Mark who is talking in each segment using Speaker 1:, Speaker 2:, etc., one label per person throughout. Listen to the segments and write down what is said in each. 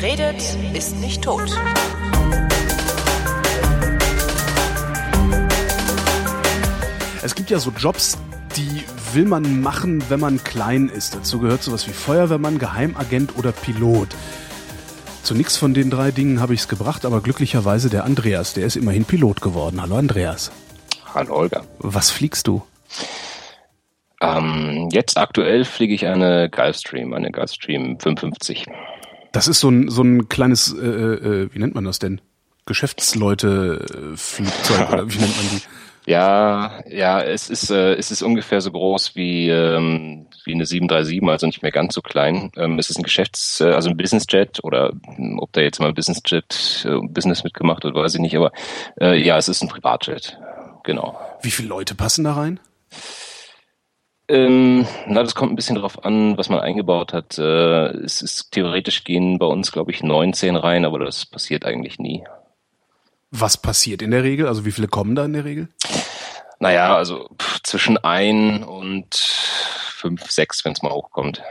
Speaker 1: Wer redet, ist nicht tot.
Speaker 2: Es gibt ja so Jobs, die will man machen, wenn man klein ist. Dazu gehört sowas wie Feuerwehrmann, Geheimagent oder Pilot. Zu nichts von den drei Dingen habe ich es gebracht, aber glücklicherweise der Andreas, der ist immerhin Pilot geworden. Hallo Andreas.
Speaker 3: Hallo Olga.
Speaker 2: Was fliegst du?
Speaker 3: Ähm, jetzt aktuell fliege ich eine Gulfstream, eine Gulfstream 55.
Speaker 2: Das ist so ein, so ein kleines, äh, äh, wie nennt man das denn? Geschäftsleute-Flugzeug oder wie nennt man die?
Speaker 3: Ja, ja, es ist, äh, es ist ungefähr so groß wie, ähm, wie eine 737, also nicht mehr ganz so klein. Ähm, es ist ein Geschäfts-, äh, also ein Businessjet oder hm, ob da jetzt mal Businessjet, äh, Business mitgemacht wird, weiß ich nicht, aber äh, ja, es ist ein Privatjet. Genau.
Speaker 2: Wie viele Leute passen da rein?
Speaker 3: Ähm, na, das kommt ein bisschen drauf an, was man eingebaut hat. Äh, es ist theoretisch gehen bei uns, glaube ich, 19 rein, aber das passiert eigentlich nie.
Speaker 2: Was passiert in der Regel? Also wie viele kommen da in der Regel?
Speaker 3: Naja, also pff, zwischen ein und fünf, sechs, wenn es mal hochkommt.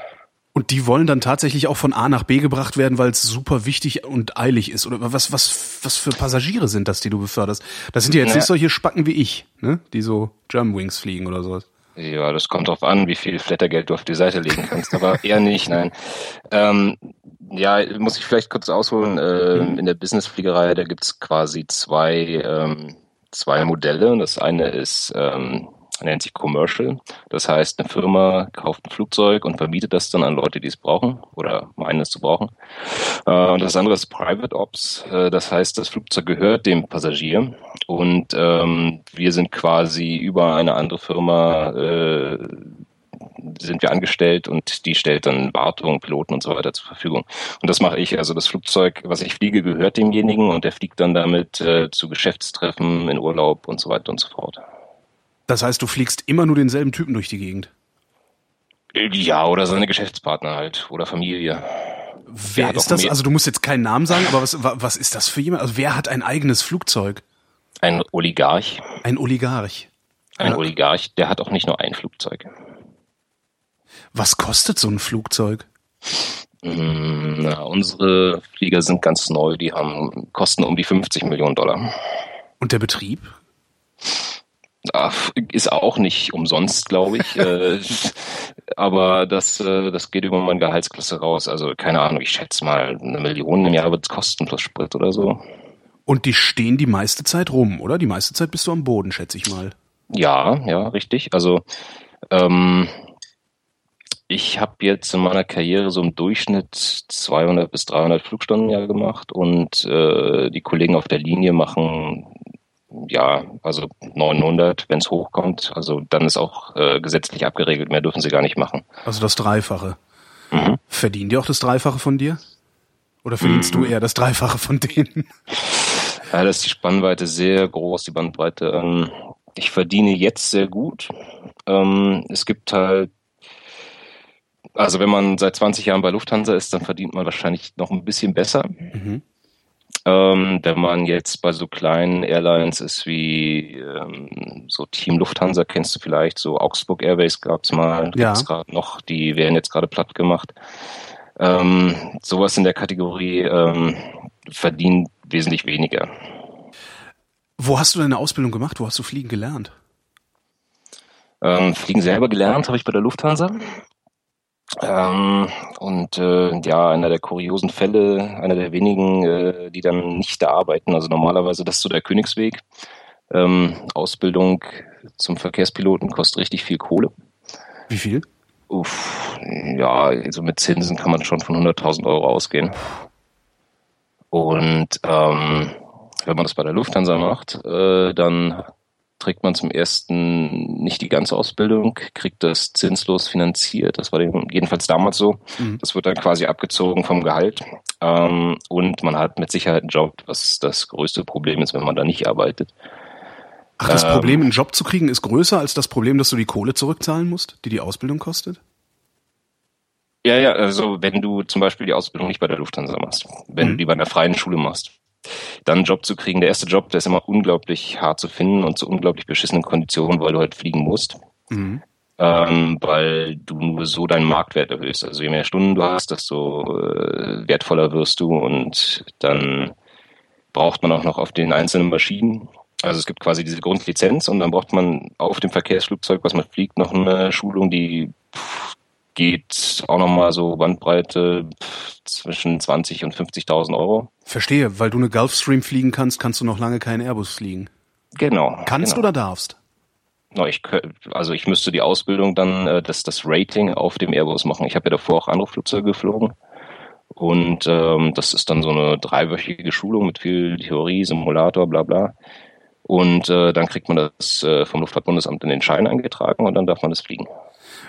Speaker 2: Und die wollen dann tatsächlich auch von A nach B gebracht werden, weil es super wichtig und eilig ist. Oder was, was, was für Passagiere sind das, die du beförderst? Das sind ja jetzt
Speaker 3: Naja.
Speaker 2: nicht solche Spacken wie ich, ne? Die so Germanwings fliegen oder sowas.
Speaker 3: Ja, das kommt drauf an, wie viel Flattergeld du auf die Seite legen kannst, aber eher nicht, nein. Ähm, ja, muss ich vielleicht kurz ausholen. Ähm, in der Businessfliegerei, da gibt's quasi zwei, ähm, zwei Modelle. Das eine ist, ähm, nennt sich Commercial. Das heißt, eine Firma kauft ein Flugzeug und vermietet das dann an Leute, die es brauchen oder meinen es zu brauchen. Äh, und das andere ist Private Ops. Äh, das heißt, das Flugzeug gehört dem Passagier und ähm, wir sind quasi über eine andere Firma äh, sind wir angestellt und die stellt dann Wartung, Piloten und so weiter zur Verfügung. Und das mache ich. Also das Flugzeug, was ich fliege, gehört demjenigen und der fliegt dann damit äh, zu Geschäftstreffen, in Urlaub und so weiter und so fort.
Speaker 2: Das heißt, du fliegst immer nur denselben Typen durch die Gegend.
Speaker 3: Ja, oder seine Geschäftspartner halt oder Familie.
Speaker 2: Wer ist das? Also du musst jetzt keinen Namen sagen, aber was, wa- was ist das für jemand? Also wer hat ein eigenes Flugzeug?
Speaker 3: Ein Oligarch.
Speaker 2: Ein Oligarch.
Speaker 3: Ein
Speaker 2: Ja.
Speaker 3: Oligarch, der hat auch nicht nur ein Flugzeug.
Speaker 2: Was kostet so ein Flugzeug?
Speaker 3: Mm, Na, unsere Flieger sind ganz neu, die haben kosten um die 50 Millionen Dollar.
Speaker 2: Und der Betrieb?
Speaker 3: Ach, ist auch nicht umsonst, glaube ich. äh, aber das, äh, das geht über meine Gehaltsklasse raus. Also keine Ahnung, ich schätze mal, eine Million im Jahr wird es kosten plus Sprit oder so.
Speaker 2: Und die stehen die meiste Zeit rum, oder? Die meiste Zeit bist du am Boden, schätze ich mal.
Speaker 3: Ja, ja, richtig. Also ähm, ich habe jetzt in meiner Karriere so im Durchschnitt 200 bis 300 Flugstunden im Jahr gemacht und äh, die Kollegen auf der Linie machen ja, also 900, wenn es hochkommt. Also dann ist auch äh, gesetzlich abgeregelt, mehr dürfen sie gar nicht machen.
Speaker 2: Also das Dreifache.
Speaker 3: Mhm.
Speaker 2: Verdienen die auch das Dreifache von dir? Oder verdienst
Speaker 3: Mhm.
Speaker 2: du eher das Dreifache von denen?
Speaker 3: Ja, da ist die Spannweite sehr groß, die Bandbreite. Ähm, ich verdiene jetzt sehr gut. Ähm, es gibt halt, also wenn man seit 20 Jahren bei Lufthansa ist, dann verdient man wahrscheinlich noch ein bisschen besser.
Speaker 2: Mhm.
Speaker 3: Ähm, wenn man jetzt bei so kleinen Airlines ist wie ähm, so Team Lufthansa, kennst du vielleicht, so Augsburg Airways gab's mal,
Speaker 2: Ja.
Speaker 3: gibt's gerade noch, die werden jetzt gerade platt gemacht. Ähm, sowas in der Kategorie ähm, verdient wesentlich weniger.
Speaker 2: Wo hast du deine Ausbildung gemacht? Wo hast du fliegen gelernt?
Speaker 3: Ähm, Fliegen selber gelernt habe ich bei der Lufthansa. Ähm, und äh, ja, einer der kuriosen Fälle, einer der wenigen, äh, die dann nicht da arbeiten. Also normalerweise, das ist so der Königsweg. Ähm, Ausbildung zum Verkehrspiloten kostet richtig viel Kohle.
Speaker 2: Wie viel?
Speaker 3: Uff, ja, also mit Zinsen kann man schon von 100.000 Euro ausgehen. Und ähm, wenn man das bei der Lufthansa macht, äh, dann trägt man zum ersten nicht die ganze Ausbildung, kriegt das zinslos finanziert. Das war jedenfalls damals so.
Speaker 2: Mhm.
Speaker 3: Das wird dann quasi abgezogen vom Gehalt. Ähm, und man hat mit Sicherheit einen Job, was das größte Problem ist, wenn man da nicht arbeitet.
Speaker 2: Ach, das
Speaker 3: Ähm.
Speaker 2: Problem, einen Job zu kriegen, ist größer als das Problem, dass du die Kohle zurückzahlen musst, die die Ausbildung kostet?
Speaker 3: Ja, ja, also wenn du zum Beispiel die Ausbildung nicht bei der Lufthansa machst, wenn
Speaker 2: Mhm.
Speaker 3: du die bei einer freien Schule machst, dann einen Job zu kriegen, der erste Job, der ist immer unglaublich hart zu finden und zu unglaublich beschissenen Konditionen, weil du halt fliegen musst.
Speaker 2: Mhm.
Speaker 3: ähm, weil du nur so deinen Marktwert erhöhst. Also je mehr Stunden du hast, desto äh, wertvoller wirst du und dann braucht man auch noch auf den einzelnen Maschinen. Also es gibt quasi diese Grundlizenz und dann braucht man auf dem Verkehrsflugzeug, was man fliegt, noch eine Schulung, die pff, geht auch nochmal so Bandbreite zwischen 20 und 50.000 Euro.
Speaker 2: Verstehe, weil du eine Gulfstream fliegen kannst, kannst du noch lange keinen Airbus fliegen.
Speaker 3: Genau.
Speaker 2: Kannst
Speaker 3: genau.
Speaker 2: oder darfst?
Speaker 3: No, ich, also ich müsste die Ausbildung dann, äh, das, das Rating auf dem Airbus machen. Ich habe ja davor auch andere Flugzeuge geflogen. Und ähm, das ist dann so eine dreiwöchige Schulung mit viel Theorie, Simulator, bla bla. Und äh, dann kriegt man das äh, vom Luftfahrtbundesamt in den Schein eingetragen und dann darf man das fliegen.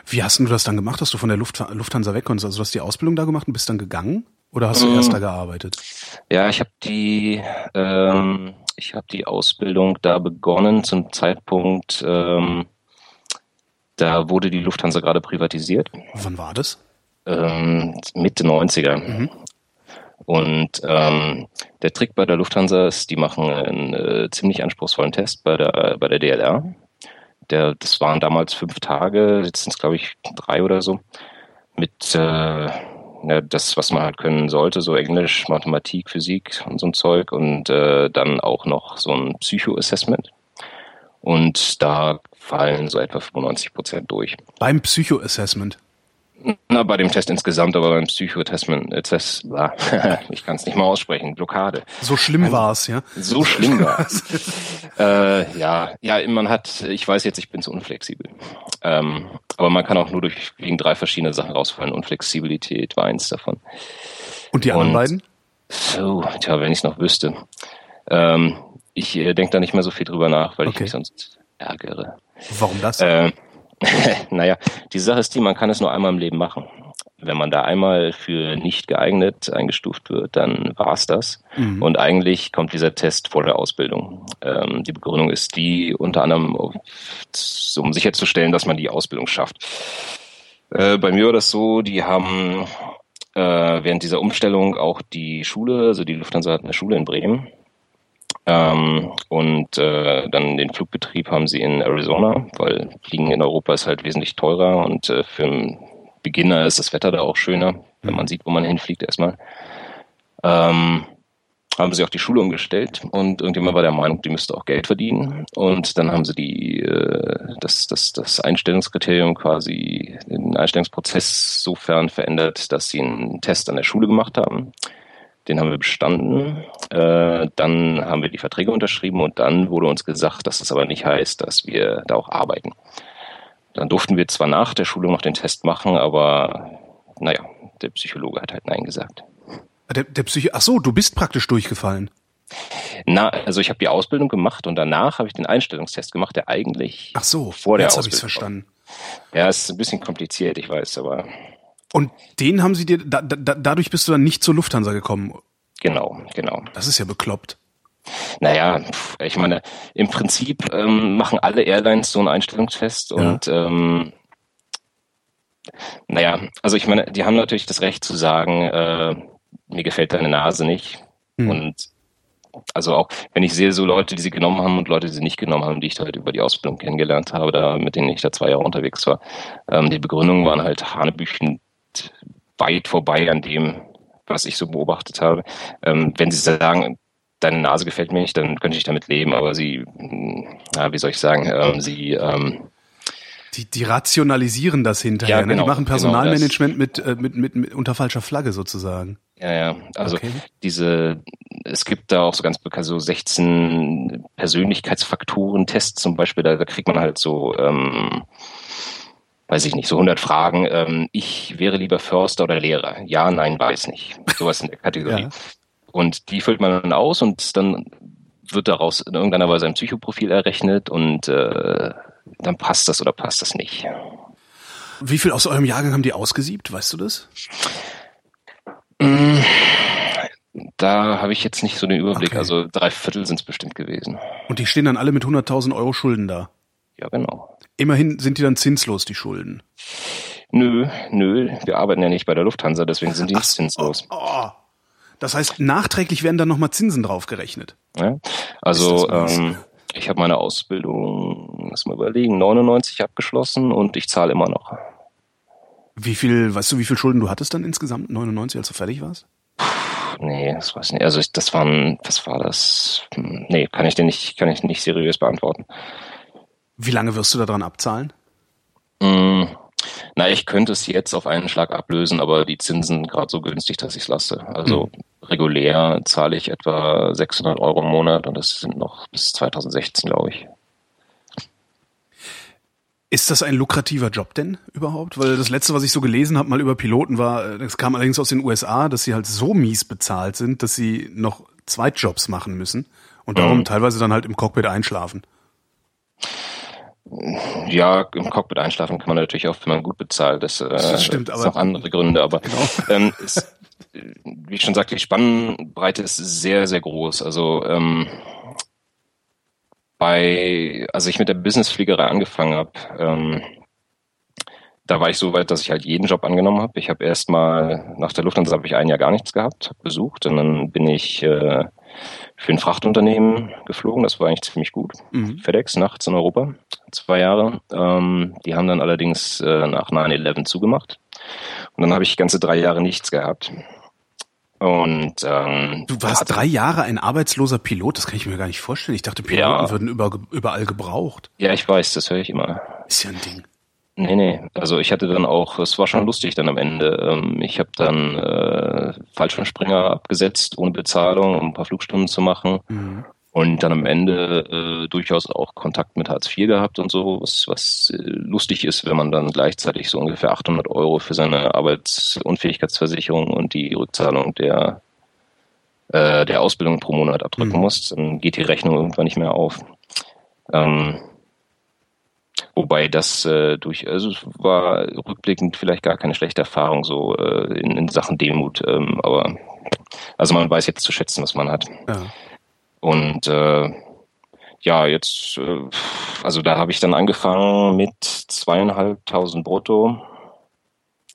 Speaker 2: Wie hast du das dann gemacht, dass du von der Luft, Lufthansa weg konntest? Also du hast die Ausbildung da gemacht und bist dann gegangen? Oder hast du ähm, erst da gearbeitet?
Speaker 3: Ja, ich habe die, ähm, ich habe die Ausbildung da begonnen zum Zeitpunkt, ähm, da wurde die Lufthansa gerade privatisiert.
Speaker 2: Wann war das?
Speaker 3: Ähm, Mitte 90er. Mhm. Und ähm, der Trick bei der Lufthansa ist, die machen einen äh, ziemlich anspruchsvollen Test bei der, bei der DLR. Der, das waren damals fünf Tage, jetzt sind es glaube ich drei oder so, mit äh, ja, das, was man halt können sollte, so Englisch, Mathematik, Physik und so ein Zeug und äh, dann auch noch so ein Psycho-Assessment. Und da fallen so etwa 95 Prozent durch.
Speaker 2: Beim Psycho-Assessment?
Speaker 3: Na, bei dem Test insgesamt, aber beim Psychotestment, äh, Test, ich kann es nicht mal aussprechen, Blockade.
Speaker 2: So schlimm ähm, war's, ja?
Speaker 3: So schlimm war's. äh, ja, ja, man hat, ich weiß jetzt, ich bin zu unflexibel. Ähm, aber man kann auch nur durch wegen drei verschiedene Sachen rausfallen. Unflexibilität war eins davon.
Speaker 2: Und die anderen Und, beiden?
Speaker 3: So, tja, wenn ich es noch wüsste. Ähm, ich äh, denke da nicht mehr so viel drüber nach, weil okay. ich mich sonst ärgere.
Speaker 2: Warum das?
Speaker 3: Äh, naja, die Sache ist die, man kann es nur einmal im Leben machen. Wenn man da einmal für nicht geeignet eingestuft wird, dann war's das. Mhm. Und eigentlich kommt dieser Test vor der Ausbildung. Ähm, die Begründung ist die unter anderem, um sicherzustellen, dass man die Ausbildung schafft. Äh, bei mir war das so, die haben äh, während dieser Umstellung auch die Schule, also die Lufthansa hat eine Schule in Bremen, ähm, und äh, dann den Flugbetrieb haben sie in Arizona, weil Fliegen in Europa ist halt wesentlich teurer und äh, für einen Beginner ist das Wetter da auch schöner, wenn man sieht, wo man hinfliegt erstmal. Ähm, haben sie auch die Schule umgestellt und irgendjemand war der Meinung, die müsste auch Geld verdienen. Und dann haben sie die, äh, das, das, das Einstellungskriterium quasi, den Einstellungsprozess sofern verändert, dass sie einen Test an der Schule gemacht haben den haben wir bestanden. Äh, dann haben wir die Verträge unterschrieben und dann wurde uns gesagt, dass das aber nicht heißt, dass wir da auch arbeiten. Dann durften wir zwar nach der Schulung noch den Test machen, aber naja, der Psychologe hat halt Nein gesagt.
Speaker 2: Der, der Psycho Ach so, du bist praktisch durchgefallen.
Speaker 3: Na, also ich habe die Ausbildung gemacht und danach habe ich den Einstellungstest gemacht, der eigentlich
Speaker 2: Ach so,
Speaker 3: vor der
Speaker 2: jetzt
Speaker 3: Ausbildung.
Speaker 2: Jetzt habe ich verstanden.
Speaker 3: Ja, ist ein bisschen kompliziert, ich weiß, aber
Speaker 2: und den haben sie dir, da, da, dadurch bist du dann nicht zur Lufthansa gekommen.
Speaker 3: Genau, genau.
Speaker 2: Das ist ja bekloppt.
Speaker 3: Naja, ich meine, im Prinzip ähm, machen alle Airlines so einen Einstellungstest ja. und ähm, naja, also ich meine, die haben natürlich das Recht zu sagen, äh, mir gefällt deine Nase nicht. Hm. Und also auch, wenn ich sehe, so Leute, die sie genommen haben und Leute, die sie nicht genommen haben, die ich halt über die Ausbildung kennengelernt habe, da, mit denen ich da zwei Jahre unterwegs war, ähm, die Begründungen waren halt hanebüchen weit vorbei an dem, was ich so beobachtet habe. Ähm, wenn Sie sagen, deine Nase gefällt mir nicht, dann könnte ich damit leben, aber Sie, ja, wie soll ich sagen, ähm, Sie ähm,
Speaker 2: die, die rationalisieren das hinterher. Ja, genau, ne? Die genau, machen genau Personalmanagement genau mit, äh, mit, mit, mit unter falscher Flagge sozusagen.
Speaker 3: Ja, ja. Also okay. diese, es gibt da auch so ganz bekannt so 16 Persönlichkeitsfaktoren-Tests zum Beispiel, da, da kriegt man halt so ähm, weiß ich nicht, so 100 Fragen. Ähm, ich wäre lieber Förster oder Lehrer. Ja, nein, weiß nicht. Sowas in der Kategorie. ja. Und die füllt man dann aus und dann wird daraus in irgendeiner Weise ein Psychoprofil errechnet und äh, dann passt das oder passt das nicht.
Speaker 2: Wie viel aus eurem Jahrgang haben die ausgesiebt? Weißt du das?
Speaker 3: Mm, da habe ich jetzt nicht so den Überblick. Okay. Also drei Viertel sind es bestimmt gewesen.
Speaker 2: Und die stehen dann alle mit 100.000 Euro Schulden da?
Speaker 3: Ja, genau.
Speaker 2: Immerhin sind die dann zinslos, die Schulden.
Speaker 3: Nö, nö, wir arbeiten ja nicht bei der Lufthansa, deswegen sind die nicht zinslos.
Speaker 2: Oh, oh. Das heißt, nachträglich werden dann nochmal Zinsen draufgerechnet.
Speaker 3: Ja, also ähm, ich habe meine Ausbildung muss mal überlegen, 99 abgeschlossen und ich zahle immer noch.
Speaker 2: Wie viel, weißt du, wie viel Schulden du hattest dann insgesamt? 99, als du fertig warst?
Speaker 3: Nee, das weiß ich nicht. Also ich, das waren, was war das? Hm, nee, kann ich dir nicht, kann ich nicht seriös beantworten.
Speaker 2: Wie lange wirst du daran abzahlen?
Speaker 3: Mm, na, ich könnte es jetzt auf einen Schlag ablösen, aber die Zinsen gerade so günstig, dass ich es lasse. Also mhm. regulär zahle ich etwa 600 Euro im Monat und das sind noch bis 2016, glaube ich.
Speaker 2: Ist das ein lukrativer Job denn überhaupt? Weil das letzte, was ich so gelesen habe, mal über Piloten war, das kam allerdings aus den USA, dass sie halt so mies bezahlt sind, dass sie noch Zweitjobs machen müssen und darum mhm. teilweise dann halt im Cockpit einschlafen.
Speaker 3: Ja, im Cockpit einschlafen kann man natürlich auch, wenn man gut bezahlt. Das, äh, das stimmt, aber. noch andere Gründe, aber genau. ähm, es, wie ich schon sagte, die Spannbreite ist sehr, sehr groß. Also ähm, bei, als ich mit der Businessfliegerei angefangen habe, ähm, da war ich so weit, dass ich halt jeden Job angenommen habe. Ich habe erstmal nach der Lufthansa habe ich ein Jahr gar nichts gehabt, habe besucht und dann bin ich äh, für ein Frachtunternehmen geflogen. Das war eigentlich ziemlich gut. Mhm. FedEx nachts in Europa, zwei Jahre. Ähm, die haben dann allerdings äh, nach 9-11 zugemacht. Und dann habe ich ganze drei Jahre nichts gehabt. Und ähm,
Speaker 2: du warst drei Jahre ein arbeitsloser Pilot, das kann ich mir gar nicht vorstellen. Ich dachte, Piloten ja. würden über, überall gebraucht.
Speaker 3: Ja, ich weiß, das höre ich immer.
Speaker 2: Ist ja ein Ding.
Speaker 3: Nee, nee. Also ich hatte dann auch, es war schon lustig dann am Ende. Ähm, ich habe dann äh, Fallschirmspringer abgesetzt, ohne Bezahlung, um ein paar Flugstunden zu machen. Mhm. Und dann am Ende äh, durchaus auch Kontakt mit Hartz IV gehabt und so, was, was äh, lustig ist, wenn man dann gleichzeitig so ungefähr 800 Euro für seine Arbeitsunfähigkeitsversicherung und die Rückzahlung der, äh, der Ausbildung pro Monat abdrücken mhm. muss. Dann geht die Rechnung irgendwann nicht mehr auf. Ähm, wobei das äh, durch, also es war rückblickend vielleicht gar keine schlechte Erfahrung so äh, in, in Sachen Demut, ähm, aber also man weiß jetzt zu schätzen, was man hat. Ja. Und äh, ja, jetzt, äh, also da habe ich dann angefangen mit zweieinhalbtausend brutto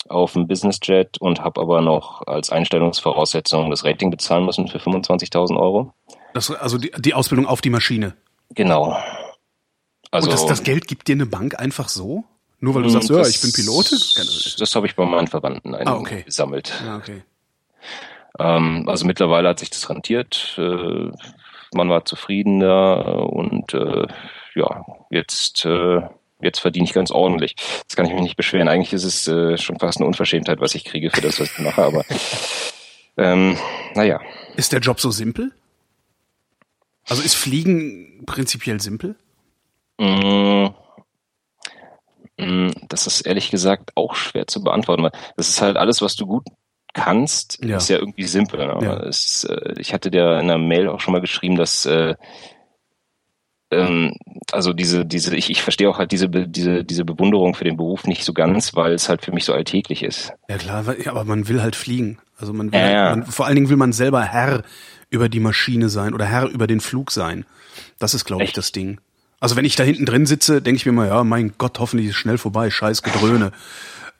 Speaker 3: auf dem Businessjet und habe aber noch als Einstellungsvoraussetzung das Rating bezahlen müssen für 25.000 Euro.
Speaker 2: Das, also die, die Ausbildung auf die Maschine.
Speaker 3: Genau.
Speaker 2: Also, und das, das Geld gibt dir eine Bank einfach so? Nur weil du sagst, das, ja, ich bin Pilot?
Speaker 3: Das, das habe ich bei meinen Verwandten
Speaker 2: ah, okay.
Speaker 3: gesammelt.
Speaker 2: Ah, okay.
Speaker 3: Ähm, also mittlerweile hat sich das rentiert. Äh, man war zufriedener und äh, ja, jetzt, äh, jetzt verdiene ich ganz ordentlich. Das kann ich mich nicht beschweren. Eigentlich ist es äh, schon fast eine Unverschämtheit, was ich kriege für das, was ich mache, aber ähm, naja.
Speaker 2: Ist der Job so simpel? Also ist Fliegen prinzipiell simpel?
Speaker 3: Mm, mm, das ist ehrlich gesagt auch schwer zu beantworten. Weil das ist halt alles, was du gut kannst, ja. ist ja irgendwie simpel. Ne? Ja. Es, äh, ich hatte dir in einer Mail auch schon mal geschrieben, dass äh, ähm, also diese, diese, ich, ich verstehe auch halt diese, diese, diese Bewunderung für den Beruf nicht so ganz, weil es halt für mich so alltäglich ist.
Speaker 2: Ja klar, aber man will halt fliegen. Also man will, ja, halt, man, vor allen Dingen will man selber Herr über die Maschine sein oder Herr über den Flug sein. Das ist, glaube ich, das Ding. Also wenn ich da hinten drin sitze, denke ich mir mal, ja, mein Gott, hoffentlich ist es schnell vorbei, scheiß Gedröhne.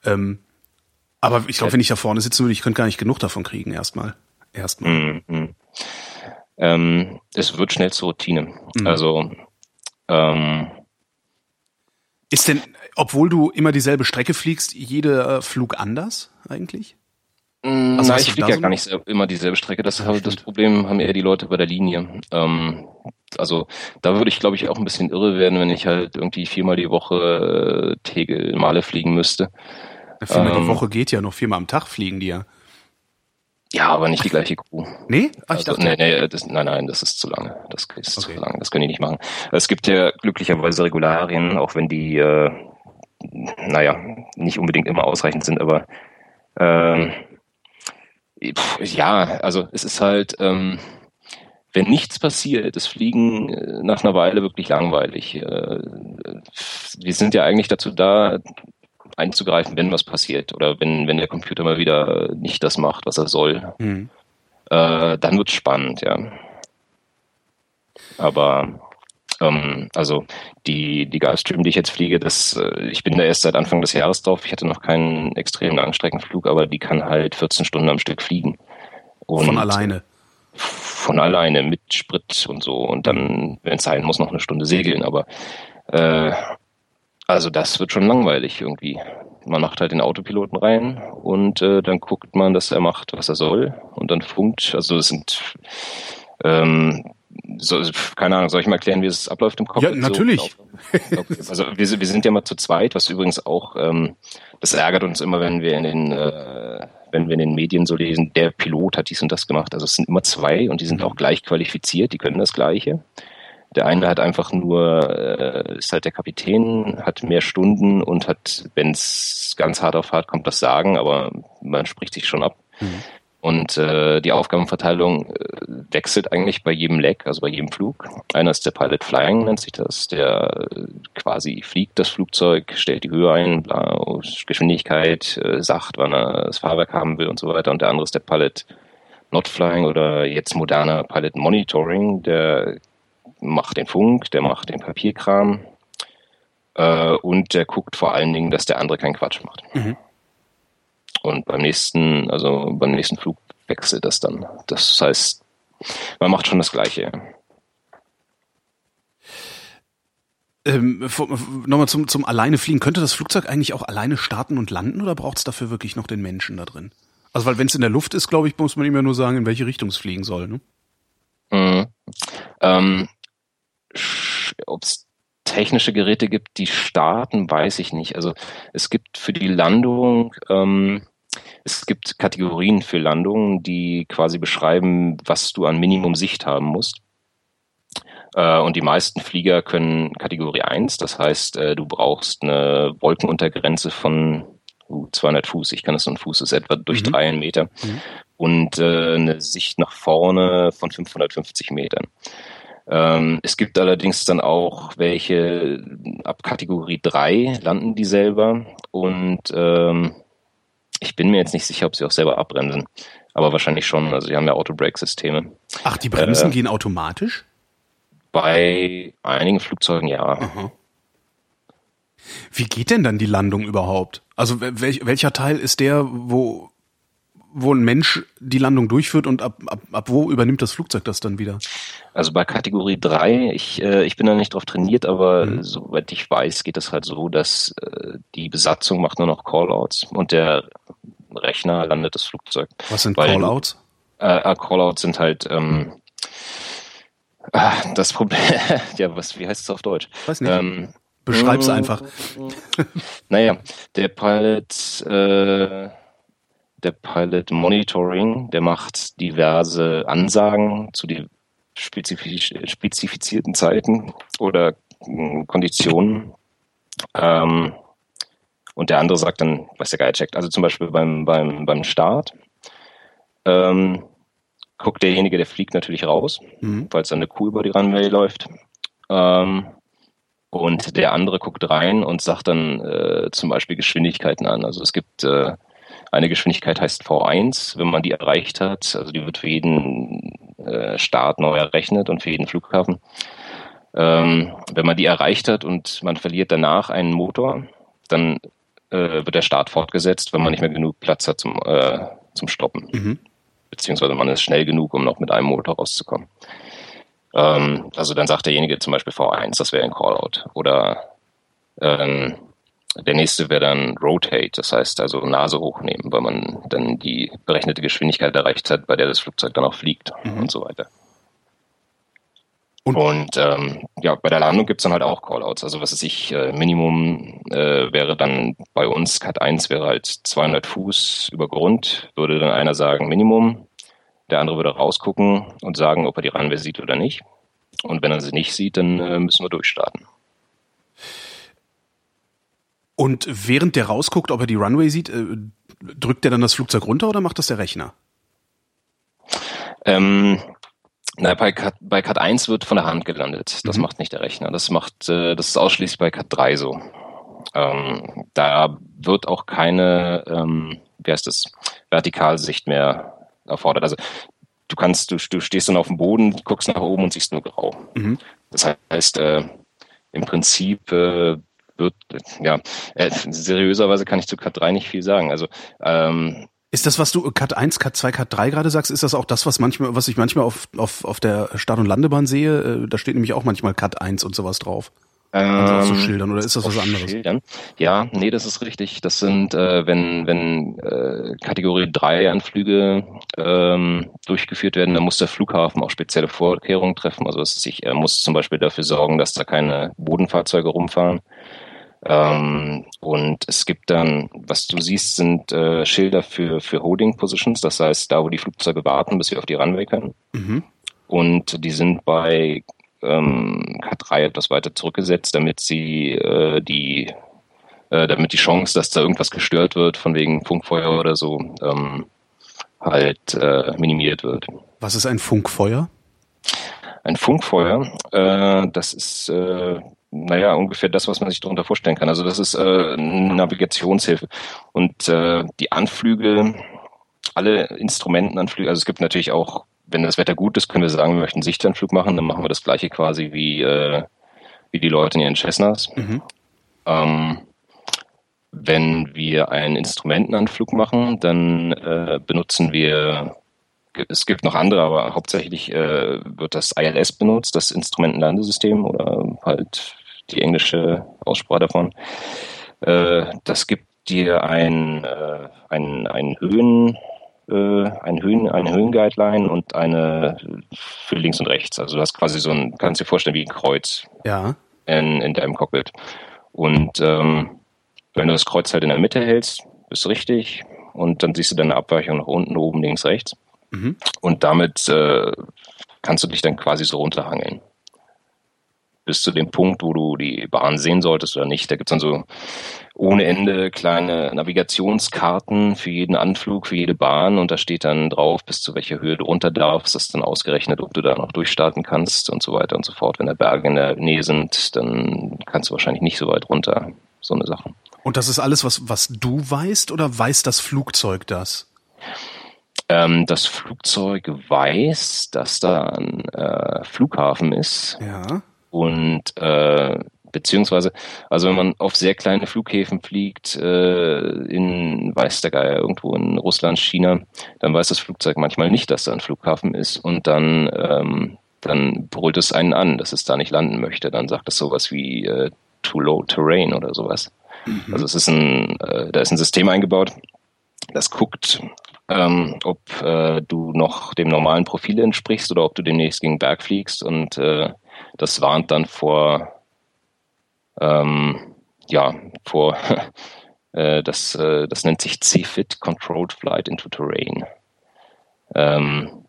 Speaker 2: ähm, aber ich glaube, wenn ich da vorne sitzen würde, ich könnte gar nicht genug davon kriegen, erstmal. Erstmal. Mm, mm.
Speaker 3: Ähm, es wird schnell zur Routine. Mm. Also ähm,
Speaker 2: ist denn, obwohl du immer dieselbe Strecke fliegst, jeder Flug anders eigentlich?
Speaker 3: Mm, also Nein, ich fliege ja so gar nicht immer dieselbe Strecke. Das, das Problem haben eher die Leute bei der Linie. Ähm, also da würde ich, glaube ich, auch ein bisschen irre werden, wenn ich halt irgendwie viermal die Woche äh, Tegel Male fliegen müsste.
Speaker 2: Viermal ähm, die Woche geht ja noch, viermal am Tag fliegen die ja.
Speaker 3: Ja, aber nicht die gleiche Crew.
Speaker 2: Nee?
Speaker 3: Ach, also, dachte, nee, nee, das, nein, nein, das ist zu lange. Das ist okay. zu lange. Das können die nicht machen. Es gibt ja glücklicherweise Regularien, auch wenn die, äh, naja, nicht unbedingt immer ausreichend sind, aber ähm, ja, also es ist halt, ähm, wenn nichts passiert, ist Fliegen äh, nach einer Weile wirklich langweilig. Äh, wir sind ja eigentlich dazu da, einzugreifen, wenn was passiert oder wenn, wenn der Computer mal wieder nicht das macht, was er soll. Mhm. Äh, dann wird es spannend, ja. Aber ähm, also die, die Gulfstream, die ich jetzt fliege, das, äh, ich bin da erst seit Anfang des Jahres drauf. Ich hatte noch keinen extremen Langstreckenflug, aber die kann halt 14 Stunden am Stück fliegen.
Speaker 2: Und von alleine?
Speaker 3: Von alleine, mit Sprit und so. Und dann, wenn es sein muss, noch eine Stunde segeln. Aber Äh, also das wird schon langweilig irgendwie. Man macht halt den Autopiloten rein und äh, dann guckt man, dass er macht, was er soll und dann funkt. Also es sind ähm, so, keine Ahnung, soll ich mal erklären, wie es abläuft im Kopf?
Speaker 2: Ja, natürlich.
Speaker 3: So, also wir, wir sind ja mal zu zweit, was übrigens auch, ähm, das ärgert uns immer, wenn wir in den, äh, wenn wir in den Medien so lesen, der Pilot hat dies und das gemacht. Also es sind immer zwei und die sind auch gleich qualifiziert, die können das Gleiche. Der eine hat einfach nur, äh, ist halt der Kapitän, hat mehr Stunden und hat, wenn es ganz hart auf hart kommt, das Sagen, aber man spricht sich schon ab. Mhm. Und äh, die Aufgabenverteilung äh, wechselt eigentlich bei jedem Leck, also bei jedem Flug. Einer ist der Pilot Flying, nennt sich das, der äh, quasi fliegt das Flugzeug, stellt die Höhe ein, bla, Geschwindigkeit, äh, sagt, wann er das Fahrwerk haben will und so weiter. Und der andere ist der Pilot Not Flying oder jetzt moderner Pilot Monitoring, der macht den Funk, der macht den Papierkram äh, und der guckt vor allen Dingen, dass der andere keinen Quatsch macht. Mhm. Und beim nächsten, also beim nächsten Flug wechselt das dann. Das heißt, man macht schon das Gleiche.
Speaker 2: Ähm, Nochmal zum, zum alleine fliegen. Könnte das Flugzeug eigentlich auch alleine starten und landen oder braucht es dafür wirklich noch den Menschen da drin? Also weil wenn es in der Luft ist, glaube ich, muss man ihm ja nur sagen, in welche Richtung es fliegen soll. Ne?
Speaker 3: Mhm. Ähm, Ob es technische Geräte gibt, die starten, weiß ich nicht. Also es gibt für die Landung ähm, es gibt Kategorien für Landungen, die quasi beschreiben, was du an Minimum Sicht haben musst. Äh, und die meisten Flieger können Kategorie 1, das heißt, äh, du brauchst eine Wolkenuntergrenze von 200 Fuß, ich kann es so ein Fuß ist etwa durch mhm. drei Meter, mhm. und äh, eine Sicht nach vorne von 550 Metern. Ähm, es gibt allerdings dann auch welche ab Kategorie 3 landen die selber und ähm, ich bin mir jetzt nicht sicher, ob sie auch selber abbremsen. Aber wahrscheinlich schon. Also sie haben ja Auto-Brake-Systeme.
Speaker 2: Ach, die Bremsen äh, gehen automatisch?
Speaker 3: Bei einigen Flugzeugen ja. Aha.
Speaker 2: Wie geht denn dann die Landung überhaupt? Also welch, welcher Teil ist der, wo, wo ein Mensch die Landung durchführt und ab, ab, ab wo übernimmt das Flugzeug das dann wieder?
Speaker 3: Also bei Kategorie 3, ich, äh, ich bin da nicht drauf trainiert, aber mhm. soweit ich weiß, geht es halt so, dass äh, die Besatzung macht nur noch Callouts und der Rechner landet das Flugzeug.
Speaker 2: Was sind Weil, Callouts?
Speaker 3: Äh, äh, Callouts sind halt ähm, ah, das Problem. ja, was, wie heißt es auf Deutsch?
Speaker 2: Weiß nicht. Ähm, Beschreib's einfach.
Speaker 3: naja, der Pilot, äh, der Pilot Monitoring, der macht diverse Ansagen zu den spezifisch, spezifizierten Zeiten oder äh, Konditionen. Ähm, und der andere sagt dann, was der Geil checkt. Also zum Beispiel beim, beim, beim Start ähm, guckt derjenige, der fliegt natürlich raus, mhm. falls eine Kuh über die Runway läuft. Ähm, und der andere guckt rein und sagt dann äh, zum Beispiel Geschwindigkeiten an. Also es gibt äh, eine Geschwindigkeit heißt V1, wenn man die erreicht hat, also die wird für jeden äh, Start neu errechnet und für jeden Flughafen. Ähm, wenn man die erreicht hat und man verliert danach einen Motor, dann äh, wird der Start fortgesetzt, wenn man nicht mehr genug Platz hat zum, äh, zum Stoppen. Mhm. Beziehungsweise man ist schnell genug, um noch mit einem Motor rauszukommen. Ähm, also dann sagt derjenige zum Beispiel V1, das wäre ein Callout. Oder ähm, der nächste wäre dann Rotate, das heißt also Nase hochnehmen, weil man dann die berechnete Geschwindigkeit erreicht hat, bei der das Flugzeug dann auch fliegt mhm. und so weiter. Und, und ähm, ja, bei der Landung gibt's dann halt auch Callouts. Also was weiß ich, äh, Minimum äh, wäre dann bei uns, Cat 1 wäre halt 200 Fuß über Grund, würde dann einer sagen Minimum, der andere würde rausgucken und sagen, ob er die Runway sieht oder nicht. Und wenn er sie nicht sieht, dann äh, müssen wir durchstarten.
Speaker 2: Und während der rausguckt, ob er die Runway sieht, äh, drückt er dann das Flugzeug runter oder macht das der Rechner?
Speaker 3: Ähm, na, bei Cat, bei Cat 1 wird von der Hand gelandet. Das mhm. macht nicht der Rechner. Das macht, äh, das ist ausschließlich bei Cat 3 so. Ähm, da wird auch keine, ähm, wie heißt das, Vertikalsicht mehr erfordert. Also du kannst, du, du stehst dann auf dem Boden, guckst nach oben und siehst nur grau. Mhm. Das heißt, äh, im Prinzip äh, wird, ja, äh, seriöserweise kann ich zu Cat 3 nicht viel sagen. Also ähm,
Speaker 2: ist das, was du Cut 1, Cut 2, Cut 3 gerade sagst, ist das auch das, was manchmal, was ich manchmal auf, auf, auf der Start- und Landebahn sehe? Äh, da steht nämlich auch manchmal Cut 1 und sowas drauf. Auf so
Speaker 3: Ähm,
Speaker 2: Schildern oder ist das was
Speaker 3: auf
Speaker 2: anderes?
Speaker 3: Schildern. Ja, nee, das ist richtig. Das sind, äh, wenn, wenn äh, Kategorie 3 Anflüge ähm, durchgeführt werden, dann muss der Flughafen auch spezielle Vorkehrungen treffen. Also es sich, er muss zum Beispiel dafür sorgen, dass da keine Bodenfahrzeuge rumfahren. Ähm, und es gibt dann, was du siehst, sind äh, Schilder für, für Holding Positions, das heißt da, wo die Flugzeuge warten, bis sie auf die Runway können.
Speaker 2: Mhm.
Speaker 3: Und die sind bei ähm, K3 etwas weiter zurückgesetzt, damit sie äh, die, äh, damit die Chance, dass da irgendwas gestört wird, von wegen Funkfeuer oder so, ähm, halt äh, minimiert wird.
Speaker 2: Was ist ein Funkfeuer?
Speaker 3: Ein Funkfeuer, äh, das ist äh, naja ungefähr das, was man sich darunter vorstellen kann. Also das ist äh, eine Navigationshilfe. Und äh, die Anflüge, alle Instrumentenanflüge, also es gibt natürlich auch, wenn das Wetter gut ist, können wir sagen, wir möchten Sichtanflug machen, dann machen wir das gleiche quasi wie, äh, wie die Leute in ihren Cessnas.
Speaker 2: Mhm.
Speaker 3: Ähm, wenn wir einen Instrumentenanflug machen, dann äh, benutzen wir, es gibt noch andere, aber hauptsächlich äh, wird das ILS benutzt, das Instrumentenlandesystem oder halt die englische Aussprache davon. Äh, das gibt dir ein, äh, ein, ein Höhen, äh, ein Höhen, eine Höhenguideline und eine für links und rechts. Also du hast quasi so ein, kannst dir vorstellen wie ein Kreuz
Speaker 2: Ja.
Speaker 3: in, in deinem Cockpit. Und ähm, wenn du das Kreuz halt in der Mitte hältst, bist du richtig. Und dann siehst du deine Abweichung nach unten, oben, links, rechts.
Speaker 2: Mhm.
Speaker 3: Und damit äh, kannst du dich dann quasi so runterhangeln. Bis zu dem Punkt, wo du die Bahn sehen solltest oder nicht. Da gibt's dann so ohne Ende kleine Navigationskarten für jeden Anflug, für jede Bahn. Und da steht dann drauf, bis zu welcher Höhe du runter darfst. Das ist dann ausgerechnet, ob du da noch durchstarten kannst und so weiter und so fort. Wenn da Berge in der Nähe sind, dann kannst du wahrscheinlich nicht so weit runter. So eine Sache.
Speaker 2: Und das ist alles, was, was du weißt oder weiß das Flugzeug das?
Speaker 3: Ähm, das Flugzeug weiß, dass da ein äh, Flughafen ist
Speaker 2: Ja.
Speaker 3: Und äh, beziehungsweise, also wenn man auf sehr kleine Flughäfen fliegt, äh, in weiß der Geier, irgendwo in Russland, China, dann weiß das Flugzeug manchmal nicht, dass da ein Flughafen ist und dann, ähm, dann brüllt es einen an, dass es da nicht landen möchte. Dann sagt es sowas wie äh, too low terrain oder sowas. Also es ist ein, äh, da ist ein System eingebaut, das guckt, ähm, ob äh, du noch dem normalen Profil entsprichst oder ob du demnächst gegen den Berg fliegst und äh, das warnt dann vor, ähm, ja, vor, äh, das, äh, das nennt sich CFIT, Controlled Flight into Terrain. Ähm,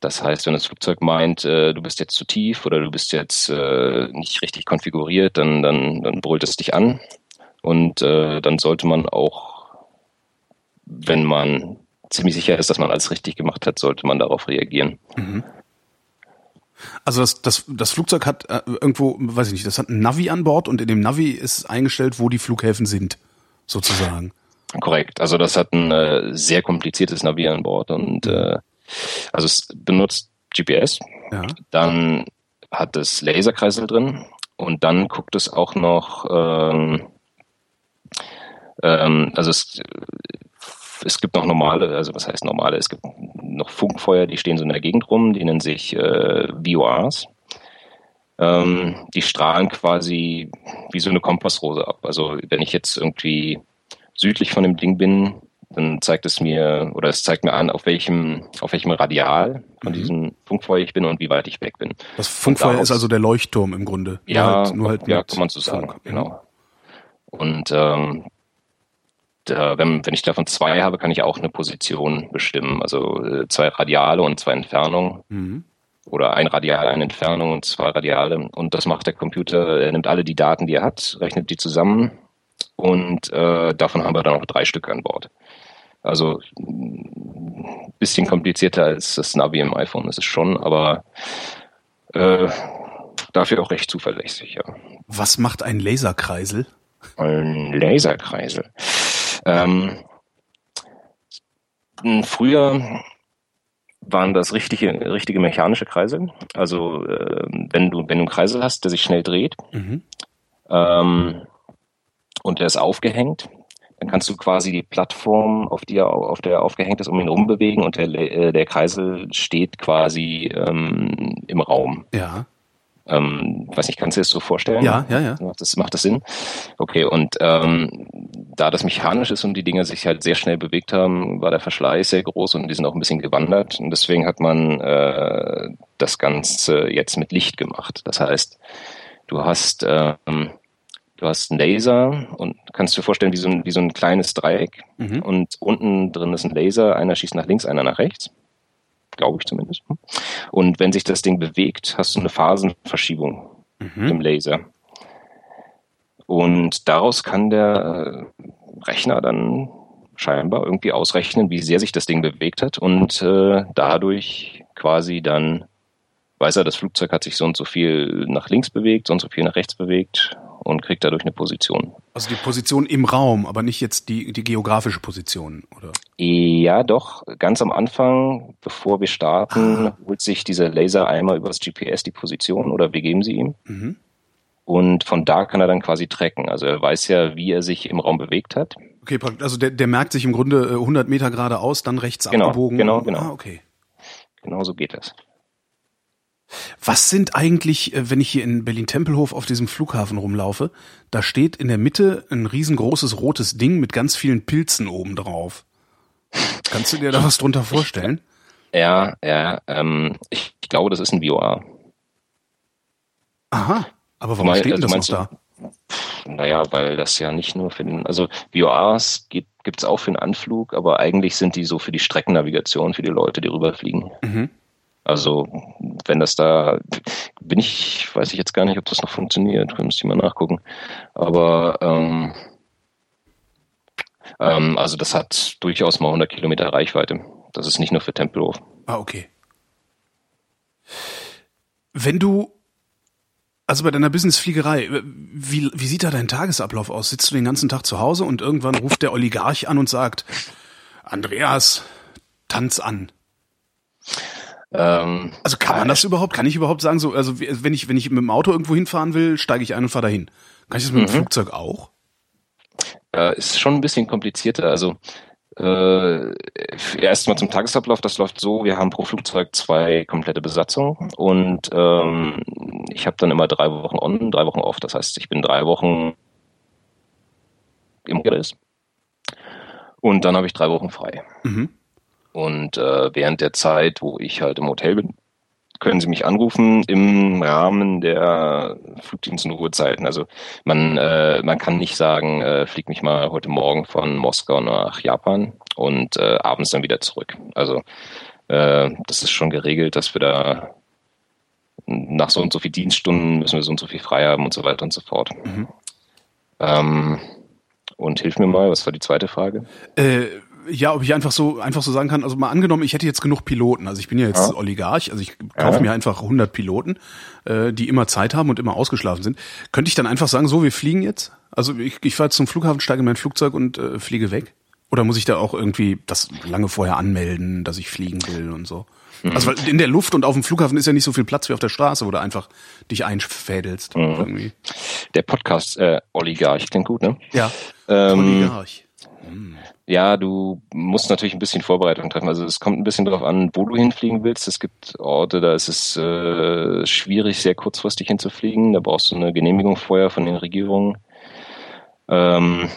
Speaker 3: das heißt, wenn das Flugzeug meint, äh, du bist jetzt zu tief oder du bist jetzt äh, nicht richtig konfiguriert, dann, dann, dann brüllt es dich an. Und äh, dann sollte man auch, wenn man ziemlich sicher ist, dass man alles richtig gemacht hat, sollte man darauf reagieren.
Speaker 2: Also das, das, das Flugzeug hat äh, irgendwo, weiß ich nicht, das hat ein Navi an Bord und in dem Navi ist eingestellt, wo die Flughäfen sind, sozusagen.
Speaker 3: Korrekt. Also das hat ein äh, sehr kompliziertes Navi an Bord und äh, also es benutzt GPS,
Speaker 2: Ja.
Speaker 3: dann hat es Laserkreisel drin und dann guckt es auch noch, ähm, ähm, also es, es gibt noch normale, also was heißt normale, es gibt noch Funkfeuer, die stehen so in der Gegend rum, die nennen sich äh, VORs. Ähm, die strahlen quasi wie so eine Kompassrose ab. Also wenn ich jetzt irgendwie südlich von dem Ding bin, dann zeigt es mir oder es zeigt mir an, auf welchem, auf welchem Radial von
Speaker 2: Mhm.
Speaker 3: diesem Funkfeuer ich bin und wie weit ich weg bin.
Speaker 2: Das Funkfeuer ist also der Leuchtturm im Grunde.
Speaker 3: Ja,
Speaker 2: nur halt, nur halt
Speaker 3: ja kann man so sagen,
Speaker 2: Funk.
Speaker 3: genau. Und ähm, da, wenn, wenn ich davon zwei habe, kann ich auch eine Position bestimmen. Also äh, zwei Radiale und zwei Entfernungen.
Speaker 2: Mhm.
Speaker 3: Oder ein Radial, eine Entfernung und zwei Radiale. Und das macht der Computer, er nimmt alle die Daten, die er hat, rechnet die zusammen und äh, davon haben wir dann auch drei Stück an Bord. Also ein bisschen komplizierter als das Navi im iPhone ist es schon, aber äh, dafür auch recht zuverlässig, ja.
Speaker 2: Was macht ein Laserkreisel?
Speaker 3: Ein Laserkreisel. Ähm, früher waren das richtige, richtige mechanische Kreisel. Also äh, wenn du wenn du einen Kreisel hast, der sich schnell dreht
Speaker 2: Mhm.
Speaker 3: ähm, und der ist aufgehängt, dann kannst du quasi die Plattform, auf die er, auf der er aufgehängt ist, um ihn rumbewegen und der, äh, der Kreisel steht quasi ähm, im Raum.
Speaker 2: Ja.
Speaker 3: Ähm, weiß nicht, kannst du dir das so vorstellen?
Speaker 2: Ja, ja, ja.
Speaker 3: Macht das, macht das Sinn? Okay, und ähm, da das mechanisch ist und die Dinger sich halt sehr schnell bewegt haben, war der Verschleiß sehr groß und die sind auch ein bisschen gewandert. Und deswegen hat man äh, das Ganze jetzt mit Licht gemacht. Das heißt, du hast ähm, du hast einen Laser und kannst dir vorstellen wie so ein, wie so ein kleines Dreieck
Speaker 2: Mhm.
Speaker 3: und unten drin ist ein Laser, einer schießt nach links, einer nach rechts. Glaube ich zumindest. Und wenn sich das Ding bewegt, hast du eine Phasenverschiebung
Speaker 2: Mhm.
Speaker 3: im Laser. Und daraus kann der äh, Rechner dann scheinbar irgendwie ausrechnen, wie sehr sich das Ding bewegt hat und äh, dadurch quasi dann weiß er, das Flugzeug hat sich so und so viel nach links bewegt, so und so viel nach rechts bewegt und kriegt dadurch eine Position.
Speaker 2: Also die Position im Raum, aber nicht jetzt die, die geografische Position, oder?
Speaker 3: Ja, doch, ganz am Anfang, bevor wir starten,
Speaker 2: Ah.
Speaker 3: holt sich dieser Laser einmal über das GPS die Position oder wir geben sie ihm.
Speaker 2: Mhm.
Speaker 3: Und von da kann er dann quasi tracken. Also er weiß ja, wie er sich im Raum bewegt hat.
Speaker 2: Okay, also der, der merkt sich im Grunde äh, 100 Meter geradeaus, dann rechts
Speaker 3: Genau,
Speaker 2: abgebogen.
Speaker 3: genau, genau.
Speaker 2: Ah, okay.
Speaker 3: Genau so geht das.
Speaker 2: Was sind eigentlich, äh, wenn ich hier in Berlin-Tempelhof auf diesem Flughafen rumlaufe, da steht in der Mitte ein riesengroßes rotes Ding mit ganz vielen Pilzen oben drauf. Kannst du dir da was drunter vorstellen?
Speaker 3: Ja, ja, ähm, ich, glaube, das ist ein VOA.
Speaker 2: Aha. Aber warum
Speaker 3: Mein-
Speaker 2: steht denn das
Speaker 3: also
Speaker 2: noch
Speaker 3: meinst
Speaker 2: da?
Speaker 3: Naja, weil das ja nicht nur für den, also VOAs gibt es auch für den Anflug, aber eigentlich sind die so für die Streckennavigation, für die Leute, die rüberfliegen.
Speaker 2: Mhm.
Speaker 3: Also wenn das da, bin ich, weiß ich jetzt gar nicht, ob das noch funktioniert, müsste ich mal nachgucken. Aber ähm, ähm, also das hat durchaus mal 100 Kilometer Reichweite. Das ist nicht nur für Tempelhof.
Speaker 2: Ah, okay. Wenn du, also bei deiner Businessfliegerei, wie, wie sieht da dein Tagesablauf aus? Sitzt du den ganzen Tag zu Hause und irgendwann ruft der Oligarch an und sagt, Andreas, tanz an.
Speaker 3: Ähm,
Speaker 2: Also kann man das überhaupt? Kann ich überhaupt sagen, so, also wenn ich, wenn ich mit dem Auto irgendwo hinfahren will, steige ich ein und fahre dahin. Kann ich das mit dem Flugzeug auch?
Speaker 3: Äh, ist schon ein bisschen komplizierter. Also äh, erstmal zum Tagesablauf, das läuft so, wir haben pro Flugzeug zwei komplette Besatzungen und ähm, ich habe dann immer drei Wochen on, drei Wochen off. Das heißt, ich bin drei Wochen im Hotel und dann habe ich drei Wochen frei.
Speaker 2: Mhm.
Speaker 3: Und äh, während der Zeit, wo ich halt im Hotel bin, können Sie mich anrufen im Rahmen der Flugdienst- und Ruhezeiten. Also man, äh, man kann nicht sagen, äh, flieg mich mal heute Morgen von Moskau nach Japan und äh, abends dann wieder zurück. Also äh, das ist schon geregelt, dass wir da nach so und so viel Dienststunden müssen wir so und so viel frei haben und so weiter und so fort.
Speaker 2: Mhm.
Speaker 3: Ähm, und hilf mir mal, was war die zweite Frage?
Speaker 2: Äh, ja, ob ich einfach so einfach so sagen kann, also mal angenommen, ich hätte jetzt genug Piloten, also ich bin ja jetzt
Speaker 3: Ja.
Speaker 2: Oligarch, also ich kaufe
Speaker 3: Ja.
Speaker 2: mir einfach 100 Piloten, äh, die immer Zeit haben und immer ausgeschlafen sind. Könnte ich dann einfach sagen, so, wir fliegen jetzt? Also ich, ich fahre zum Flughafen, steige in mein Flugzeug und äh, fliege weg? Oder muss ich da auch irgendwie das lange vorher anmelden, dass ich fliegen will und so? Also weil in der Luft und auf dem Flughafen ist ja nicht so viel Platz wie auf der Straße, wo du einfach dich einfädelst. Irgendwie.
Speaker 3: Der Podcast äh, Oligarch klingt gut, ne?
Speaker 2: Ja.
Speaker 3: Ähm,
Speaker 2: Oligarch.
Speaker 3: Ja, du musst natürlich ein bisschen Vorbereitung treffen. Also es kommt ein bisschen darauf an, wo du hinfliegen willst. Es gibt Orte, da ist es äh, schwierig, sehr kurzfristig hinzufliegen. Da brauchst du eine Genehmigung vorher von den Regierungen. Ähm,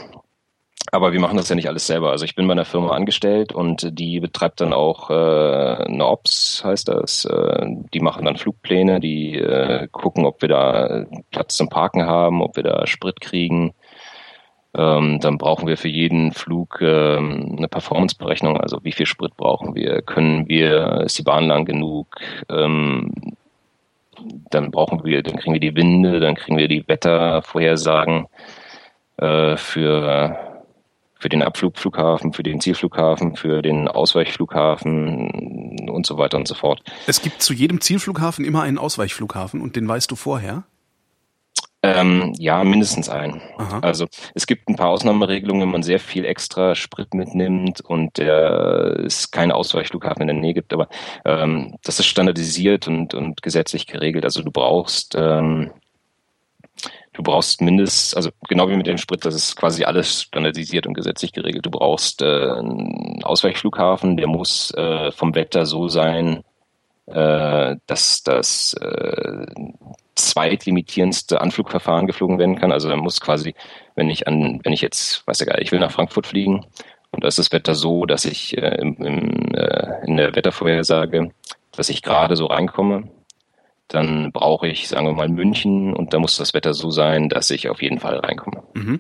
Speaker 3: aber wir machen das ja nicht alles selber. Also ich bin bei einer Firma angestellt und die betreibt dann auch äh, eine Ops, heißt das. Äh, die machen dann Flugpläne, die äh, gucken, ob wir da Platz zum Parken haben, ob wir da Sprit kriegen. Ähm, dann brauchen wir für jeden Flug ähm, eine Performanceberechnung, also wie viel Sprit brauchen wir, können wir, ist die Bahn lang genug, ähm, dann brauchen wir, dann kriegen wir die Winde, dann kriegen wir die Wettervorhersagen äh, für für den Abflugflughafen, für den Zielflughafen, für den Ausweichflughafen und so weiter und so fort.
Speaker 2: Es gibt zu jedem Zielflughafen immer einen Ausweichflughafen und den weißt du vorher?
Speaker 3: Ähm, ja, mindestens ein.
Speaker 2: Aha.
Speaker 3: Also es gibt ein paar Ausnahmeregelungen, wenn man sehr viel extra Sprit mitnimmt und der es keinen Ausweichflughafen in der Nähe gibt, aber ähm, das ist standardisiert und, und gesetzlich geregelt. Also du brauchst ähm, du brauchst mindestens, also genau wie mit dem Sprit, das ist quasi alles standardisiert und gesetzlich geregelt. Du brauchst äh, einen Ausweichflughafen, der muss äh, vom Wetter so sein, äh, dass das äh, zweitlimitierendste Anflugverfahren geflogen werden kann. Also da muss quasi, wenn ich an, wenn ich jetzt, weiß ja gar nicht, ich will nach Frankfurt fliegen und da ist das Wetter so, dass ich äh, im, im, äh, in der Wettervorhersage, dass ich gerade so reinkomme, dann brauche ich, sagen wir mal, München und da muss das Wetter so sein, dass ich auf jeden Fall reinkomme. Mhm.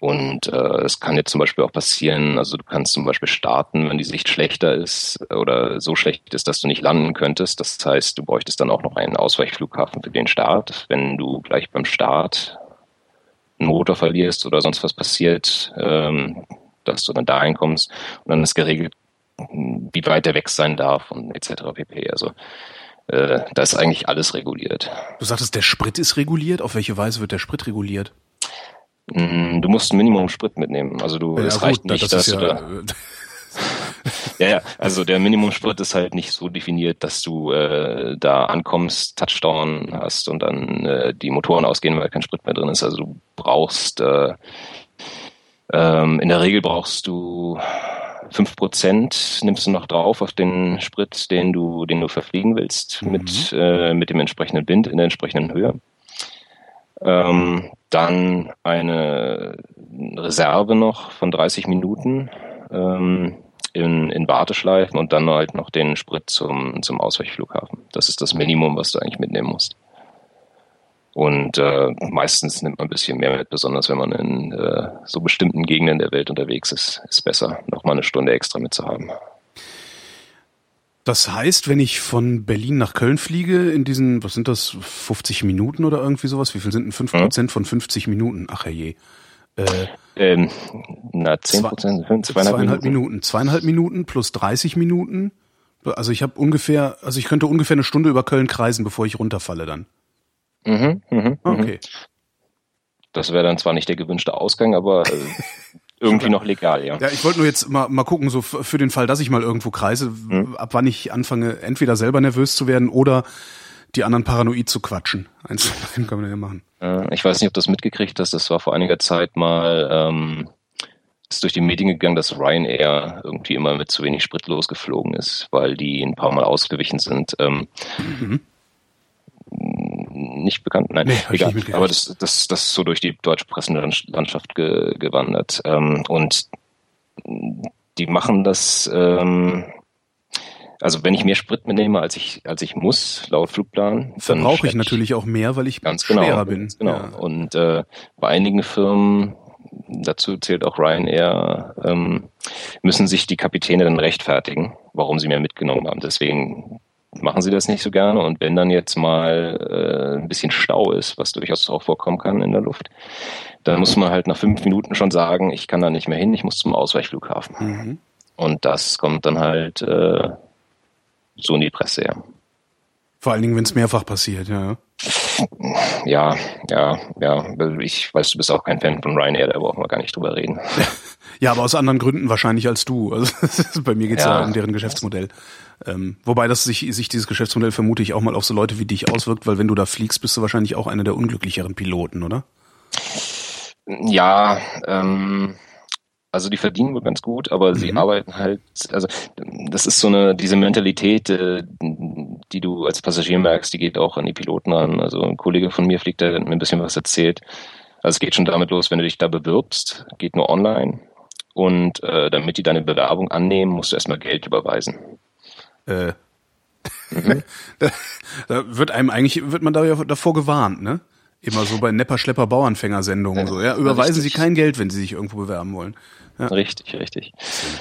Speaker 3: Und äh, es kann jetzt zum Beispiel auch passieren, also du kannst zum Beispiel starten, wenn die Sicht schlechter ist oder so schlecht ist, dass du nicht landen könntest. Das heißt, du bräuchtest dann auch noch einen Ausweichflughafen für den Start. Wenn du gleich beim Start einen Motor verlierst oder sonst was passiert, ähm, dass du dann dahin kommst und dann ist geregelt, wie weit der weg sein darf und etc. pp. Also äh, da ist eigentlich alles reguliert.
Speaker 2: Du sagtest, der Sprit ist reguliert. Auf welche Weise wird der Sprit reguliert?
Speaker 3: Mm, du musst ein Minimum Sprit mitnehmen. Also du, ja, es reicht gut, nicht, das dass du ja, da. ja, ja, also der Minimumsprit ist halt nicht so definiert, dass du äh, da ankommst, Touchdown hast und dann äh, die Motoren ausgehen, weil kein Sprit mehr drin ist. Also du brauchst äh, ähm, in der Regel brauchst du fünf Prozent nimmst du noch drauf auf den Sprit, den du, den du verfliegen willst, mhm. mit, äh, mit dem entsprechenden Wind in der entsprechenden Höhe. Ähm, dann eine Reserve noch von 30 Minuten ähm, in, in Warteschleifen und dann halt noch den Sprit zum, zum Ausweichflughafen. Das ist das Minimum, was du eigentlich mitnehmen musst. Und äh, meistens nimmt man ein bisschen mehr mit, besonders wenn man in äh, so bestimmten Gegenden der Welt unterwegs ist, ist besser, noch mal eine Stunde extra mitzuhaben.
Speaker 2: Das heißt, wenn ich von Berlin nach Köln fliege, in diesen, was sind das, 50 Minuten oder irgendwie sowas? Wie viel sind denn 5 Prozent hm? von 50 Minuten? Ach herrje.
Speaker 3: Äh, ähm, na, 10 Prozent, zweieinhalb,
Speaker 2: zweieinhalb Minuten. Minuten. Zweieinhalb Minuten plus 30 Minuten. Also ich habe ungefähr, also ich könnte ungefähr eine Stunde über Köln kreisen, bevor ich runterfalle dann.
Speaker 3: Mhm, mhm, mhm. okay. Das wäre dann zwar nicht der gewünschte Ausgang, aber äh, irgendwie noch legal, ja.
Speaker 2: Ja, ich wollte nur jetzt mal, mal gucken, so für den Fall, dass ich mal irgendwo kreise, hm. ab wann ich anfange, entweder selber nervös zu werden oder die anderen paranoid zu quatschen. Eins von beiden kann man ja machen.
Speaker 3: Ich weiß nicht, ob du das mitgekriegt hast, das war vor einiger Zeit mal, ähm, ist durch die Medien gegangen, dass Ryanair irgendwie immer mit zu wenig Sprit losgeflogen ist, weil die ein paar Mal ausgewichen sind. Ähm, mhm nicht bekannt, nein, nee, egal. Aber das, das, das ist so durch die deutsche Pressenlandschaft ge, gewandert. Ähm, und die machen das, ähm, also wenn ich mehr Sprit mitnehme, als ich, als ich muss, laut Flugplan,
Speaker 2: dann brauche ich natürlich auch mehr, weil ich ganz genau, schwerer bin.
Speaker 3: Genau. Ja. Und äh, bei einigen Firmen, dazu zählt auch Ryanair, ähm, müssen sich die Kapitäne dann rechtfertigen, warum sie mehr mitgenommen haben. Deswegen machen sie das nicht so gerne. Und wenn dann jetzt mal äh, ein bisschen Stau ist, was durchaus auch vorkommen kann in der Luft, dann muss man halt nach fünf Minuten schon sagen, ich kann da nicht mehr hin, ich muss zum Ausweichflughafen. Mhm. Und das kommt dann halt äh, so in die Presse, ja.
Speaker 2: Vor allen Dingen, wenn es mehrfach passiert, ja.
Speaker 3: Ja, ja, ja. Ich weiß, du bist auch kein Fan von Ryanair, da brauchen wir gar nicht drüber reden.
Speaker 2: Ja, aber aus anderen Gründen wahrscheinlich als du. Also bei mir geht's ja. ja um deren Geschäftsmodell. Ähm, wobei das sich, sich dieses Geschäftsmodell vermute ich auch mal auf so Leute wie dich auswirkt, weil wenn du da fliegst, bist du wahrscheinlich auch einer der unglücklicheren Piloten, oder?
Speaker 3: Ja, ähm, also die verdienen wohl ganz gut, aber mhm. sie arbeiten halt, also das ist so eine, diese Mentalität, äh, die du als Passagier merkst, die geht auch an die Piloten ran. Also ein Kollege von mir fliegt, der hat mir ein bisschen was erzählt. Also es geht schon damit los, wenn du dich da bewirbst, geht nur online. Und äh, damit die deine Bewerbung annehmen, musst du erstmal Geld überweisen.
Speaker 2: Äh. Mhm. da, da, wird einem eigentlich, wird man da ja davor gewarnt, ne? Immer so bei Nepper, Schlepper, Bauernfänger-Sendungen so. Ja, überweisen richtig. Sie kein Geld, wenn Sie sich irgendwo bewerben wollen.
Speaker 3: Ja. Richtig, richtig.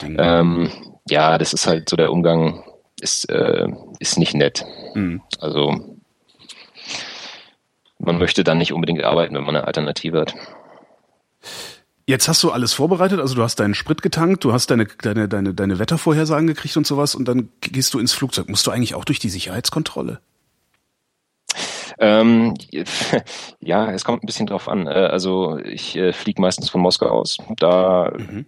Speaker 3: Ähm, ja, das ist halt so der Umgang, ist, äh, ist nicht nett. Mhm. Also man möchte dann nicht unbedingt arbeiten, wenn man eine Alternative hat.
Speaker 2: Jetzt hast du alles vorbereitet, also du hast deinen Sprit getankt, du hast deine, deine, deine, deine Wettervorhersagen gekriegt und sowas und dann gehst du ins Flugzeug. Musst du eigentlich auch durch die Sicherheitskontrolle?
Speaker 3: Ähm, ja, es kommt ein bisschen drauf an. Äh, also ich äh, fliege meistens von Moskau aus. Da mhm.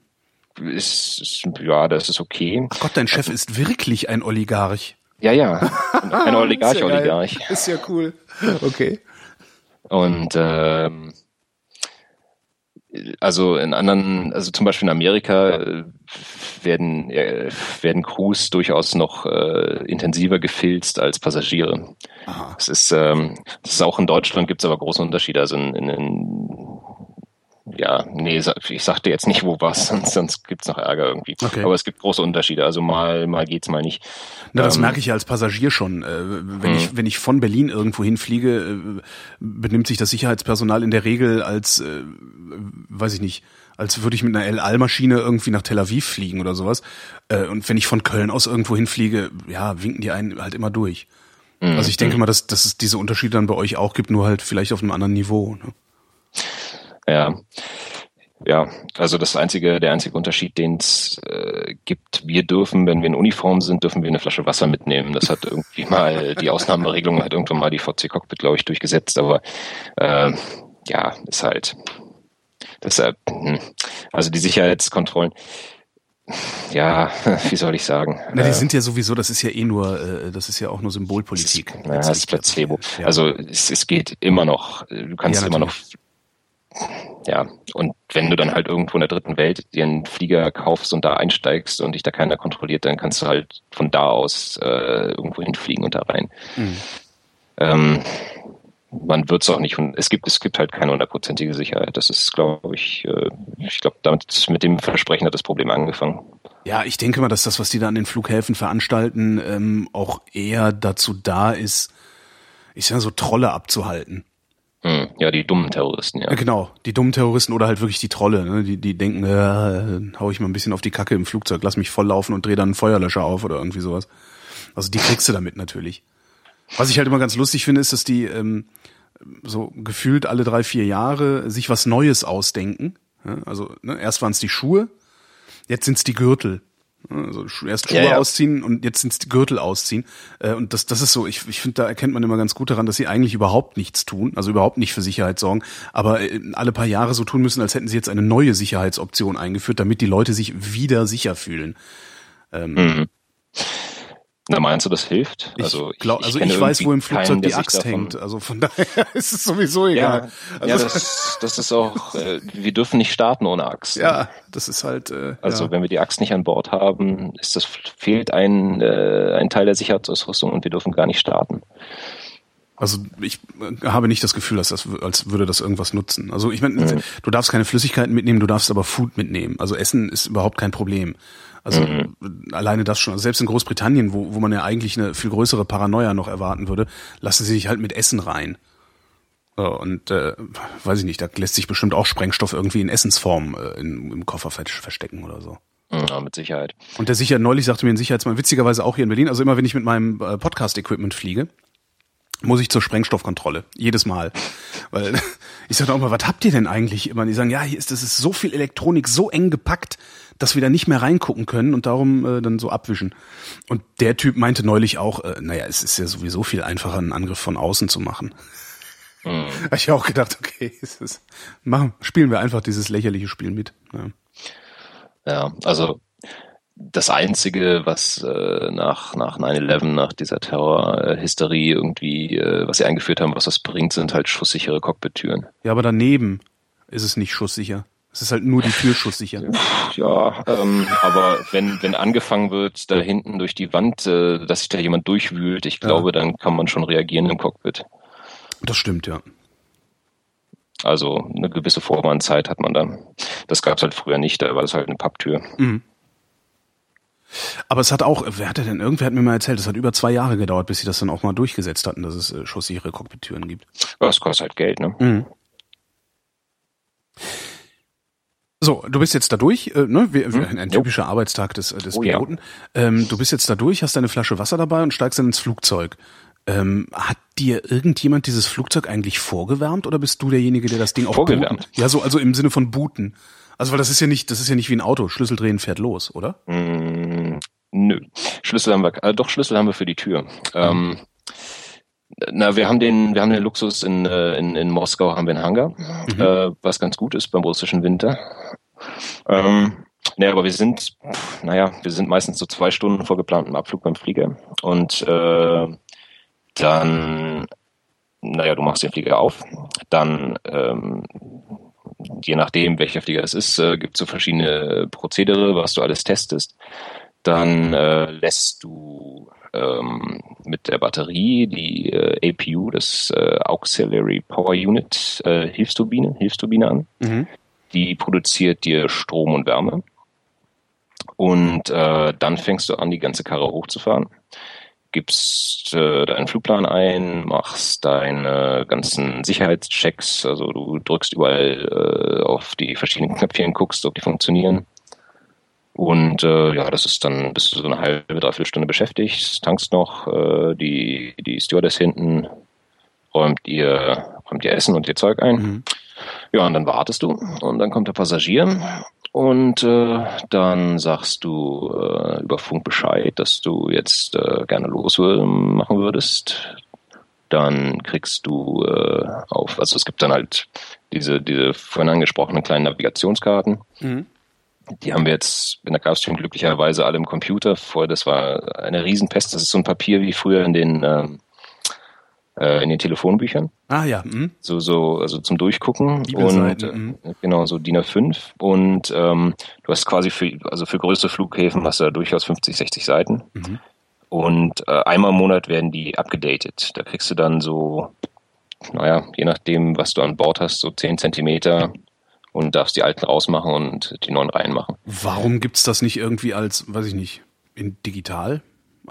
Speaker 3: ist, ist, ja, das ist okay.
Speaker 2: Ach Gott, dein Chef ist wirklich ein Oligarch.
Speaker 3: Ja, ja, ein Oligarch-Oligarch.
Speaker 2: ist, ja ist ja cool. Okay.
Speaker 3: Und ähm, also in anderen, also zum Beispiel in Amerika äh, werden, äh, werden Crews durchaus noch äh, intensiver gefilzt als Passagiere. Aha. Das ist, ähm, das ist auch in Deutschland gibt es aber große Unterschiede. Also in, in, in ja, nee, ich sagte jetzt nicht, wo was, sonst, sonst gibt's noch Ärger irgendwie. Okay. Aber es gibt große Unterschiede. Also mal, mal geht's, mal nicht.
Speaker 2: Na, das ähm, merke ich ja als Passagier schon. Äh, wenn ich, hm. wenn ich von Berlin irgendwo hinfliege, äh, benimmt sich das Sicherheitspersonal in der Regel als, äh, weiß ich nicht, als würde ich mit einer El Al-Maschine irgendwie nach Tel Aviv fliegen oder sowas. Äh, und wenn ich von Köln aus irgendwo hinfliege, ja, winken die einen halt immer durch. Mhm. Also ich denke hm. mal, dass, dass es diese Unterschiede dann bei euch auch gibt, nur halt vielleicht auf einem anderen Niveau. Ne?
Speaker 3: Ja. Ja, also das einzige, der einzige Unterschied, den es äh, gibt, wir dürfen, wenn wir in Uniform sind, dürfen wir eine Flasche Wasser mitnehmen. Das hat irgendwie mal die Ausnahmeregelung hat irgendwann mal die VC Cockpit, glaube ich, durchgesetzt, aber äh, ja, ist halt deshalb, hm. also die Sicherheitskontrollen, ja, wie soll ich sagen?
Speaker 2: Na, die äh, sind ja sowieso, das ist ja eh nur, äh, das ist ja auch nur Symbolpolitik.
Speaker 3: Ja, das ist Placebo. Ja. Also es, es geht immer noch, du kannst ja, immer noch ja, und wenn du dann halt irgendwo in der dritten Welt dir einen Flieger kaufst und da einsteigst und dich da keiner kontrolliert, dann kannst du halt von da aus äh, irgendwo hinfliegen und da rein. Mhm. Ähm, man wird es auch nicht, es gibt, es gibt halt keine hundertprozentige Sicherheit. Das ist, glaube ich, äh, ich glaube, damit mit dem Versprechen hat das Problem angefangen.
Speaker 2: Ja, ich denke mal, dass das, was die da an den Flughäfen veranstalten, ähm, auch eher dazu da ist, ich sag mal so Trolle abzuhalten.
Speaker 3: Hm, ja, die dummen Terroristen, ja.
Speaker 2: Genau, die dummen Terroristen oder halt wirklich die Trolle, ne? die, die denken, äh, hau ich mal ein bisschen auf die Kacke im Flugzeug, lass mich volllaufen und dreh dann einen Feuerlöscher auf oder irgendwie sowas. Also die kriegst du damit natürlich. Was ich halt immer ganz lustig finde, ist, dass die ähm, so gefühlt alle drei, vier Jahre sich was Neues ausdenken. Also ne? erst waren es die Schuhe, jetzt sind es die Gürtel. Also erst Schuhe ja, ja. ausziehen und jetzt sind die Gürtel ausziehen. Äh, und das, das ist so, ich, ich finde, da erkennt man immer ganz gut daran, dass sie eigentlich überhaupt nichts tun, also überhaupt nicht für Sicherheit sorgen, aber äh, alle paar Jahre so tun müssen, als hätten sie jetzt eine neue Sicherheitsoption eingeführt, damit die Leute sich wieder sicher fühlen. Ähm, mhm.
Speaker 3: Na, meinst du, das hilft?
Speaker 2: Also ich, glaub, also ich, ich weiß, wo im Flugzeug keinen, die Axt hängt. Also von daher ist es sowieso egal.
Speaker 3: Ja, also ja das, das ist auch, äh, wir dürfen nicht starten ohne Axt.
Speaker 2: Ja, das ist halt. Äh,
Speaker 3: also
Speaker 2: ja.
Speaker 3: wenn wir die Axt nicht an Bord haben, ist das fehlt ein, äh, ein Teil der Sicherheitsausrüstung und wir dürfen gar nicht starten.
Speaker 2: Also ich äh, habe nicht das Gefühl, dass das, als würde das irgendwas nutzen. Also ich meine, mhm. du darfst keine Flüssigkeiten mitnehmen, du darfst aber Food mitnehmen. Also Essen ist überhaupt kein Problem. Also mhm. alleine das schon. Also selbst in Großbritannien, wo, wo man ja eigentlich eine viel größere Paranoia noch erwarten würde, lassen sie sich halt mit Essen rein. Und äh, weiß ich nicht, da lässt sich bestimmt auch Sprengstoff irgendwie in Essensform äh, in, im Koffer verstecken oder so.
Speaker 3: Ja, mit Sicherheit.
Speaker 2: Und der Sicherheit, neulich sagte mir ein Sicherheitsmann, witzigerweise auch hier in Berlin, also immer wenn ich mit meinem äh, Podcast-Equipment fliege, muss ich zur Sprengstoffkontrolle. Jedes Mal. Weil ich sage auch mal, was habt ihr denn eigentlich immer? Die sagen, ja, hier ist das ist so viel Elektronik, so eng gepackt, dass wir da nicht mehr reingucken können und darum äh, dann so abwischen. Und der Typ meinte neulich auch, äh, naja, es ist ja sowieso viel einfacher, einen Angriff von außen zu machen. Mhm. Habe ich auch gedacht, okay, es ist, machen, spielen wir einfach dieses lächerliche Spiel mit.
Speaker 3: Ja, ja also das Einzige, was äh, nach, nach 9-11, nach dieser Terrorhysterie irgendwie, äh, was sie eingeführt haben, was das bringt, sind halt schusssichere Cockpit-Türen.
Speaker 2: Ja, aber daneben ist es nicht schusssicher. Es ist halt nur die Tür schusssicher.
Speaker 3: Ja, ähm, aber wenn, wenn angefangen wird, da hinten durch die Wand, äh, dass sich da jemand durchwühlt, ich glaube, ja. dann kann man schon reagieren im Cockpit.
Speaker 2: Das stimmt, ja.
Speaker 3: Also eine gewisse Vorwarnzeit hat man dann. Das gab es halt früher nicht, da war das halt eine Papptür. Mhm.
Speaker 2: Aber es hat auch, wer hatte denn, irgendwer hat mir mal erzählt, es hat über zwei Jahre gedauert, bis sie das dann auch mal durchgesetzt hatten, dass es äh, schusssichere Cockpit-Türen gibt.
Speaker 3: Das kostet halt Geld, ne? Mhm.
Speaker 2: So, du bist jetzt da durch, äh, ne? Wir, hm? Ein typischer jo. Arbeitstag des, äh, des oh, Piloten. Ja. Ähm, du bist jetzt da durch, hast deine Flasche Wasser dabei und steigst dann ins Flugzeug. Ähm, hat dir irgendjemand dieses Flugzeug eigentlich vorgewärmt oder bist du derjenige, der das Ding auch
Speaker 3: vorgewärmt?
Speaker 2: Booten? Ja, so also im Sinne von booten. Also weil das ist ja nicht, das ist ja nicht wie ein Auto. Schlüssel drehen fährt los, oder?
Speaker 3: Mm, nö. Schlüssel haben wir, äh, doch Schlüssel haben wir für die Tür. Ähm, na, wir haben den, wir haben den Luxus in, äh, in, in Moskau haben wir einen Hangar, mhm. äh, was ganz gut ist beim russischen Winter. Ähm, ne, aber wir sind, naja, wir sind meistens so zwei Stunden vor geplantem Abflug beim Flieger und äh, dann, naja, du machst den Flieger auf, dann ähm, je nachdem, welcher Flieger es ist, äh, gibt es so verschiedene Prozedere, was du alles testest. Dann äh, lässt du ähm, mit der Batterie die äh, APU, das äh, Auxiliary Power Unit, äh, Hilfsturbine, Hilfsturbine an. Mhm. Die produziert dir Strom und Wärme. Und äh, dann fängst du an, die ganze Karre hochzufahren gibst äh, deinen Flugplan ein, machst deine ganzen Sicherheitschecks, also du drückst überall äh, auf die verschiedenen Knöpfchen, guckst, ob die funktionieren. Und äh, ja, das ist dann, bist du so eine halbe, dreiviertel Stunde beschäftigt, tankst noch, äh, die, die Stewardess hinten räumt ihr, räumt ihr Essen und ihr Zeug ein. Mhm. Ja, und dann wartest du und dann kommt der Passagier und äh, dann sagst du äh, über Funk Bescheid, dass du jetzt äh, gerne los machen würdest. Dann kriegst du äh, auf, also es gibt dann halt diese, diese vorhin angesprochenen kleinen Navigationskarten. Mhm. Die haben wir jetzt in der Gulfstream glücklicherweise alle im Computer. Vorher, das war eine Riesenpest. Das ist so ein Papier wie früher in den ähm, äh, in den Telefonbüchern.
Speaker 2: Ah ja. Mhm.
Speaker 3: So, so, also zum Durchgucken. Und mhm. genau, so DIN A5. Und ähm, du hast quasi für, also für größere Flughäfen hast du da durchaus 50, 60 Seiten. Mhm. Und äh, einmal im Monat werden die abgedatet. Da kriegst du dann so, naja, je nachdem, was du an Bord hast, so 10 Zentimeter und darfst die alten rausmachen und die neuen reinmachen.
Speaker 2: Warum gibt's das nicht irgendwie als, weiß ich nicht, in digital?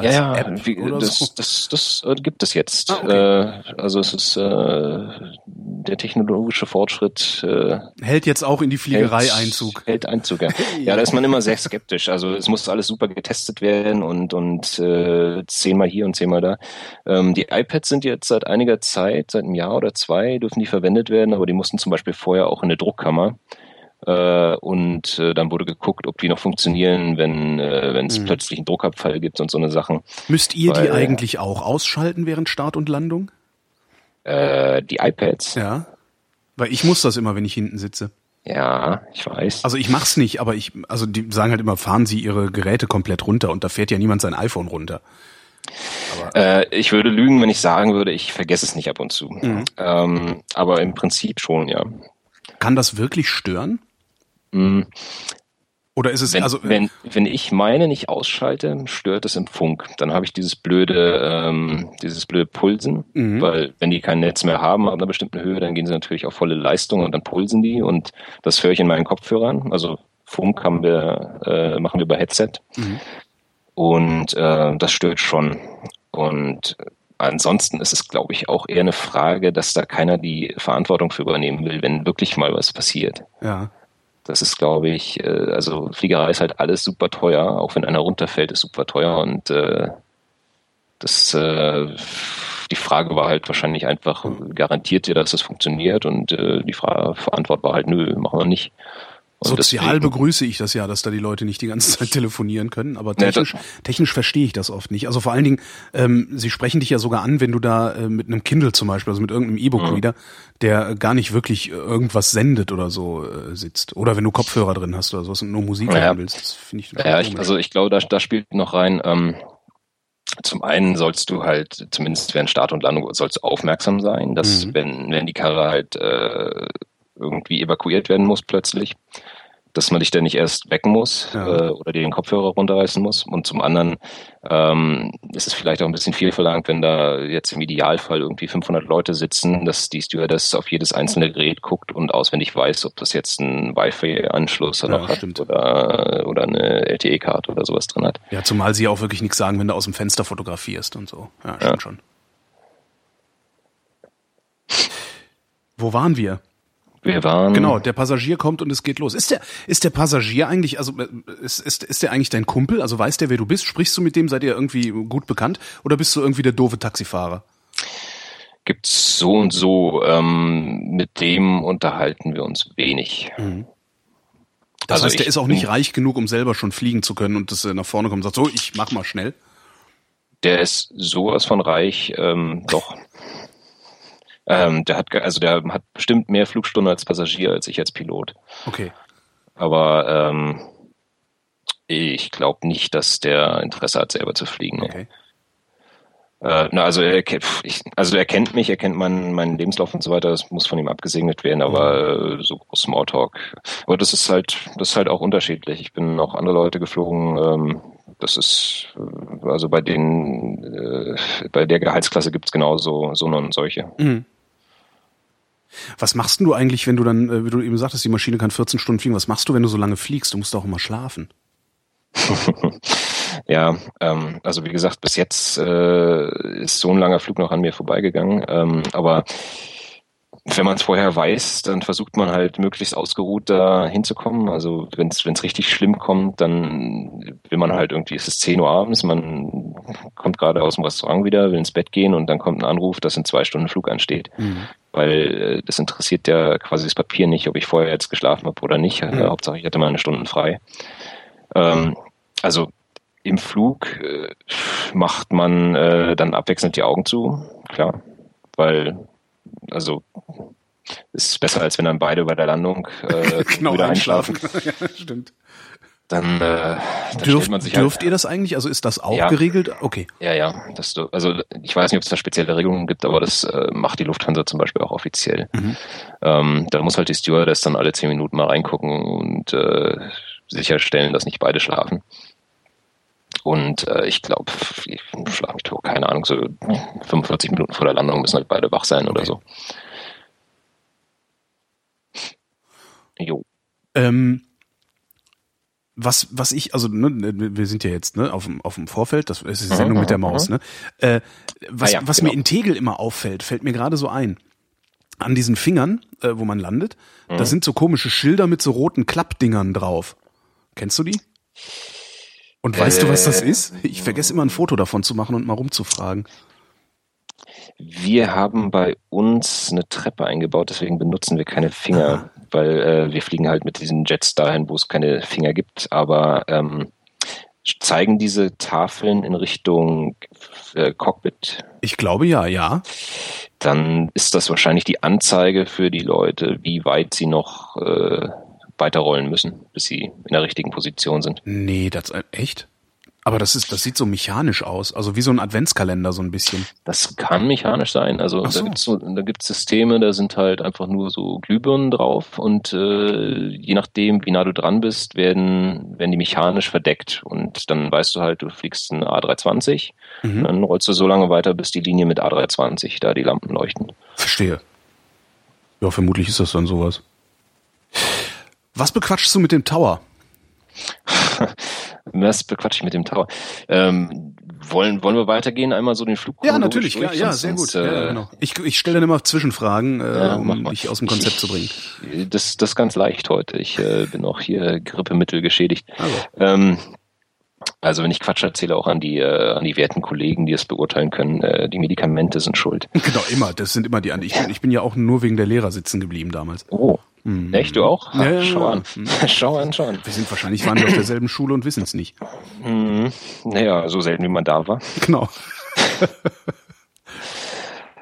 Speaker 3: Ja, ja, App wie, das, so? das, das, das äh, gibt es jetzt. Ah, okay. äh, also es ist äh, der technologische Fortschritt
Speaker 2: äh, hält jetzt auch in die Fliegerei
Speaker 3: hält,
Speaker 2: Einzug.
Speaker 3: Hält Einzug, ja. ja, da ist man immer sehr skeptisch. Also es muss alles super getestet werden und und äh, zehnmal hier und zehnmal da. Ähm, die iPads sind jetzt seit einiger Zeit, seit einem Jahr oder zwei, dürfen die verwendet werden, aber die mussten zum Beispiel vorher auch in eine Druckkammer. Äh, und äh, dann wurde geguckt, ob die noch funktionieren, wenn äh, wenn es mhm. plötzlich einen Druckabfall gibt und so eine Sachen.
Speaker 2: Müsst ihr Weil, die eigentlich auch ausschalten während Start und Landung?
Speaker 3: Äh, die iPads.
Speaker 2: Ja. Weil ich muss das immer, wenn ich hinten sitze.
Speaker 3: Ja, ich weiß.
Speaker 2: Also ich mach's nicht, aber ich, also die sagen halt immer, fahren Sie Ihre Geräte komplett runter und da fährt ja niemand sein iPhone runter.
Speaker 3: Äh, ich würde lügen, wenn ich sagen würde, ich vergesse es nicht ab und zu. Mhm. Ähm, aber im Prinzip schon, ja.
Speaker 2: Kann das wirklich stören? Mhm. Oder ist es
Speaker 3: wenn,
Speaker 2: also
Speaker 3: wenn wenn ich meine nicht ausschalte, stört es im Funk. Dann habe ich dieses blöde ähm, dieses blöde Pulsen, mhm. weil wenn die kein Netz mehr haben ab einer bestimmten Höhe, dann gehen sie natürlich auf volle Leistung und dann pulsen die und das höre ich in meinen Kopfhörern. Also Funk haben wir äh, machen wir über Headset mhm. und äh, das stört schon. Und ansonsten ist es, glaube ich, auch eher eine Frage, dass da keiner die Verantwortung für übernehmen will, wenn wirklich mal was passiert.
Speaker 2: Ja.
Speaker 3: Das ist, glaube ich, äh, also Fliegerei ist halt alles super teuer, auch wenn einer runterfällt, ist super teuer und äh, das äh, die Frage war halt wahrscheinlich einfach, garantiert ihr, dass das funktioniert? Und äh, die Frage, Verantwort war halt, nö, machen wir nicht.
Speaker 2: Und Sozial deswegen, begrüße ich das ja, dass da die Leute nicht die ganze Zeit telefonieren können, aber technisch, ja, technisch verstehe ich das oft nicht. Also vor allen Dingen, ähm, sie sprechen dich ja sogar an, wenn du da äh, mit einem Kindle zum Beispiel, also mit irgendeinem E-Book-Reader, mhm. der gar nicht wirklich irgendwas sendet oder so äh, sitzt. Oder wenn du Kopfhörer drin hast oder sowas und nur Musik
Speaker 3: ja.
Speaker 2: hören willst.
Speaker 3: Das finde ich Ja, ich, also ich glaube, da, da spielt noch rein, ähm, zum einen sollst du halt, zumindest während Start und Landung, sollst du aufmerksam sein, dass mhm. wenn, wenn die Karre halt äh, irgendwie evakuiert werden muss plötzlich, dass man dich dann nicht erst wecken muss ja. äh, oder dir den Kopfhörer runterreißen muss. Und zum anderen ähm, ist es vielleicht auch ein bisschen viel verlangt, wenn da jetzt im Idealfall irgendwie 500 Leute sitzen, dass die Stewardess auf jedes einzelne Gerät guckt und auswendig weiß, ob das jetzt ein Wi-Fi-Anschluss ja, noch hat oder, oder eine LTE-Karte oder sowas drin hat.
Speaker 2: Ja, zumal sie auch wirklich nichts sagen, wenn du aus dem Fenster fotografierst und so. Ja, stimmt ja. schon. Wo waren wir?
Speaker 3: Wir waren.
Speaker 2: Genau, der Passagier kommt und es geht los. Ist der, ist der Passagier eigentlich, also äh, ist, ist, ist der eigentlich dein Kumpel? Also weiß der, wer du bist? Sprichst du mit dem? Seid ihr irgendwie gut bekannt? Oder bist du irgendwie der doofe Taxifahrer?
Speaker 3: Gibt's so und so. Ähm, mit dem unterhalten wir uns wenig. Mhm.
Speaker 2: Das also heißt, der ist auch nicht reich genug, um selber schon fliegen zu können und dass er nach vorne kommt und sagt, so, ich mach mal schnell.
Speaker 3: Der ist sowas von reich, ähm, doch. Ähm, der hat also der hat bestimmt mehr Flugstunden als Passagier als ich als Pilot.
Speaker 2: Okay.
Speaker 3: Aber ähm, ich glaube nicht, dass der Interesse hat, selber zu fliegen.
Speaker 2: Okay.
Speaker 3: Äh, na, also, er, ich, also er kennt mich, er kennt meinen, meinen Lebenslauf und so weiter, das muss von ihm abgesegnet werden, aber äh, so Smalltalk. Aber das ist halt, das ist halt auch unterschiedlich. Ich bin auch andere Leute geflogen, ähm, das ist, äh, also bei den, äh, bei der Gehaltsklasse gibt's genauso so und solche. Mhm.
Speaker 2: Was machst du eigentlich, wenn du dann, äh, wie du eben sagtest, die Maschine kann 14 Stunden fliegen, was machst du, wenn du so lange fliegst? Du musst auch immer schlafen.
Speaker 3: Ja, ähm, also wie gesagt, bis jetzt äh, ist so ein langer Flug noch an mir vorbeigegangen. Ähm, aber wenn man es vorher weiß, dann versucht man halt möglichst ausgeruht da hinzukommen. Also wenn es richtig schlimm kommt, dann will man halt irgendwie, es ist 10 Uhr abends, man kommt gerade aus dem Restaurant wieder, will ins Bett gehen und dann kommt ein Anruf, dass in zwei Stunden Flug ansteht. Mhm. Weil äh, das interessiert ja quasi das Papier nicht, ob ich vorher jetzt geschlafen habe oder nicht. Mhm. Äh, Hauptsache ich hatte meine Stunden frei. Ähm, also im Flug äh, macht man äh, dann abwechselnd die Augen zu, klar, weil also ist besser, als wenn dann beide bei der Landung äh, genau, wieder einschlafen. ja, stimmt. Dann, äh, dann
Speaker 2: Dürft, man sich halt, Dürft ihr das eigentlich? Also ist das auch ja, geregelt? Okay.
Speaker 3: Ja, ja. Das, also ich weiß nicht, ob es da spezielle Regelungen gibt, aber das äh, macht die Lufthansa zum Beispiel auch offiziell. Mhm. Ähm, da muss halt die Stewardess dann alle zehn Minuten mal reingucken und äh, sicherstellen, dass nicht beide schlafen. Und äh, ich glaube, ich schlage mich tot, keine Ahnung, so 45 Minuten vor der Landung müssen halt beide wach sein oder so.
Speaker 2: Jo. Ähm, was, was ich, also ne, wir sind ja jetzt ne, auf, dem, auf dem Vorfeld, das ist die Sendung mhm, mit der Maus, mhm. ne? Äh, was, ah ja, was genau. mir in Tegel immer auffällt, fällt mir gerade so ein. An diesen Fingern, äh, wo man landet, mhm. da sind so komische Schilder mit so roten Klappdingern drauf. Kennst du die? Und äh, weißt du, was das äh, ist? Ich vergesse immer ein Foto davon zu machen und mal rumzufragen.
Speaker 3: Wir haben bei uns eine Treppe eingebaut, deswegen benutzen wir keine Finger, Aha. weil äh, wir fliegen halt mit diesen Jets dahin, wo es keine Finger gibt. Aber ähm, zeigen diese Tafeln in Richtung äh, Cockpit?
Speaker 2: Ich glaube ja, ja.
Speaker 3: Dann ist das wahrscheinlich die Anzeige für die Leute, wie weit sie noch äh, weiterrollen müssen, bis sie in der richtigen Position sind.
Speaker 2: Nee, das äh, echt? Aber das ist, das sieht so mechanisch aus, also wie so ein Adventskalender so ein bisschen.
Speaker 3: Das kann mechanisch sein. Also so. da gibt's so, da gibt's Systeme, da sind halt einfach nur so Glühbirnen drauf und äh, je nachdem, wie nah du dran bist, werden werden die mechanisch verdeckt und dann weißt du halt, du fliegst ein A320, mhm. dann rollst du so lange weiter, bis die Linie mit A320 da die Lampen leuchten.
Speaker 2: Verstehe. Ja, vermutlich ist das dann sowas. Was bequatschst du mit dem Tower?
Speaker 3: Was bequatsche ich mit dem Tower? Ähm, wollen, wollen wir weitergehen, einmal so den Flug?
Speaker 2: Ja, natürlich, ja, ja, sehr gut. Äh, ja, genau. Ich, ich stelle dann immer Zwischenfragen, äh, ja, um dich aus dem Konzept
Speaker 3: ich,
Speaker 2: zu bringen.
Speaker 3: Das, das ist ganz leicht heute. Ich äh, bin auch hier Grippemittel geschädigt. Also. Ähm, also wenn ich Quatsch erzähle, auch an die äh, an die werten Kollegen, die es beurteilen können, äh, die Medikamente sind schuld.
Speaker 2: Genau, immer. Das sind immer die. Ich bin, ich bin ja auch nur wegen der Lehrer sitzen geblieben damals.
Speaker 3: Oh, Mhm. Echt, du auch?
Speaker 2: Ja, ja, schau an.
Speaker 3: Schau an, schau an.
Speaker 2: Wir sind wahrscheinlich waren wir auf derselben Schule und wissen es nicht.
Speaker 3: Mhm. Naja, so selten wie man da war.
Speaker 2: Genau.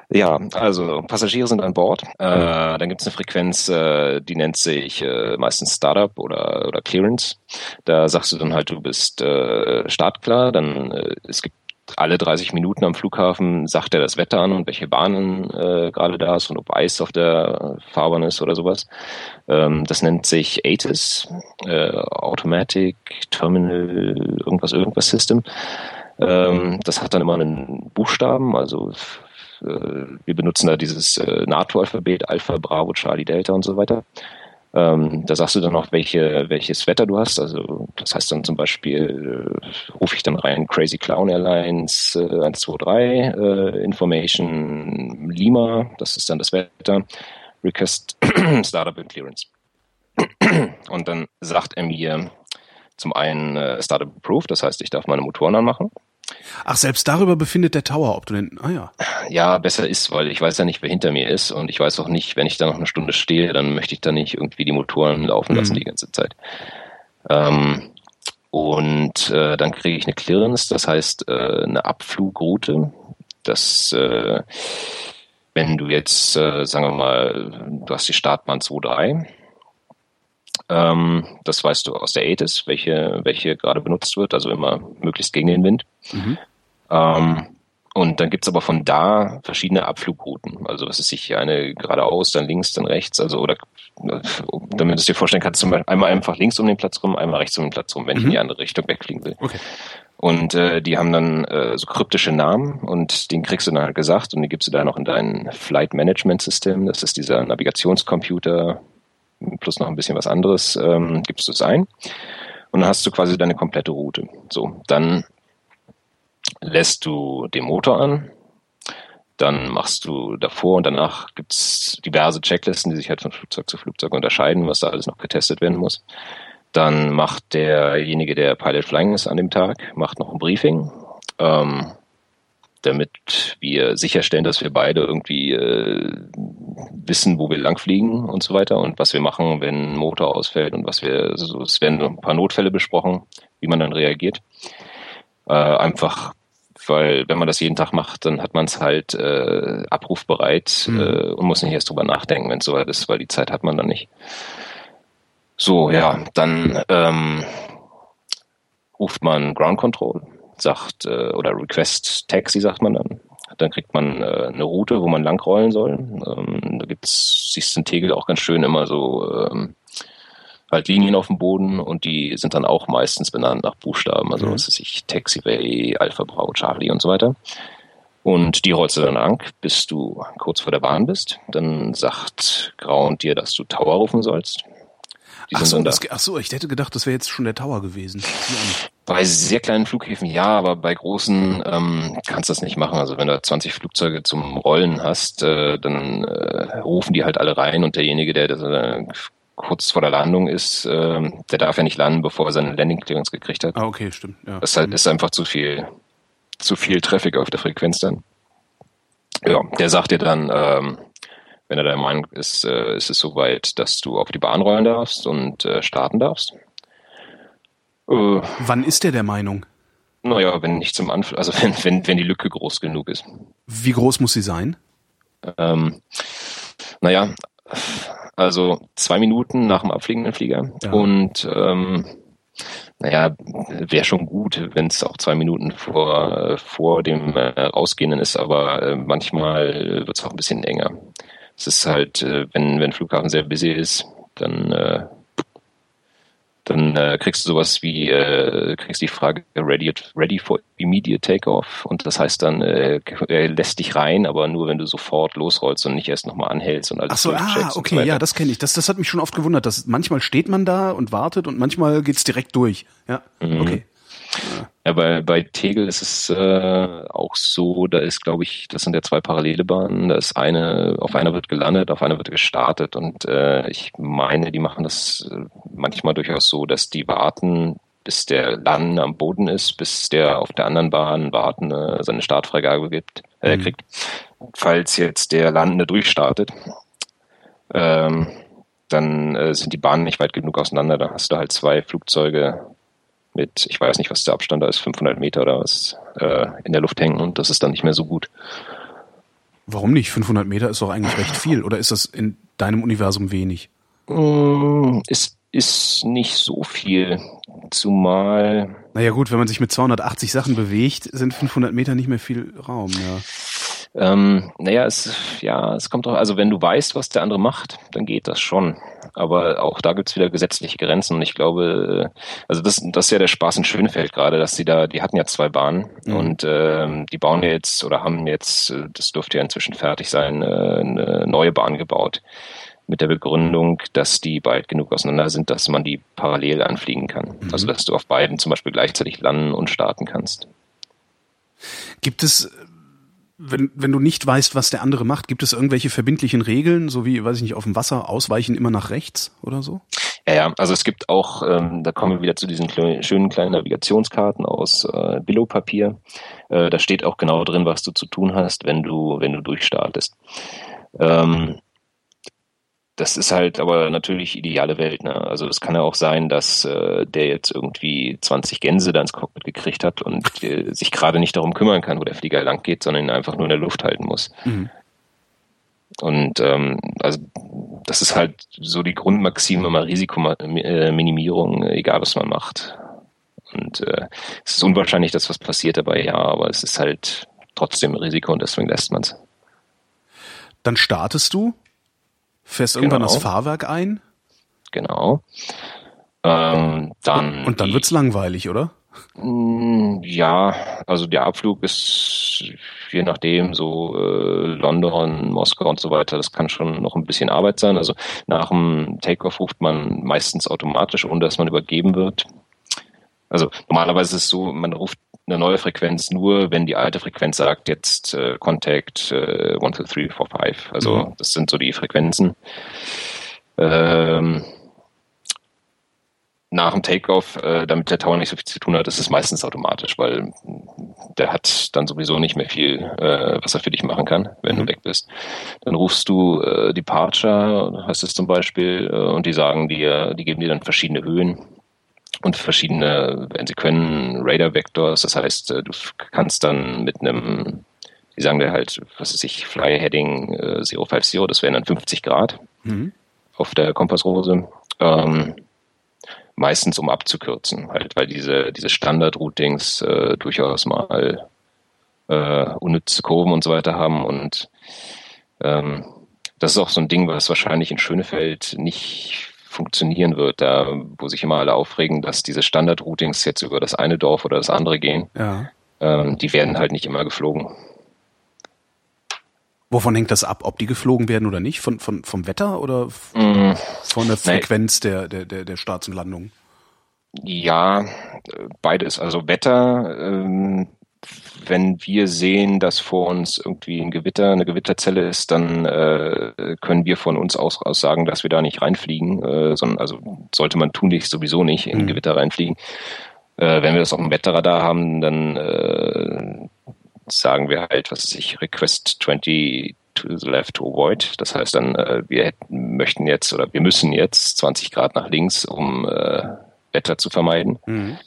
Speaker 3: Ja, also Passagiere sind an Bord. Äh, dann gibt es eine Frequenz, äh, die nennt sich äh, meistens Startup oder, oder Clearance. Da sagst du dann halt, du bist äh, startklar. Dann äh, es gibt alle 30 Minuten am Flughafen sagt er das Wetter an und welche Bahnen äh, gerade da ist und ob Eis auf der Fahrbahn ist oder sowas. Ähm, das nennt sich ATIS, äh, Automatic Terminal irgendwas irgendwas System. Ähm, das hat dann immer einen Buchstaben, also äh, wir benutzen da dieses äh, NATO-Alphabet, Alpha, Bravo, Charlie, Delta und so weiter. Ähm, da sagst du dann noch, welche, welches Wetter du hast. Also das heißt dann zum Beispiel, äh, rufe ich dann rein Crazy Clown Airlines äh, 123, äh, Information Lima, das ist dann das Wetter, Request Startup and Clearance. Und dann sagt er mir zum einen äh, Startup Approved, das heißt, ich darf meine Motoren anmachen.
Speaker 2: Ach, selbst darüber befindet der Tower, ob du den. Ah ja.
Speaker 3: Ja, besser ist, weil ich weiß ja nicht, wer hinter mir ist und ich weiß auch nicht, wenn ich da noch eine Stunde stehe, dann möchte ich da nicht irgendwie die Motoren laufen lassen mhm. die ganze Zeit. Ähm, und äh, dann kriege ich eine Clearance, das heißt äh, eine Abflugroute. Das, äh, wenn du jetzt, äh, sagen wir mal, du hast die Startbahn 2.3 ähm, das weißt du aus der ATIS, welche, welche gerade benutzt wird, also immer möglichst gegen den Wind. Mhm. Ähm, und dann gibt's aber von da verschiedene Abflugrouten. Also was ist sich eine geradeaus, dann links, dann rechts, also oder damit du es dir vorstellen kannst, zum Beispiel einmal einfach links um den Platz rum, einmal rechts um den Platz rum, wenn mhm. ich in die andere Richtung wegfliegen will. Okay. Und äh, die haben dann äh, so kryptische Namen und den kriegst du dann halt gesagt und die gibst du dann noch in dein Flight Management System. Das ist dieser Navigationscomputer plus noch ein bisschen was anderes, ähm, gibst du es ein. Und dann hast du quasi deine komplette Route. So, dann lässt du den Motor an, dann machst du davor und danach gibt's diverse Checklisten, die sich halt von Flugzeug zu Flugzeug unterscheiden, was da alles noch getestet werden muss. Dann macht derjenige, der Pilot Flying ist an dem Tag, macht noch ein Briefing, ähm, damit wir sicherstellen, dass wir beide irgendwie äh, wissen, wo wir langfliegen und so weiter und was wir machen, wenn ein Motor ausfällt und was wir, also es werden ein paar Notfälle besprochen, wie man dann reagiert. Äh, einfach weil wenn man das jeden Tag macht, dann hat man es halt äh, abrufbereit mhm. äh, und muss nicht erst drüber nachdenken, wenn es soweit ist, weil die Zeit hat man dann nicht. So, ja, dann ähm, ruft man Ground Control, sagt, äh, oder Request Taxi sagt man dann. Dann kriegt man äh, eine Route, wo man langrollen soll. Ähm, da gibt's, siehst du in Tegel auch ganz schön immer so ähm, halt Linien auf dem Boden und die sind dann auch meistens benannt nach Buchstaben. Also mhm. was ist ich, Taxiway, Alpha Bravo, Charlie und so weiter. Und die rollst du dann lang, bis du kurz vor der Bahn bist. Dann sagt Ground dir, dass du Tower rufen sollst.
Speaker 2: Ach so, das, ach so, ich hätte gedacht, das wäre jetzt schon der Tower gewesen.
Speaker 3: Bei sehr kleinen Flughäfen ja, aber bei großen ähm, kannst du das nicht machen. Also wenn du 20 Flugzeuge zum Rollen hast, äh, dann äh, rufen die halt alle rein und derjenige, der äh, kurz vor der Landung ist, äh, der darf ja nicht landen, bevor er seine Landing Clearance gekriegt hat.
Speaker 2: Ah, okay, stimmt.
Speaker 3: Ja. Das halt, ist einfach zu viel, zu viel Traffic auf der Frequenz dann. Ja, der sagt dir dann, ähm, wenn er der Meinung ist, äh, ist es soweit, dass du auf die Bahn rollen darfst und äh, starten darfst.
Speaker 2: Äh, Wann ist der der Meinung?
Speaker 3: Naja, wenn nicht zum Anfang, also wenn, wenn, wenn die Lücke groß genug ist.
Speaker 2: Wie groß muss sie sein?
Speaker 3: Ähm, naja, also zwei Minuten nach dem abfliegenden Flieger. Ja. Und ähm, naja, wäre schon gut, wenn es auch zwei Minuten vor, vor dem äh, Rausgehenden ist, aber äh, manchmal wird es auch ein bisschen enger es ist halt, äh, wenn, wenn Flughafen sehr busy ist, dann, äh, dann äh, kriegst du sowas wie, äh, kriegst die Frage ready, ready for immediate takeoff und das heißt dann, äh, er lässt dich rein, aber nur wenn du sofort losrollst und nicht erst nochmal anhältst und alles
Speaker 2: Ach so, ah, okay, so ja, das kenne ich. Das, das hat mich schon oft gewundert, dass manchmal steht man da und wartet und manchmal geht's direkt durch. Ja, mhm. okay.
Speaker 3: Ja, bei, bei Tegel ist es äh, auch so, da ist, glaube ich, das sind ja zwei parallele Bahnen. Da ist eine, auf einer wird gelandet, auf einer wird gestartet und äh, ich meine, die machen das äh, manchmal durchaus so, dass die warten, bis der Landen am Boden ist, bis der auf der anderen Bahn warten äh, seine Startfreigabe gibt, äh, mhm. kriegt. Falls jetzt der Landende durchstartet, ähm, dann äh, sind die Bahnen nicht weit genug auseinander. Dann hast du halt zwei Flugzeuge mit, ich weiß nicht, was der Abstand da ist, 500 Meter oder was, äh, in der Luft hängen und das ist dann nicht mehr so gut.
Speaker 2: Warum nicht? 500 Meter ist doch eigentlich recht viel oder ist das in deinem Universum wenig?
Speaker 3: Mm, es ist nicht so viel, zumal...
Speaker 2: Naja gut, wenn man sich mit 280 Sachen bewegt, sind 500 Meter nicht mehr viel Raum, ja.
Speaker 3: Ähm, naja, es, ja, es kommt doch, also wenn du weißt, was der andere macht, dann geht das schon. Aber auch da gibt's wieder gesetzliche Grenzen und ich glaube, also das, das ist ja der Spaß in Schönefeld gerade, dass sie da, die hatten ja zwei Bahnen mhm. und ähm, die bauen jetzt oder haben jetzt, das dürfte ja inzwischen fertig sein, äh, eine neue Bahn gebaut mit der Begründung, dass die bald genug auseinander sind, dass man die parallel anfliegen kann. Mhm. Also dass du auf beiden zum Beispiel gleichzeitig landen und starten kannst.
Speaker 2: Gibt es wenn, wenn du nicht weißt, was der andere macht, gibt es irgendwelche verbindlichen Regeln, so wie, weiß ich nicht, auf dem Wasser ausweichen immer nach rechts oder so?
Speaker 3: Ja, ja, also es gibt auch, ähm, da kommen wir wieder zu diesen schönen kleinen Navigationskarten aus äh, Billo-Papier. Äh, da steht auch genau drin, was du zu tun hast, wenn du, wenn du durchstartest. Ähm, das ist halt aber natürlich ideale Welt. Ne? Also es kann ja auch sein, dass äh, der jetzt irgendwie 20 Gänse da ins Cockpit gekriegt hat und äh, sich gerade nicht darum kümmern kann, wo der Flieger lang geht, sondern ihn einfach nur in der Luft halten muss. Mhm. Und ähm, also das ist halt so die Grundmaxime mal Risikominimierung, egal was man macht. Und äh, es ist unwahrscheinlich, dass was passiert dabei, ja, aber es ist halt trotzdem Risiko und deswegen lässt man es.
Speaker 2: Dann startest du, fährst irgendwann
Speaker 3: Genau.
Speaker 2: das Fahrwerk ein
Speaker 3: Genau. Ähm, dann
Speaker 2: und dann
Speaker 3: die-
Speaker 2: wird's langweilig, oder?
Speaker 3: Mm, Ja, also der Abflug ist je nachdem so äh, London, Moskau und so weiter. Das kann schon noch ein bisschen Arbeit sein. Also nach dem Takeoff ruft man meistens automatisch, ohne dass man übergeben wird. Also normalerweise ist es so, man ruft eine neue Frequenz nur, wenn die alte Frequenz sagt, jetzt äh, Contact äh, 1, 2, 3, 4, 5. Also
Speaker 2: Mhm.
Speaker 3: das sind so die Frequenzen. Ähm, nach dem Takeoff, äh, damit der Tower nicht so viel zu tun hat, ist es meistens automatisch, weil der hat dann sowieso nicht mehr viel, äh, was er für dich machen kann, wenn
Speaker 2: Mhm.
Speaker 3: du weg bist. Dann rufst du äh, Departure, heißt es zum Beispiel, äh, und die sagen dir, die geben dir dann verschiedene Höhen und verschiedene, wenn sie können, Radar-Vectors. Das heißt, äh, du kannst dann mit einem, die sagen dir halt, was weiß ich, Fly Heading äh, 050, das wären dann 50 Grad
Speaker 2: Mhm.
Speaker 3: auf der Kompassrose. Ähm, meistens um abzukürzen, halt, weil diese, diese Standard-Routings äh, durchaus mal äh, unnütze Kurven und so weiter haben und ähm, das ist auch so ein Ding, was wahrscheinlich in Schönefeld nicht funktionieren wird, da wo sich immer alle aufregen, dass diese Standard-Routings jetzt über das eine Dorf oder das andere gehen,
Speaker 2: Ja.
Speaker 3: ähm, die werden halt nicht immer geflogen.
Speaker 2: Wovon hängt das ab, ob die geflogen werden oder nicht? Von, von, vom Wetter oder
Speaker 3: Mm,
Speaker 2: von der
Speaker 3: Nee.
Speaker 2: Frequenz der, der, der, der Starts und Landungen?
Speaker 3: Ja, beides. Also Wetter, ähm, wenn wir sehen, dass vor uns irgendwie ein Gewitter, eine Gewitterzelle ist, dann äh, können wir von uns aus, aus sagen, dass wir da nicht reinfliegen, äh, sondern also sollte man tunlichst sowieso nicht in
Speaker 2: Mhm.
Speaker 3: Gewitter reinfliegen. Äh, wenn wir das auf dem Wetterradar haben, dann äh, sagen wir halt, was weiß ich, Request 20 to the left to avoid. Das heißt dann, äh, wir hätten, möchten jetzt oder wir müssen jetzt 20 Grad nach links, um äh, Wetter zu vermeiden.
Speaker 2: Mhm.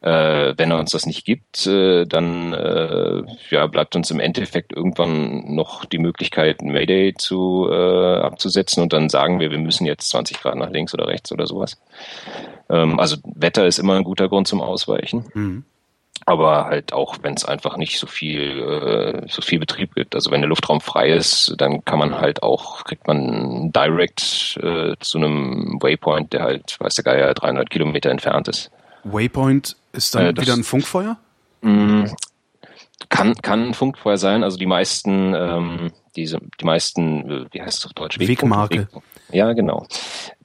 Speaker 3: Äh, wenn er uns das nicht gibt, äh, dann äh, ja, bleibt uns im Endeffekt irgendwann noch die Möglichkeit, ein Mayday zu, äh, abzusetzen und dann sagen wir, wir müssen jetzt 20 Grad nach links oder rechts oder sowas. Ähm, also Wetter ist immer ein guter Grund zum Ausweichen,
Speaker 2: Mhm.
Speaker 3: aber halt auch, wenn es einfach nicht so viel, äh, so viel Betrieb gibt. Also wenn der Luftraum frei ist, dann kann man halt auch, kriegt man direct äh, zu einem Waypoint, der halt, weiß der Geier, 300 Kilometer entfernt ist.
Speaker 2: Waypoint ist dann
Speaker 3: Äh,
Speaker 2: wieder ein Funkfeuer?
Speaker 3: Mm, Kann, kann ein Funkfeuer sein. Also die meisten, ähm, diese, die meisten, äh, wie heißt es auf Deutsch?
Speaker 2: Wegmarke.
Speaker 3: Wegpunkt. Ja, genau.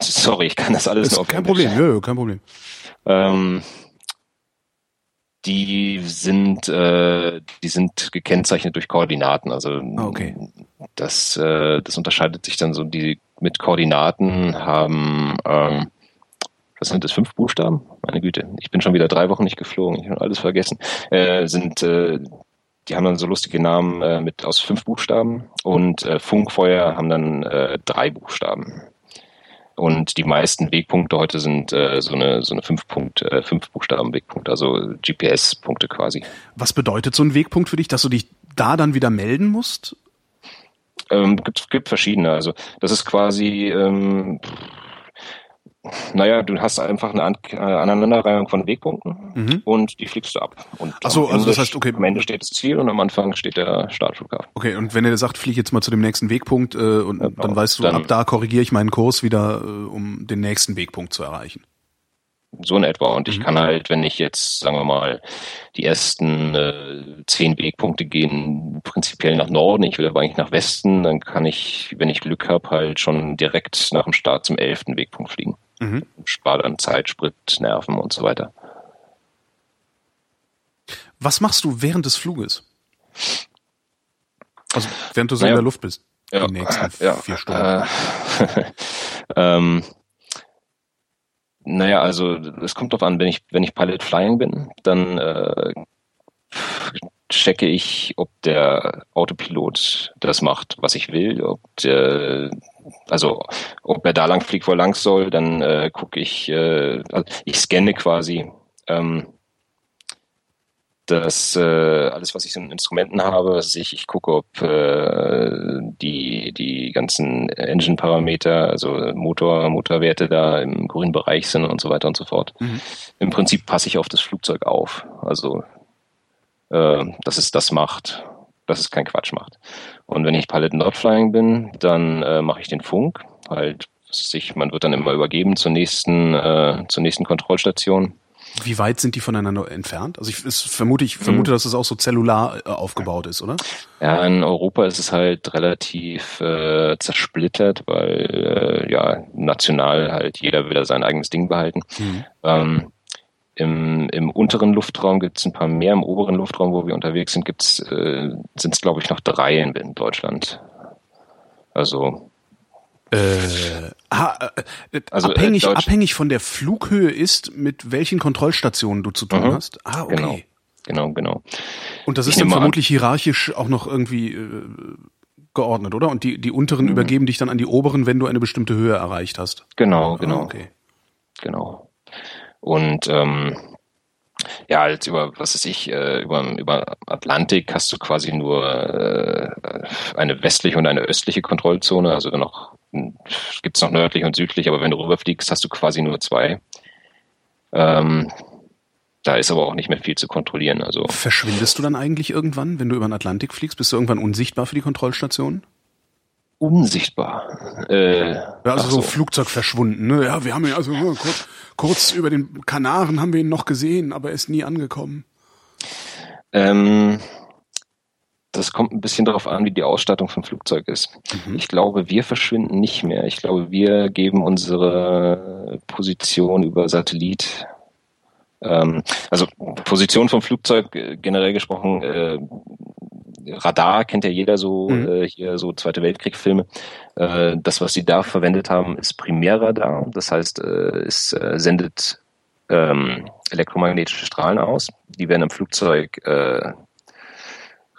Speaker 3: Sorry, ich kann das alles
Speaker 2: Ist
Speaker 3: nur auf
Speaker 2: kein. Problem, ja, ja, kein Problem.
Speaker 3: Ähm, die sind, äh, die sind gekennzeichnet durch Koordinaten. Also
Speaker 2: Ah, okay.
Speaker 3: das, äh, das unterscheidet sich dann so. Die mit Koordinaten haben, ähm, was sind das, fünf Buchstaben? Meine Güte, ich bin schon wieder drei Wochen nicht geflogen, ich habe alles vergessen. Äh, sind, äh, die haben dann so lustige Namen äh, mit aus fünf Buchstaben und äh, Funkfeuer haben dann äh, drei Buchstaben. Und die meisten Wegpunkte heute sind äh, so eine so eine fünf Punkt äh, fünf Buchstaben Wegpunkte, also GPS Punkte quasi.
Speaker 2: Was bedeutet so ein Wegpunkt für dich, dass du dich da dann wieder melden musst?
Speaker 3: Ähm, gibt gibt verschiedene. Also das ist quasi ähm, naja, du hast einfach eine An äh, Aneinanderreihung von Wegpunkten
Speaker 2: Mhm.
Speaker 3: und die fliegst du ab. Und
Speaker 2: Ach so, also das heißt, okay.
Speaker 3: am Ende steht das Ziel und am Anfang steht der Startflughafen.
Speaker 2: Okay, und wenn er sagt, flieg jetzt mal zu dem nächsten Wegpunkt äh, und
Speaker 3: Genau.
Speaker 2: dann weißt du,
Speaker 3: Dann-
Speaker 2: ab da korrigiere ich meinen Kurs wieder, äh, um den nächsten Wegpunkt zu erreichen.
Speaker 3: So in etwa. Und ich
Speaker 2: Mhm.
Speaker 3: kann halt, wenn ich jetzt, sagen wir mal, die ersten äh, zehn Wegpunkte gehen prinzipiell nach Norden, ich will aber eigentlich nach Westen, dann kann ich, wenn ich Glück habe, halt schon direkt nach dem Start zum elften Wegpunkt fliegen.
Speaker 2: Mhm.
Speaker 3: Spar dann Zeit, Sprit, Nerven und so weiter.
Speaker 2: Was machst du während des Fluges? Also während du so in
Speaker 3: Naja.
Speaker 2: der Luft bist.
Speaker 3: Ja,
Speaker 2: Die nächsten
Speaker 3: ja,
Speaker 2: vier Stunden.
Speaker 3: Äh, ähm, naja, also es kommt drauf an, wenn ich, wenn ich Pilot Flying bin, dann äh, checke ich, ob der Autopilot das macht, was ich will, ob der, also ob er da lang fliegt, wo er lang soll, dann äh, gucke ich, äh, also ich scanne quasi ähm, das äh, alles, was ich so in Instrumenten habe, was ich, ich gucke, ob äh, die die ganzen Engine-Parameter, also Motor, Motorwerte da im grünen Bereich sind und so weiter und so fort.
Speaker 2: Mhm.
Speaker 3: Im Prinzip passe ich auf das Flugzeug auf, also äh, dass es das macht. dass es keinen Quatsch macht. Und wenn ich Pilot Not Flying bin, dann äh, mache ich den Funk, halt sich, man wird dann immer übergeben zur nächsten, äh, zur nächsten Kontrollstation.
Speaker 2: Wie weit sind die voneinander entfernt? Also ich vermute, ich vermute, hm. dass es auch so zellular äh, aufgebaut ist, oder?
Speaker 3: Ja, in Europa ist es halt relativ äh, zersplittert, weil äh, ja national halt jeder will da sein eigenes Ding behalten. Hm. Ähm, im, Im unteren Luftraum gibt es ein paar mehr, im oberen Luftraum, wo wir unterwegs sind, gibt's, äh, sind es, glaube ich, noch drei in, in Deutschland. Also
Speaker 2: äh, ah, äh, also äh, abhängig, äh, abhängig von der Flughöhe ist, mit welchen Kontrollstationen du zu tun mhm. hast.
Speaker 3: Ah, okay. Genau, genau. genau.
Speaker 2: Und das ist dann vermutlich an. hierarchisch auch noch irgendwie äh, geordnet, oder? Und die, die unteren mhm. übergeben dich dann an die oberen, wenn du eine bestimmte Höhe erreicht hast.
Speaker 3: Genau, genau. Ah, okay. Genau. Und ähm, ja, jetzt über, was weiß ich, äh, über, über Atlantik hast du quasi nur äh, eine westliche und eine östliche Kontrollzone, also noch gibt es noch nördlich und südlich, aber wenn du rüberfliegst, hast du quasi nur zwei. Ähm, da ist aber auch nicht mehr viel zu kontrollieren. Also
Speaker 2: Verschwindest du dann eigentlich irgendwann, wenn du über den Atlantik fliegst? Bist du irgendwann unsichtbar für die Kontrollstation?
Speaker 3: Unsichtbar.
Speaker 2: Äh, ja, also so, so Flugzeug verschwunden. Ne? Ja, wir haben ihn also kurz, kurz über den Kanaren haben wir ihn noch gesehen, aber er ist nie angekommen.
Speaker 3: Ähm, das kommt ein bisschen darauf an, wie die Ausstattung vom Flugzeug ist. Mhm. Ich glaube, wir verschwinden nicht mehr. Ich glaube, wir geben unsere Position über Satellit. Ähm, also Position vom Flugzeug äh, generell gesprochen, äh, Radar kennt ja jeder so, mhm. äh, hier so Zweite Weltkrieg-Filme. Äh, das, was sie da verwendet haben, ist Primärradar. Das heißt, äh, es äh, sendet ähm, elektromagnetische Strahlen aus. Die werden im Flugzeug äh,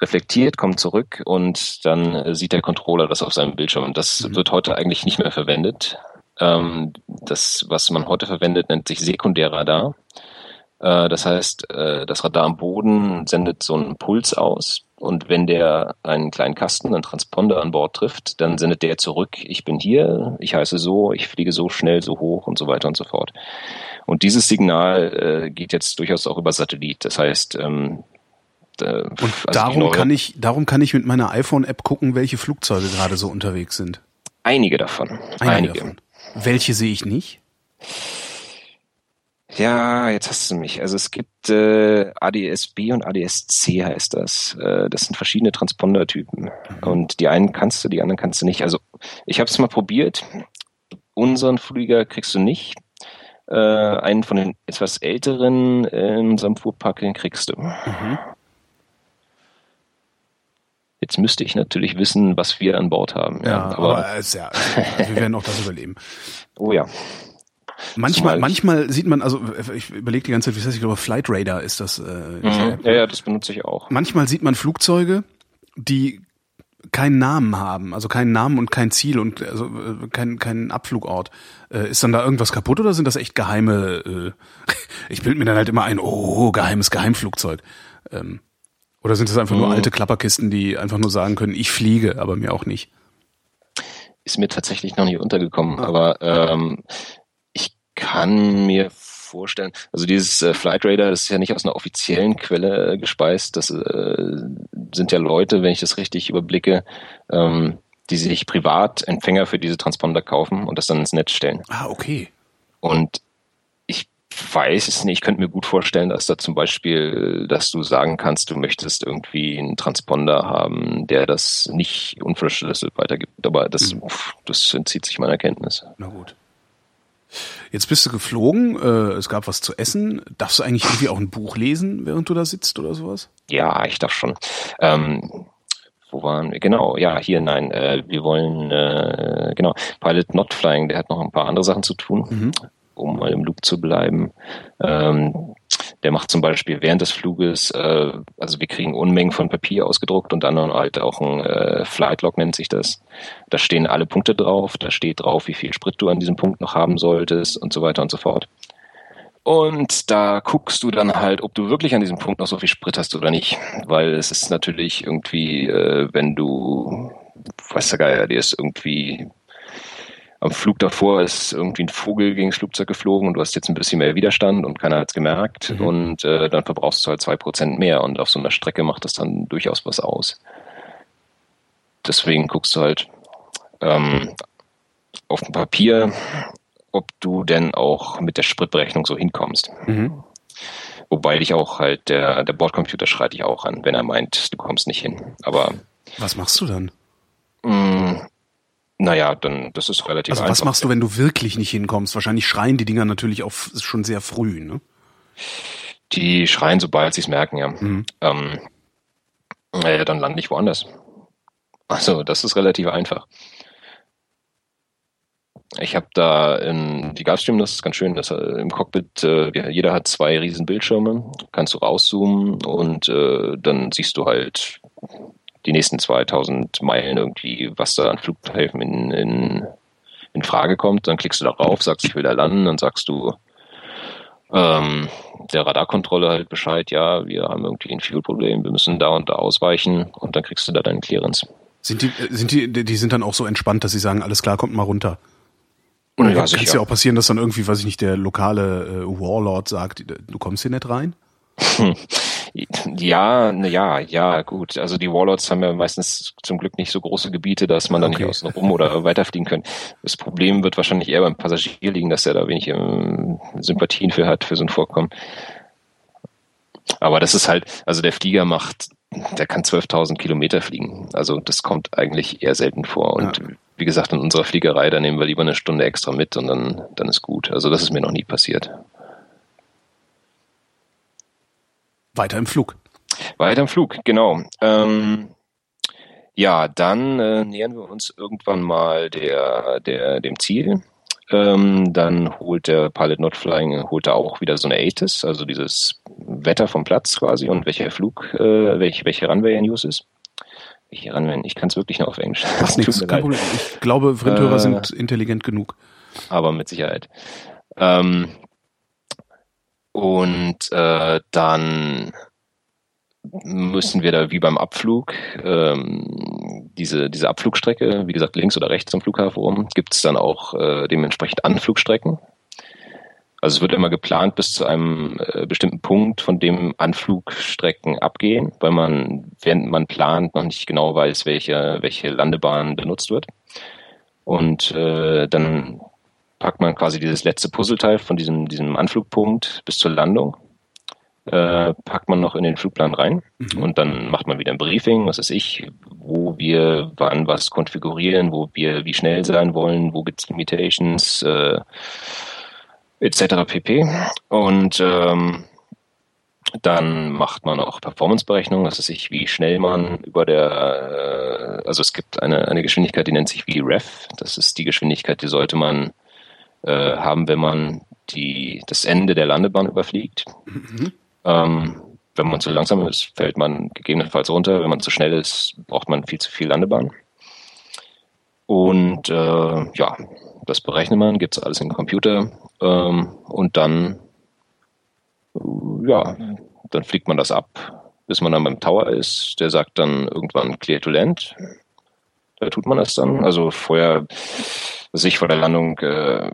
Speaker 3: reflektiert, kommt zurück und dann sieht der Controller das auf seinem Bildschirm. Und das mhm. wird heute eigentlich nicht mehr verwendet. Ähm, das, was man heute verwendet, nennt sich Sekundärradar. Äh, das heißt, äh, das Radar am Boden sendet so einen Puls aus und wenn der einen kleinen Kasten, einen Transponder an Bord trifft, dann sendet der zurück, ich bin hier, ich heiße so, ich fliege so schnell, so hoch und so weiter und so fort. Und dieses Signal äh, geht jetzt durchaus auch über Satellit. Das heißt, ähm,
Speaker 2: äh, und also darum kann ich, darum kann ich mit meiner iPhone-App gucken, welche Flugzeuge gerade so unterwegs sind.
Speaker 3: Einige davon.
Speaker 2: Einige. Einige. Davon. Welche sehe ich nicht?
Speaker 3: Ja, jetzt hast du mich. Also es gibt äh, ADS-B und ADS-C heißt das. Äh, das sind verschiedene Transponder-Typen. Mhm. Und die einen kannst du, die anderen kannst du nicht. Also ich habe es mal probiert. Unseren Flieger kriegst du nicht. Äh, einen von den etwas älteren äh, in unserem Fuhrpark, den kriegst du. Mhm. Jetzt müsste ich natürlich wissen, was wir an Bord haben.
Speaker 2: Ja, ja aber, aber ist ja, also wir werden auch das überleben.
Speaker 3: Oh ja.
Speaker 2: Manchmal, manchmal sieht man, also ich überlege die ganze Zeit, wie heißt das, ich glaube Flight Radar ist das. Äh,
Speaker 3: mhm. Ja, ja, das benutze ich auch.
Speaker 2: Manchmal sieht man Flugzeuge, die keinen Namen haben, also keinen Namen und kein Ziel und also äh, kein kein Abflugort. Äh, ist dann da irgendwas kaputt oder sind das echt geheime? Äh, ich bild mir dann halt immer ein, oh geheimes Geheimflugzeug. Ähm, oder sind es einfach nur mhm. alte Klapperkisten, die einfach nur sagen können, ich fliege, aber mir auch nicht?
Speaker 3: Ist mir tatsächlich noch nicht untergekommen, ah. aber ähm, kann mir vorstellen, also dieses äh, Flight Radar, das ist ja nicht aus einer offiziellen Quelle äh, gespeist, das äh, sind ja Leute, wenn ich das richtig überblicke, ähm, die sich privat Empfänger für diese Transponder kaufen und das dann ins Netz stellen.
Speaker 2: Ah, okay.
Speaker 3: Und weiß es nicht. Ich könnte mir gut vorstellen, dass da zum Beispiel, dass du sagen kannst, du möchtest irgendwie einen Transponder haben, der das nicht unverschlüsselt weitergibt. Aber das, mhm. das entzieht sich meiner Kenntnis.
Speaker 2: Na gut. Jetzt bist du geflogen, äh, es gab was zu essen. Darfst du eigentlich irgendwie auch ein Buch lesen, während du da sitzt oder sowas?
Speaker 3: Ja, ich darf schon. Ähm, wo waren wir? Genau, ja, hier, nein, äh, wir wollen, äh, genau, Pilot Not Flying, der hat noch ein paar andere Sachen zu tun. Mhm um mal im Loop zu bleiben. Ähm, der macht zum Beispiel während des Fluges, äh, also wir kriegen Unmengen von Papier ausgedruckt und dann halt auch ein äh, Flightlog nennt sich das. Da stehen alle Punkte drauf, da steht drauf, wie viel Sprit du an diesem Punkt noch haben solltest und so weiter und so fort. Und da guckst du dann halt, ob du wirklich an diesem Punkt noch so viel Sprit hast oder nicht. Weil es ist natürlich irgendwie, äh, wenn du, weiß der Geier, dir ist irgendwie am Flug davor ist irgendwie ein Vogel gegen das Flugzeug geflogen und du hast jetzt ein bisschen mehr Widerstand und keiner hat es gemerkt mhm. und äh, dann verbrauchst du halt zwei Prozent mehr und auf so einer Strecke macht das dann durchaus was aus. Deswegen guckst du halt ähm, auf dem Papier, ob du denn auch mit der Spritberechnung so hinkommst. Mhm. Wobei dich auch halt der, der Bordcomputer schreit dich auch an, wenn er meint, du kommst nicht hin. Aber
Speaker 2: was machst du dann?
Speaker 3: Mh, mm, naja, dann das ist relativ
Speaker 2: also
Speaker 3: einfach.
Speaker 2: Was machst du, wenn du wirklich nicht hinkommst? Wahrscheinlich schreien die Dinger natürlich auch schon sehr früh, ne?
Speaker 3: Die schreien, sobald sie es merken, ja. Mhm. Ähm, naja, dann lande ich woanders. Also, das ist relativ einfach. Ich habe da in die Gulfstream, das ist ganz schön, dass im Cockpit, äh, jeder hat zwei riesen Bildschirme, kannst du rauszoomen und äh, dann siehst du halt die nächsten 2000 Meilen irgendwie, was da an Flughäfen in, in, in Frage kommt. Dann klickst du darauf, sagst, ich will da landen, dann sagst du ähm, der Radarkontrolle halt Bescheid, ja, wir haben irgendwie ein Fuel-Problem, wir müssen da und da ausweichen und dann kriegst du da deinen Clearance.
Speaker 2: Sind die, sind die, die sind dann auch so entspannt, dass sie sagen, alles klar, kommt mal runter? Oder ja, kann es ja auch passieren, dass dann irgendwie, weiß ich nicht, der lokale äh, Warlord sagt, du kommst hier nicht rein?
Speaker 3: Ja, ja, ja, gut. Also die Warlords haben ja meistens zum Glück nicht so große Gebiete, dass man da okay. nicht außen rum oder weiterfliegen kann. Das Problem wird wahrscheinlich eher beim Passagier liegen, dass er da wenig ähm, Sympathien für hat, für so ein Vorkommen. Aber das ist halt, also der Flieger macht, der kann 12.000 Kilometer fliegen. Also das kommt eigentlich eher selten vor. Und ja. wie gesagt, in unserer Fliegerei, da nehmen wir lieber eine Stunde extra mit und dann, dann ist gut. Also das ist mir noch nie passiert.
Speaker 2: Weiter im Flug.
Speaker 3: Weiter im Flug, genau. Ähm, ja, dann äh, nähern wir uns irgendwann mal der, der, dem Ziel. Ähm, dann holt der Pilot Not Flying holt er auch wieder so eine ATIS, also dieses Wetter vom Platz quasi und welcher Flug, äh, welche, welche Runway in Use ist. Welche Runway? Ich kann es wirklich nur auf Englisch.
Speaker 2: Ach, nichts, kein Problem. Ich glaube, Windhörer äh, sind intelligent genug.
Speaker 3: Aber mit Sicherheit. Ähm, und äh, dann müssen wir da wie beim Abflug ähm, diese, diese Abflugstrecke, wie gesagt, links oder rechts zum Flughafen rum, gibt es dann auch äh, dementsprechend Anflugstrecken. Also es wird immer geplant bis zu einem äh, bestimmten Punkt, von dem Anflugstrecken abgehen, weil man, während man plant, noch nicht genau weiß, welche, welche Landebahn benutzt wird. Und äh, dann packt man quasi dieses letzte Puzzleteil von diesem, diesem Anflugpunkt bis zur Landung, äh, packt man noch in den Flugplan rein mhm. und dann macht man wieder ein Briefing, was weiß ich, wo wir wann was konfigurieren, wo wir wie schnell sein wollen, wo gibt's Limitations, äh, etc. pp. Und ähm, dann macht man auch Performance-Berechnungen, das ist wie schnell man über der, äh, also es gibt eine, eine Geschwindigkeit, die nennt sich wie Ref. Das ist die Geschwindigkeit, die sollte man äh, haben, wenn man die, das Ende der Landebahn überfliegt. Mhm. Ähm, wenn man zu langsam ist, fällt man gegebenenfalls runter. Wenn man zu schnell ist, braucht man viel zu viel Landebahn. Und äh, ja, das berechnet man, gibt es alles im Computer ähm, und dann ja, dann fliegt man das ab, bis man dann beim Tower ist. Der sagt dann irgendwann Clear to Land. Da tut man das dann. Also vorher sich vor der Landung äh,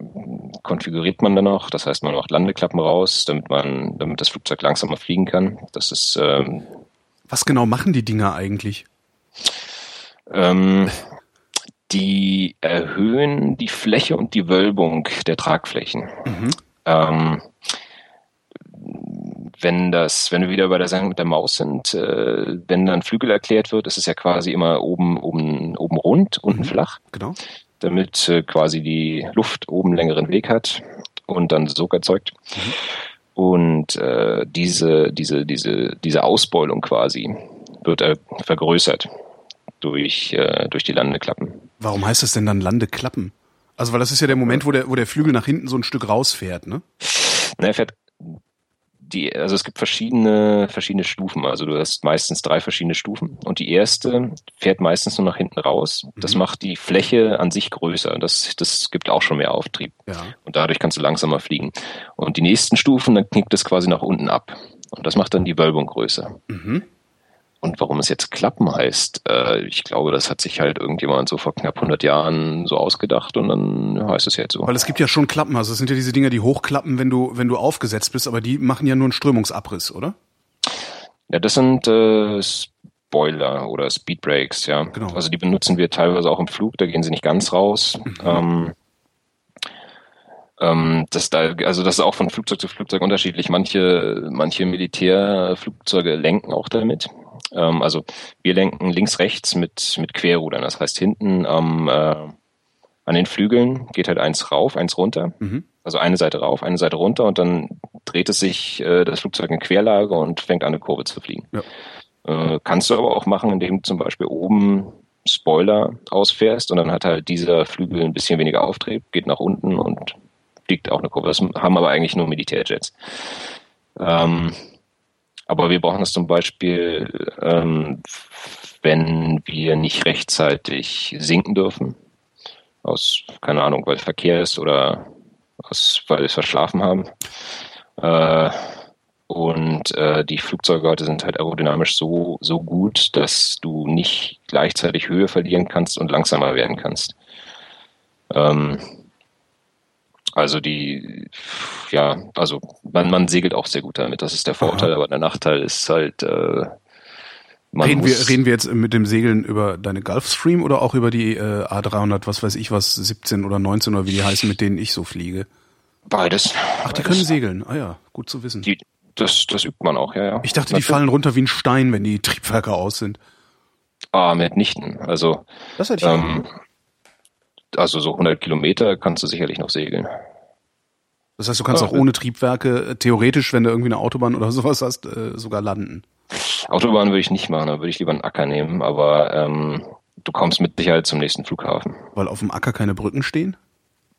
Speaker 3: konfiguriert man dann noch. Das heißt, man macht Landeklappen raus, damit man, damit das Flugzeug langsamer fliegen kann. Das ist ähm,
Speaker 2: Was genau machen die Dinger eigentlich?
Speaker 3: Ähm, die erhöhen die Fläche und die Wölbung der Tragflächen. Mhm. Ähm, wenn das, wenn wir wieder bei der Sache mit der Maus sind, äh, wenn dann Flügel erklärt wird, ist es ja quasi immer oben, oben, oben rund, unten mhm. flach.
Speaker 2: Genau
Speaker 3: damit äh, quasi die Luft oben längeren Weg hat und dann Sog erzeugt. Mhm. Und äh, diese, diese, diese, diese Ausbeulung quasi wird äh, vergrößert durch, äh, durch die Landeklappen.
Speaker 2: Warum heißt das denn dann Landeklappen? Also, weil das ist ja der Moment, wo der, wo der Flügel nach hinten so ein Stück rausfährt, ne?
Speaker 3: Na, er fährt die, also es gibt verschiedene, verschiedene Stufen. Also du hast meistens drei verschiedene Stufen. Und die erste fährt meistens nur nach hinten raus. Das mhm. macht die Fläche an sich größer. Das, das gibt auch schon mehr Auftrieb.
Speaker 2: Ja.
Speaker 3: Und dadurch kannst du langsamer fliegen. Und die nächsten Stufen, dann knickt es quasi nach unten ab. Und das macht dann die Wölbung größer. Mhm. Und warum es jetzt Klappen heißt, äh, ich glaube, das hat sich halt irgendjemand so vor knapp 100 Jahren so ausgedacht und dann heißt es jetzt so.
Speaker 2: Weil es gibt ja schon Klappen, also es sind ja diese Dinger, die hochklappen, wenn du, wenn du aufgesetzt bist, aber die machen ja nur einen Strömungsabriss, oder?
Speaker 3: Ja, das sind äh, Spoiler oder Speedbrakes, ja. Genau. Also die benutzen wir teilweise auch im Flug, da gehen sie nicht ganz raus. Mhm. Ähm, ähm, das da, also das ist auch von Flugzeug zu Flugzeug unterschiedlich. Manche, manche Militärflugzeuge lenken auch damit. Ähm, also wir lenken links, rechts mit, mit Querrudern. Das heißt, hinten am, äh, an den Flügeln geht halt eins rauf, eins runter. Mhm. Also eine Seite rauf, eine Seite runter und dann dreht es sich äh, das Flugzeug in Querlage und fängt an, eine Kurve zu fliegen. Ja. Äh, kannst du aber auch machen, indem du zum Beispiel oben Spoiler ausfährst und dann hat halt dieser Flügel ein bisschen weniger Auftrieb, geht nach unten und fliegt auch eine Kurve. Das haben aber eigentlich nur Militärjets. Ähm, aber wir brauchen das zum Beispiel, ähm, wenn wir nicht rechtzeitig sinken dürfen. Aus, keine Ahnung, weil Verkehr ist oder aus, weil wir verschlafen haben. Äh, und äh, die Flugzeuge heute sind halt aerodynamisch so, so gut, dass du nicht gleichzeitig Höhe verlieren kannst und langsamer werden kannst. Ähm, also die, ja, also man, man segelt auch sehr gut damit. Das ist der Vorteil, Aha. aber der Nachteil ist halt. Äh,
Speaker 2: reden, wir, reden wir jetzt mit dem Segeln über deine Gulfstream oder auch über die äh, A300, was weiß ich was, 17 oder 19 oder wie die heißen, mit denen ich so fliege?
Speaker 3: Beides.
Speaker 2: Ach, die Beides. können segeln. Ah ja, gut zu wissen.
Speaker 3: Die, das, das übt man auch, ja, ja.
Speaker 2: Ich dachte, die fallen runter wie ein Stein, wenn die Triebwerke aus sind.
Speaker 3: Ah, mitnichten. Also,
Speaker 2: das hätte ich ähm,
Speaker 3: also so 100 Kilometer kannst du sicherlich noch segeln.
Speaker 2: Das heißt, du kannst auch ohne Triebwerke äh, theoretisch, wenn du irgendwie eine Autobahn oder sowas hast, äh, sogar landen.
Speaker 3: Autobahn würde ich nicht machen, da würde ich lieber einen Acker nehmen, aber ähm, du kommst mit Sicherheit zum nächsten Flughafen.
Speaker 2: Weil auf dem Acker keine Brücken stehen?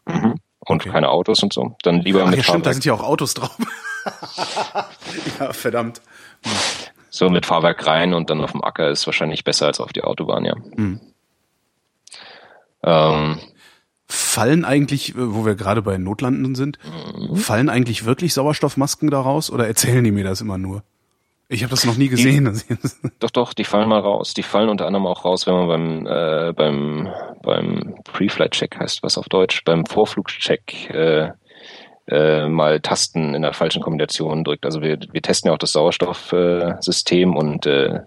Speaker 3: Mhm. Und okay. keine Autos und so. Dann lieber
Speaker 2: Ach, mit ja, stimmt, da sind ja auch Autos drauf. ja, verdammt.
Speaker 3: So mit Fahrwerk rein und dann auf dem Acker ist wahrscheinlich besser als auf die Autobahn, ja. Mhm.
Speaker 2: Ähm, fallen eigentlich, äh, wo wir gerade bei Notlanden sind, mhm. fallen eigentlich wirklich Sauerstoffmasken daraus oder erzählen die mir das immer nur? Ich habe das noch nie gesehen.
Speaker 3: Die, doch, doch, die fallen mal raus. Die fallen unter anderem auch raus, wenn man beim äh, beim beim Pre-Flight-Check heißt was auf Deutsch, beim Vorflugscheck äh, äh, mal Tasten in der falschen Kombination drückt. Also wir, wir testen ja auch das Sauerstoffsystem und äh,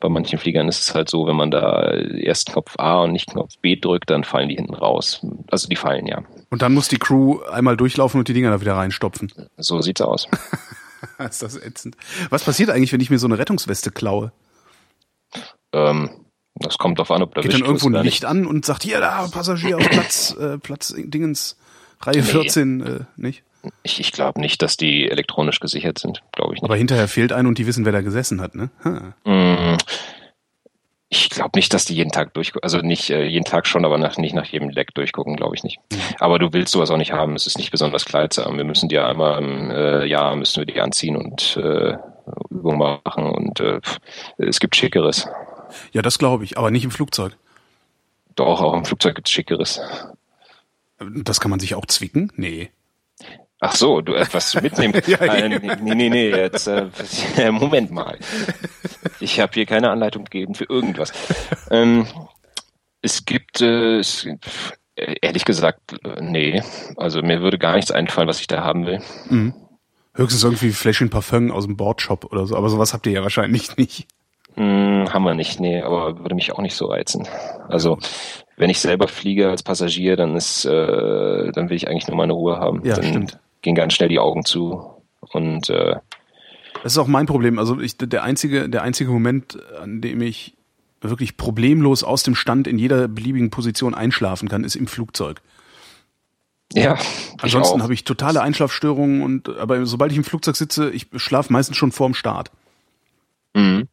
Speaker 3: bei manchen Fliegern ist es halt so, wenn man da erst Knopf A und nicht Knopf B drückt, dann fallen die hinten raus. Also die fallen ja.
Speaker 2: Und dann muss die Crew einmal durchlaufen und die Dinger da wieder reinstopfen.
Speaker 3: So sieht's aus.
Speaker 2: ist das ätzend. Was passiert eigentlich, wenn ich mir so eine Rettungsweste klaue?
Speaker 3: Ähm, das kommt drauf an, ob da
Speaker 2: Geht dann irgendwo ein Licht an und sagt, hier, da, Passagier auf Platz, äh, Platz Dingens, Reihe nee. 14, äh, nicht?
Speaker 3: Ich, ich glaube nicht, dass die elektronisch gesichert sind, glaube ich nicht.
Speaker 2: Aber hinterher fehlt ein und die wissen, wer da gesessen hat, ne?
Speaker 3: Hm. Ich glaube nicht, dass die jeden Tag durchgucken, also nicht äh, jeden Tag schon, aber nach, nicht nach jedem Leck durchgucken, glaube ich nicht. Aber du willst sowas auch nicht haben. Es ist nicht besonders kleidsam. Wir müssen die einmal im äh, Jahr müssen wir die anziehen und äh, Übungen machen und äh, es gibt Schickeres.
Speaker 2: Ja, das glaube ich, aber nicht im Flugzeug.
Speaker 3: Doch, auch im Flugzeug gibt es Schickeres.
Speaker 2: Das kann man sich auch zwicken? Nee.
Speaker 3: Ach so, du etwas zu mitnehmen. ja, ja. Äh, nee, nee, nee, jetzt äh, Moment mal. Ich habe hier keine Anleitung gegeben für irgendwas. Ähm, es gibt, äh, es, ehrlich gesagt, nee. Also mir würde gar nichts einfallen, was ich da haben will. Mhm.
Speaker 2: Höchstens irgendwie Fläschchen Parfum aus dem Boardshop oder so, aber sowas habt ihr ja wahrscheinlich nicht.
Speaker 3: Hm, haben wir nicht, nee, aber würde mich auch nicht so reizen. Also wenn ich selber fliege als Passagier, dann ist, äh, dann will ich eigentlich nur meine Ruhe haben.
Speaker 2: Ja,
Speaker 3: dann,
Speaker 2: stimmt
Speaker 3: gehen ganz schnell die Augen zu. Und äh,
Speaker 2: das ist auch mein Problem. Also ich, der einzige, der einzige Moment, an dem ich wirklich problemlos aus dem Stand in jeder beliebigen Position einschlafen kann, ist im Flugzeug.
Speaker 3: Ja.
Speaker 2: Ansonsten habe ich totale Einschlafstörungen und aber sobald ich im Flugzeug sitze, ich schlafe meistens schon vorm Start.
Speaker 3: Mhm.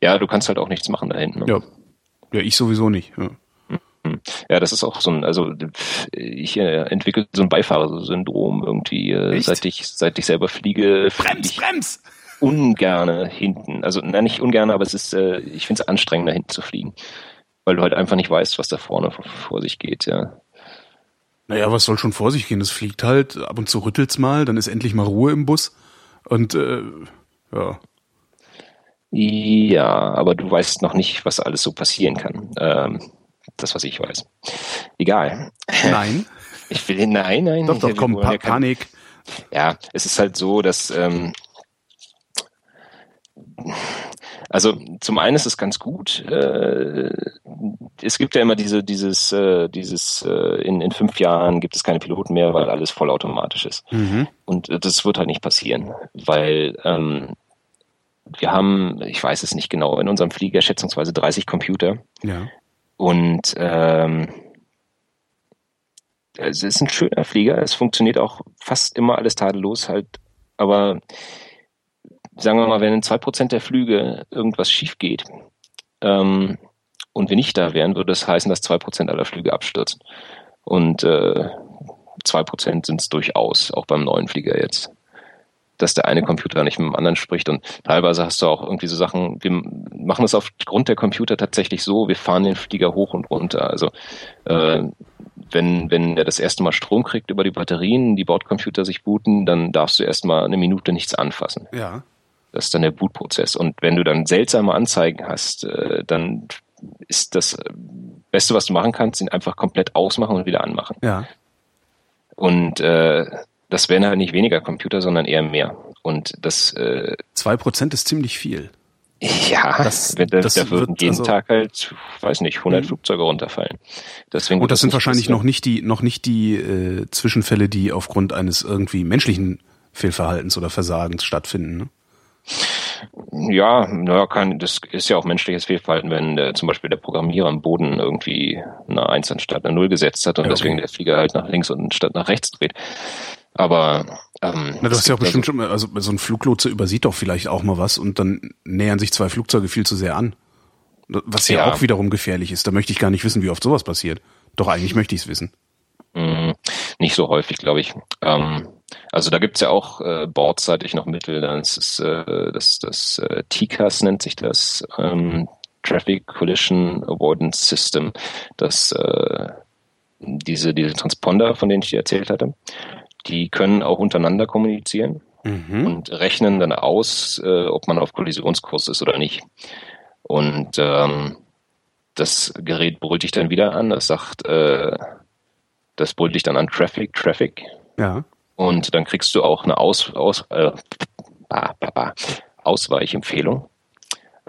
Speaker 3: Ja, du kannst halt auch nichts machen da hinten.
Speaker 2: Ne? Ja. Ja, ich sowieso nicht. Ja.
Speaker 3: Ja, das ist auch so ein, also ich äh, entwickle so ein Beifahrersyndrom irgendwie, äh, seit ich, seit ich selber fliege.
Speaker 2: Brems, brems!
Speaker 3: Ungerne hinten. Also, na, nicht ungerne, aber es ist, äh, ich finde es anstrengender hinten zu fliegen. Weil du halt einfach nicht weißt, was da vorne vor sich geht, ja.
Speaker 2: Naja, was soll schon vor sich gehen? Es fliegt halt, ab und zu rüttelt's mal, dann ist endlich mal Ruhe im Bus. Und äh, ja.
Speaker 3: Ja, aber du weißt noch nicht, was alles so passieren kann. Ähm, das, was ich weiß. Egal.
Speaker 2: Nein.
Speaker 3: Ich will, nein, nein.
Speaker 2: Doch, doch, komm, pa
Speaker 3: ja
Speaker 2: Panik.
Speaker 3: Ja, es ist halt so, dass ähm, also zum einen ist es ganz gut. Äh, es gibt ja immer diese, dieses, äh, dieses äh, in, in fünf Jahren gibt es keine Piloten mehr, weil alles vollautomatisch ist.
Speaker 2: Mhm.
Speaker 3: Und das wird halt nicht passieren, weil ähm, wir haben, ich weiß es nicht genau, in unserem Flieger schätzungsweise 30 Computer.
Speaker 2: Ja.
Speaker 3: Und ähm, es ist ein schöner Flieger. Es funktioniert auch fast immer alles tadellos halt. Aber sagen wir mal, wenn in zwei Prozent der Flüge irgendwas schief geht ähm, und wir nicht da wären, würde das heißen, dass zwei Prozent aller Flüge abstürzen. Und äh, zwei Prozent sind es durchaus, auch beim neuen Flieger jetzt dass der eine Computer nicht mit dem anderen spricht. Und teilweise hast du auch irgendwie so Sachen, wir machen es aufgrund der Computer tatsächlich so, wir fahren den Flieger hoch und runter. Also äh, wenn, wenn er das erste Mal Strom kriegt über die Batterien, die Bordcomputer sich booten, dann darfst du erstmal eine Minute nichts anfassen.
Speaker 2: Ja.
Speaker 3: Das ist dann der Bootprozess. Und wenn du dann seltsame Anzeigen hast, äh, dann ist das Beste, was du machen kannst, ihn einfach komplett ausmachen und wieder anmachen.
Speaker 2: Ja.
Speaker 3: Und äh, das wären halt nicht weniger Computer, sondern eher mehr. Und das äh,
Speaker 2: zwei Prozent ist ziemlich viel.
Speaker 3: Ja,
Speaker 2: das,
Speaker 3: wenn das,
Speaker 2: das
Speaker 3: da würden
Speaker 2: wird
Speaker 3: jeden
Speaker 2: also-
Speaker 3: Tag halt, weiß nicht, 100
Speaker 2: Mhm.
Speaker 3: Flugzeuge runterfallen. Deswegen
Speaker 2: Und
Speaker 3: wird
Speaker 2: das sind wahrscheinlich
Speaker 3: passieren.
Speaker 2: noch nicht die, noch nicht die äh, Zwischenfälle, die aufgrund eines irgendwie menschlichen Fehlverhaltens oder Versagens stattfinden. Ne?
Speaker 3: Ja, naja, kann, das ist ja auch menschliches Fehlverhalten, wenn äh, zum Beispiel der Programmierer am Boden irgendwie eine Eins anstatt eine Null gesetzt hat und
Speaker 2: okay.
Speaker 3: deswegen der Flieger halt nach links und statt nach rechts dreht. Aber ähm,
Speaker 2: Na, du
Speaker 3: es
Speaker 2: hast ja auch
Speaker 3: gibt
Speaker 2: bestimmt schon mal, also so ein Fluglotse übersieht doch vielleicht auch mal was und dann nähern sich zwei Flugzeuge viel zu sehr an. Was ja,
Speaker 3: Ja.
Speaker 2: auch wiederum gefährlich ist. Da möchte ich gar nicht wissen, wie oft sowas passiert. Doch eigentlich möchte ich es wissen.
Speaker 3: Mm, Nicht so häufig, glaube ich. Ähm, also da gibt's ja auch äh, bordseitig noch Mittel. Das ist äh, das, das äh, TCAS nennt sich das, ähm, Traffic Collision Avoidance System. Das äh, diese, diese Transponder, von denen ich dir erzählt hatte, die können auch untereinander kommunizieren
Speaker 2: Mhm.
Speaker 3: und rechnen dann aus, äh, ob man auf Kollisionskurs ist oder nicht. Und ähm, das Gerät brüllt dich dann wieder an. Das sagt, äh, das brüllt dich dann an Traffic, Traffic.
Speaker 2: Ja.
Speaker 3: Und dann kriegst du auch eine Aus, aus, äh, bah, bah, bah, Ausweichempfehlung.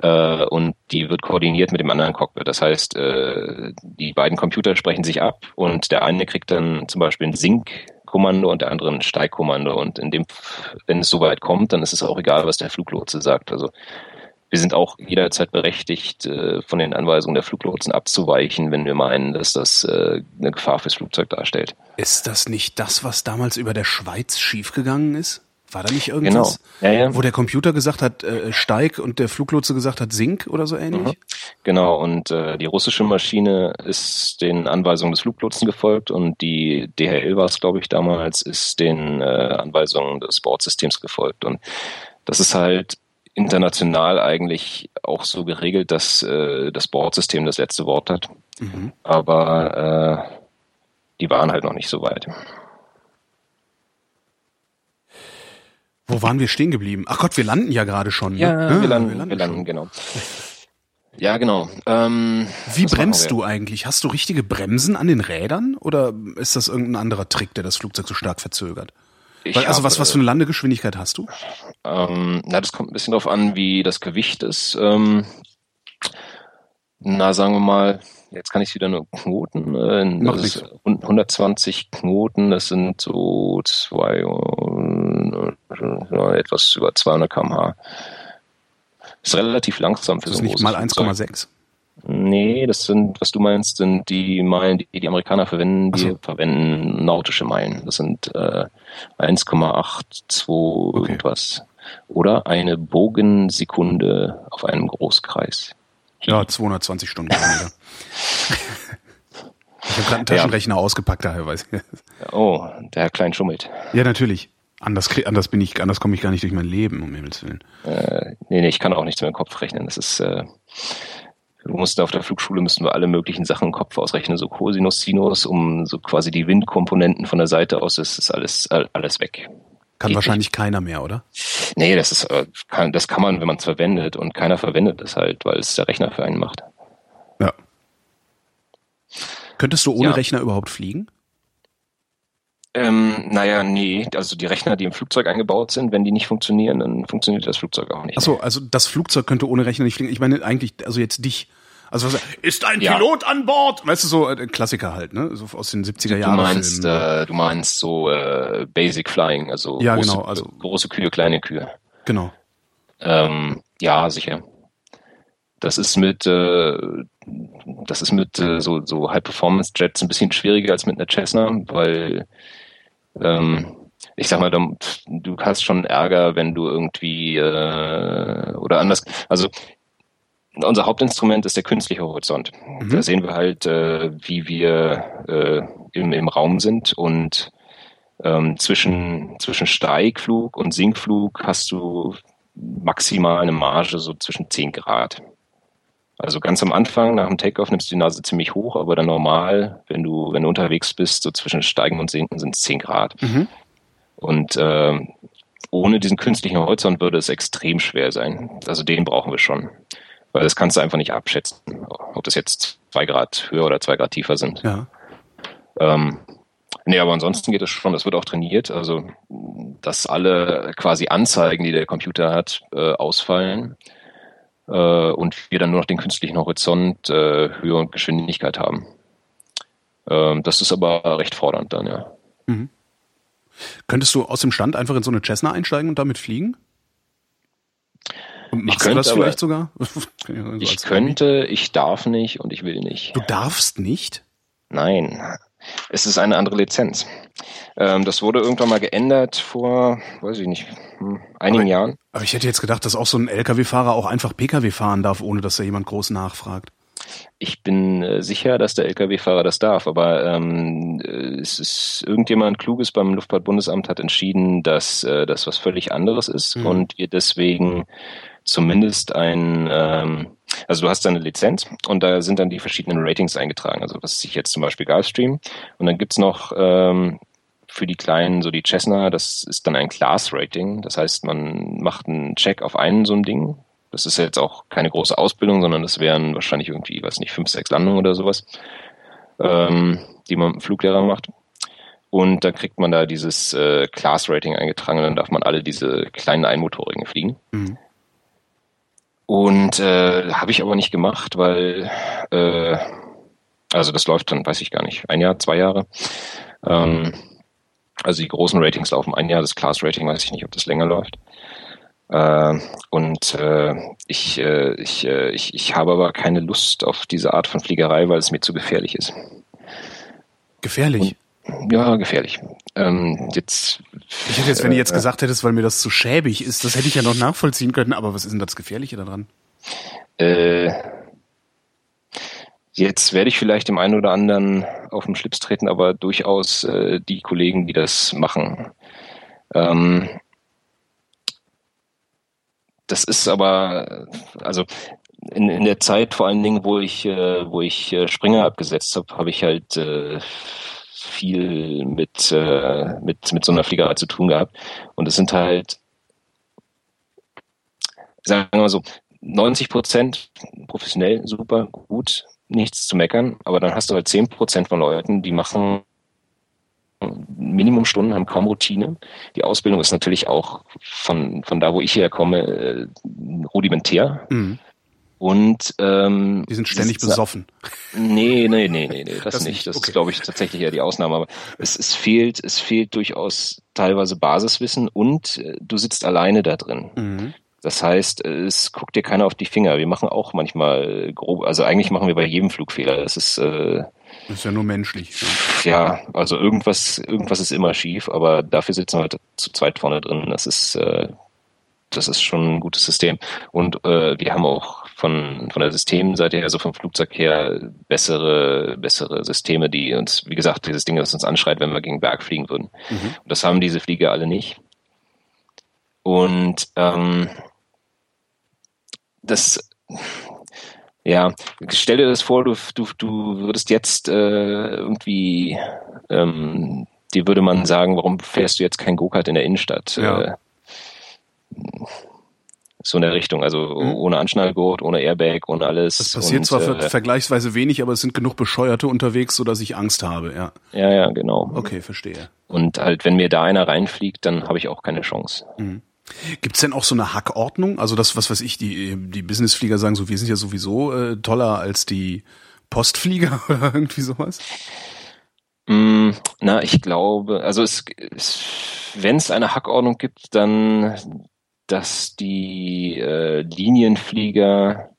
Speaker 3: Äh, und die wird koordiniert mit dem anderen Cockpit. Das heißt, äh, die beiden Computer sprechen sich ab und der eine kriegt dann zum Beispiel ein Sync-Kommando und der andere ein Steigkommando. Und in dem, wenn es soweit kommt, dann ist es auch egal, was der Fluglotse sagt. Also wir sind auch jederzeit berechtigt, äh, von den Anweisungen der Fluglotsen abzuweichen, wenn wir meinen, dass das äh, eine Gefahr fürs Flugzeug darstellt.
Speaker 2: Ist das nicht das, was damals über der Schweiz schiefgegangen ist? War da nicht irgendwas,
Speaker 3: Genau. Ja, ja.
Speaker 2: wo der Computer gesagt hat, äh, steig und der Fluglotse gesagt hat, sink oder so ähnlich?
Speaker 3: Genau, und äh, die russische Maschine ist den Anweisungen des Fluglotsen gefolgt und die DHL war es, glaube ich, damals, ist den äh, Anweisungen des Bordsystems gefolgt. Und das ist halt international eigentlich auch so geregelt, dass äh, das Bordsystem das letzte Wort hat.
Speaker 2: Mhm.
Speaker 3: Aber äh, die waren halt noch nicht so weit.
Speaker 2: Wo waren wir stehen geblieben? Ach Gott, wir landen ja gerade schon. Ne? Ah,
Speaker 3: wir landen, wir landen,
Speaker 2: schon.
Speaker 3: genau. Ja, genau. Ähm,
Speaker 2: Wie
Speaker 3: was
Speaker 2: bremst
Speaker 3: wir?
Speaker 2: du eigentlich? Hast du richtige Bremsen an den Rädern oder ist das irgendein anderer Trick, der das Flugzeug so stark verzögert?
Speaker 3: Ich
Speaker 2: Weil, also was,
Speaker 3: habe,
Speaker 2: was für eine Landegeschwindigkeit hast du?
Speaker 3: Ähm, na, das kommt ein bisschen darauf an, wie das Gewicht ist. Ähm, na, sagen wir mal, jetzt kann ich wieder nur Knoten. Äh,
Speaker 2: Macht
Speaker 3: das ist 120 Knoten, das sind so zwei, äh, etwas über 200 km/h. Ist relativ langsam für
Speaker 2: Das
Speaker 3: so
Speaker 2: ist
Speaker 3: ein
Speaker 2: nicht mal
Speaker 3: großes Flugzeug.
Speaker 2: 1,6.
Speaker 3: Nee, das sind, was du meinst, sind die Meilen, die die Amerikaner verwenden. Die
Speaker 2: Ach so.
Speaker 3: verwenden nautische Meilen. Das sind äh, 1,82
Speaker 2: Okay.
Speaker 3: irgendwas. Oder eine Bogensekunde auf einem Großkreis.
Speaker 2: Ja, 220 Stundenkilometer. ich habe gerade einen Taschenrechner ausgepackt, daher weiß ich.
Speaker 3: Oh, der Herr Klein schummelt.
Speaker 2: Ja, natürlich. Anders, anders bin ich, anders komme ich gar nicht durch mein Leben, um Himmels Willen.
Speaker 3: Äh, nee, nee, ich kann auch nichts mehr im Kopf rechnen. Das ist, äh, wir mussten auf der Flugschule müssen wir alle möglichen Sachen im Kopf ausrechnen, so Cosinus, Sinus, um so quasi die Windkomponenten von der Seite aus, das ist alles, all- alles weg.
Speaker 2: Kann
Speaker 3: Geht
Speaker 2: wahrscheinlich keiner mehr, oder?
Speaker 3: Nee, das ist, äh, kann, das kann man, wenn man es verwendet und keiner verwendet es halt, weil es der Rechner für einen macht.
Speaker 2: Ja. Könntest du ohne
Speaker 3: Ja.
Speaker 2: Rechner überhaupt fliegen?
Speaker 3: Ähm, naja, nee, also die Rechner, die im Flugzeug eingebaut sind, wenn die nicht funktionieren, dann funktioniert das Flugzeug auch nicht.
Speaker 2: Achso, also das Flugzeug könnte ohne Rechner nicht fliegen. Ich meine eigentlich, also jetzt dich. Also was, ist ein
Speaker 3: Ja.
Speaker 2: Pilot an Bord? Weißt du, so äh, Klassiker halt, ne? So aus den 70er
Speaker 3: Du
Speaker 2: Jahren.
Speaker 3: meinst, äh, du meinst so äh, Basic Flying, also,
Speaker 2: Ja,
Speaker 3: große,
Speaker 2: genau, also-
Speaker 3: große Kühe, kleine Kühe.
Speaker 2: genau.
Speaker 3: Ähm, ja, sicher. Das ist mit, äh, das ist mit äh, so, so High-Performance-Jets ein bisschen schwieriger als mit einer Cessna, weil ähm, ich sag mal, du, hast schon Ärger, wenn du irgendwie äh, oder anders. Also unser Hauptinstrument ist der künstliche Horizont. Da sehen wir halt, äh, wie wir äh, im, im Raum sind und ähm, zwischen, zwischen Steigflug und Sinkflug hast du maximal eine Marge so zwischen 10 Grad. Also ganz am Anfang, nach dem Takeoff, nimmst du die Nase ziemlich hoch, aber dann normal, wenn du, wenn du unterwegs bist, so zwischen Steigen und Sinken sind es 10 Grad.
Speaker 2: Mhm.
Speaker 3: Und äh, ohne diesen künstlichen Horizont würde es extrem schwer sein. Also den brauchen wir schon. Weil das kannst du einfach nicht abschätzen, ob das jetzt zwei Grad höher oder zwei Grad tiefer sind.
Speaker 2: Ja.
Speaker 3: Ähm, nee, aber ansonsten geht es schon, das wird auch trainiert, also dass alle quasi Anzeigen, die der Computer hat, äh, ausfallen und wir dann nur noch den künstlichen Horizont, äh, Höhe und Geschwindigkeit haben. Ähm, das ist aber recht fordernd dann, ja.
Speaker 2: Könntest du aus dem Stand einfach in so eine Cessna einsteigen und damit fliegen? Und machst du
Speaker 3: könnte,
Speaker 2: das
Speaker 3: aber-
Speaker 2: vielleicht sogar?
Speaker 3: Ich
Speaker 2: als
Speaker 3: könnte, ich darf nicht und ich will nicht.
Speaker 2: Du darfst nicht?
Speaker 3: Nein, es ist eine andere Lizenz. Ähm, das wurde irgendwann mal geändert vor, weiß ich nicht, hm, einigen
Speaker 2: Aber-
Speaker 3: Jahren.
Speaker 2: Aber ich hätte jetzt gedacht, dass auch so ein LKW-Fahrer auch einfach PKW fahren darf, ohne dass da jemand groß nachfragt.
Speaker 3: Ich bin äh, sicher, dass der Lkw-Fahrer das darf, aber ähm, äh, es ist irgendjemand Kluges beim Luftfahrtbundesamt hat entschieden, dass äh, das was völlig anderes ist
Speaker 2: Mhm.
Speaker 3: und wir deswegen zumindest ein, ähm, also du hast eine Lizenz und da sind dann die verschiedenen Ratings eingetragen. Also was ich jetzt zum Beispiel Gulfstream und dann gibt's noch ähm, für die kleinen, so die Cessna, das ist dann ein Class-Rating. Das heißt, man macht einen Check auf einen so ein Ding. Das ist jetzt auch keine große Ausbildung, sondern das wären wahrscheinlich irgendwie, weiß nicht, fünf, sechs Landungen oder sowas, ähm, die man mit dem Fluglehrer macht. Und da kriegt man da dieses äh, Class-Rating eingetragen und dann darf man alle diese kleinen Einmotorigen fliegen.
Speaker 2: Mhm.
Speaker 3: Und äh, habe ich aber nicht gemacht, weil äh, also das läuft dann, weiß ich gar nicht, ein Jahr, zwei Jahre. Ähm, also die großen Ratings laufen ein Jahr, das Class-Rating weiß ich nicht, ob das länger läuft. Äh, und äh, ich, äh, ich, äh, ich, ich habe aber keine Lust auf diese Art von Fliegerei, weil es mir zu gefährlich ist.
Speaker 2: Gefährlich.
Speaker 3: Ja, gefährlich. Ähm, jetzt,
Speaker 2: Ich hätte jetzt, wenn du jetzt
Speaker 3: äh,
Speaker 2: gesagt hättest, weil mir das zu schäbig ist, das hätte ich ja noch nachvollziehen können, aber was ist denn das Gefährliche daran?
Speaker 3: Äh, jetzt werde ich vielleicht dem einen oder anderen auf den Schlips treten, aber durchaus äh, die Kollegen, die das machen. Ähm, das ist aber, also in, in der Zeit vor allen Dingen, wo ich, äh, wo ich äh, Springer abgesetzt habe, habe ich halt äh, viel mit, äh, mit, mit so einer Fliegerei zu tun gehabt. Und es sind halt, sagen wir mal so, 90 Prozent professionell, super, gut, nichts zu meckern, aber dann hast du halt 10 Prozent von Leuten, die machen Minimumstunden, haben kaum Routine. Die Ausbildung ist natürlich auch von, von da, wo ich herkomme, äh, rudimentär.
Speaker 2: Mhm.
Speaker 3: Und ähm,
Speaker 2: Die sind ständig
Speaker 3: ist-
Speaker 2: besoffen.
Speaker 3: Nee, nee, nee, nee, nee, das,
Speaker 2: Das
Speaker 3: nicht. Das
Speaker 2: okay.
Speaker 3: ist, glaube ich, tatsächlich eher die Ausnahme. Aber es, es fehlt, es fehlt durchaus teilweise Basiswissen und äh, du sitzt alleine da drin.
Speaker 2: Mhm.
Speaker 3: Das heißt, es guckt dir keiner auf die Finger. Wir machen auch manchmal grob, also eigentlich machen wir bei jedem Flugfehler. Das ist äh,
Speaker 2: Das ist ja nur menschlich. Ja.
Speaker 3: ja, also irgendwas, irgendwas ist immer schief, aber dafür sitzen wir halt zu zweit vorne drin. Das ist, äh, das ist schon ein gutes System. Und äh, wir haben auch von, von der Systemseite her, also vom Flugzeug her, bessere, bessere Systeme, die uns, wie gesagt, dieses Ding, das uns anschreit, wenn wir gegen Berg fliegen würden.
Speaker 2: Mhm.
Speaker 3: Und das haben diese Flieger alle nicht. Und ähm, das, ja, stell dir das vor, du, du, du würdest jetzt äh, irgendwie ähm, die würde man sagen, warum fährst du jetzt kein Go-Kart in der Innenstadt?
Speaker 2: Ja.
Speaker 3: Äh, so in der Richtung, also
Speaker 2: Mhm.
Speaker 3: ohne Anschnallgurt, ohne Airbag, ohne alles.
Speaker 2: Das passiert
Speaker 3: und,
Speaker 2: zwar
Speaker 3: äh,
Speaker 2: vergleichsweise wenig, aber es sind genug Bescheuerte unterwegs, sodass ich Angst habe, ja.
Speaker 3: ja, ja, genau.
Speaker 2: Okay, verstehe.
Speaker 3: Und halt, wenn mir da einer reinfliegt, dann habe ich auch keine Chance.
Speaker 2: Gibt's denn auch so eine Hackordnung? Also das, was weiß ich, die, die Businessflieger sagen so, wir sind ja sowieso äh, toller als die Postflieger oder irgendwie sowas?
Speaker 3: Mm, na, ich glaube, also es, es wenn es eine Hackordnung gibt, dann, dass die äh, Linienflieger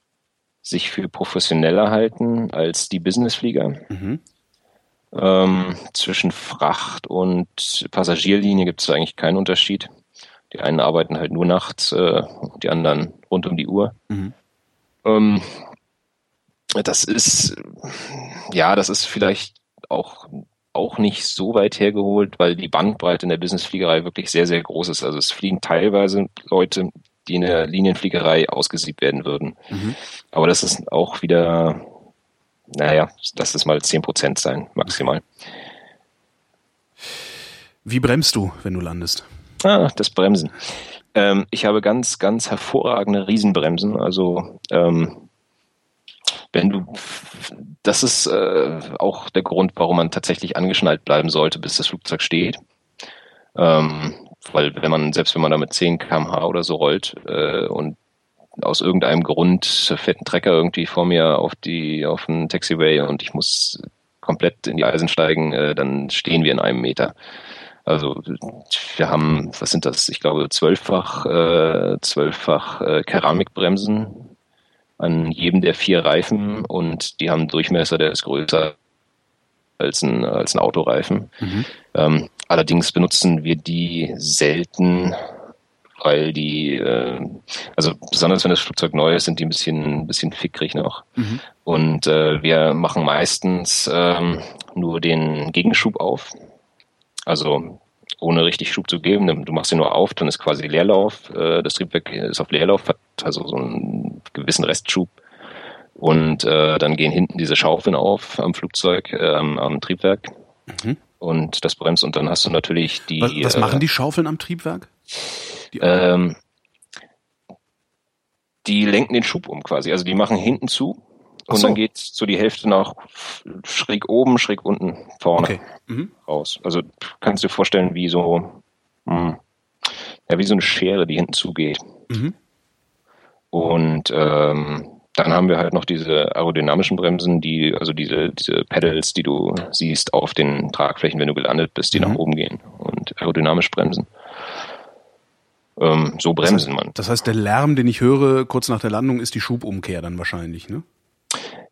Speaker 3: sich für professioneller halten als die Businessflieger.
Speaker 2: Mhm.
Speaker 3: Ähm, zwischen Fracht und Passagierlinie gibt es eigentlich keinen Unterschied. Die einen arbeiten halt nur nachts, äh, die anderen rund um die Uhr.
Speaker 2: Mhm.
Speaker 3: Ähm, das ist, ja, das ist vielleicht auch, auch nicht so weit hergeholt, weil die Bandbreite in der Businessfliegerei wirklich sehr, sehr groß ist. Also es fliegen teilweise Leute, die in der Linienfliegerei ausgesiebt werden würden.
Speaker 2: Mhm.
Speaker 3: Aber das ist auch wieder, naja, lass es mal 10% sein, maximal.
Speaker 2: Wie bremst du, wenn du landest?
Speaker 3: Ah, das Bremsen. Ähm, ich habe ganz, ganz hervorragende Riesenbremsen. Also ähm, wenn du, das ist äh, auch der Grund, warum man tatsächlich angeschnallt bleiben sollte, bis das Flugzeug steht. Ähm, weil wenn man, selbst wenn man da mit 10 kmh oder so rollt äh, und aus irgendeinem Grund fährt ein Trecker irgendwie vor mir auf die auf den Taxiway und ich muss komplett in die Eisen steigen, äh, dann stehen wir in einem Meter. Also wir haben, was sind das? Ich glaube zwölffach, äh, zwölffach äh, Keramikbremsen an jedem der vier Reifen und die haben einen Durchmesser, der ist größer als ein, als ein Autoreifen.
Speaker 2: Mhm.
Speaker 3: Ähm, allerdings benutzen wir die selten, weil die, äh, also besonders wenn das Flugzeug neu ist, sind die ein bisschen, ein bisschen fickrig noch.
Speaker 2: Mhm.
Speaker 3: Und äh, wir machen meistens ähm, nur den Gegenschub auf. Also ohne richtig Schub zu geben. Du machst ihn nur auf, dann ist quasi Leerlauf. Äh, das Triebwerk ist auf Leerlauf, hat also so einen gewissen Restschub. Und äh, dann gehen hinten diese Schaufeln auf am Flugzeug, äh, am, am Triebwerk.
Speaker 2: Mhm.
Speaker 3: Und das bremst und dann hast du natürlich die.
Speaker 2: Was, was
Speaker 3: äh,
Speaker 2: machen die Schaufeln am Triebwerk? Die,
Speaker 3: Ähm, die lenken den Schub um quasi. Also die machen hinten zu und
Speaker 2: so.
Speaker 3: dann geht so die Hälfte nach schräg oben, schräg unten, vorne
Speaker 2: okay. Mhm.
Speaker 3: raus. Also kannst du dir vorstellen, wie so, hm, ja, wie so eine Schere, die hinten zugeht.
Speaker 2: Mhm.
Speaker 3: Und ähm, dann haben wir halt noch diese aerodynamischen Bremsen, die, also diese, diese Pedals, die du siehst auf den Tragflächen, wenn du gelandet bist, die
Speaker 2: Mhm.
Speaker 3: nach oben gehen und aerodynamisch bremsen. Ähm, so bremsen man.
Speaker 2: Das heißt, der Lärm, den ich höre kurz nach der Landung, ist die Schubumkehr dann wahrscheinlich, ne?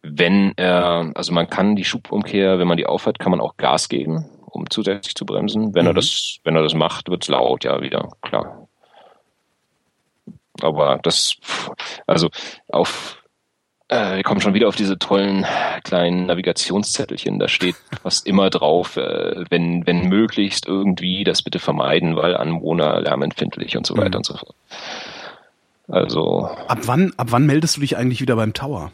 Speaker 3: Wenn er, also man kann die Schubumkehr, wenn man die aufhat, kann man auch Gas geben, um zusätzlich zu bremsen. Wenn er
Speaker 2: Mhm.
Speaker 3: das, wenn er das macht, wird's laut, ja wieder, klar. Aber das, also auf, äh, wir kommen schon wieder auf diese tollen kleinen Navigationszettelchen. Da steht fast immer drauf, äh, wenn, wenn möglichst irgendwie das bitte vermeiden, weil Anwohner lärmempfindlich und so weiter
Speaker 2: Mhm.
Speaker 3: und so fort. Also
Speaker 2: Ab wann, ab wann meldest du dich eigentlich wieder beim Tower?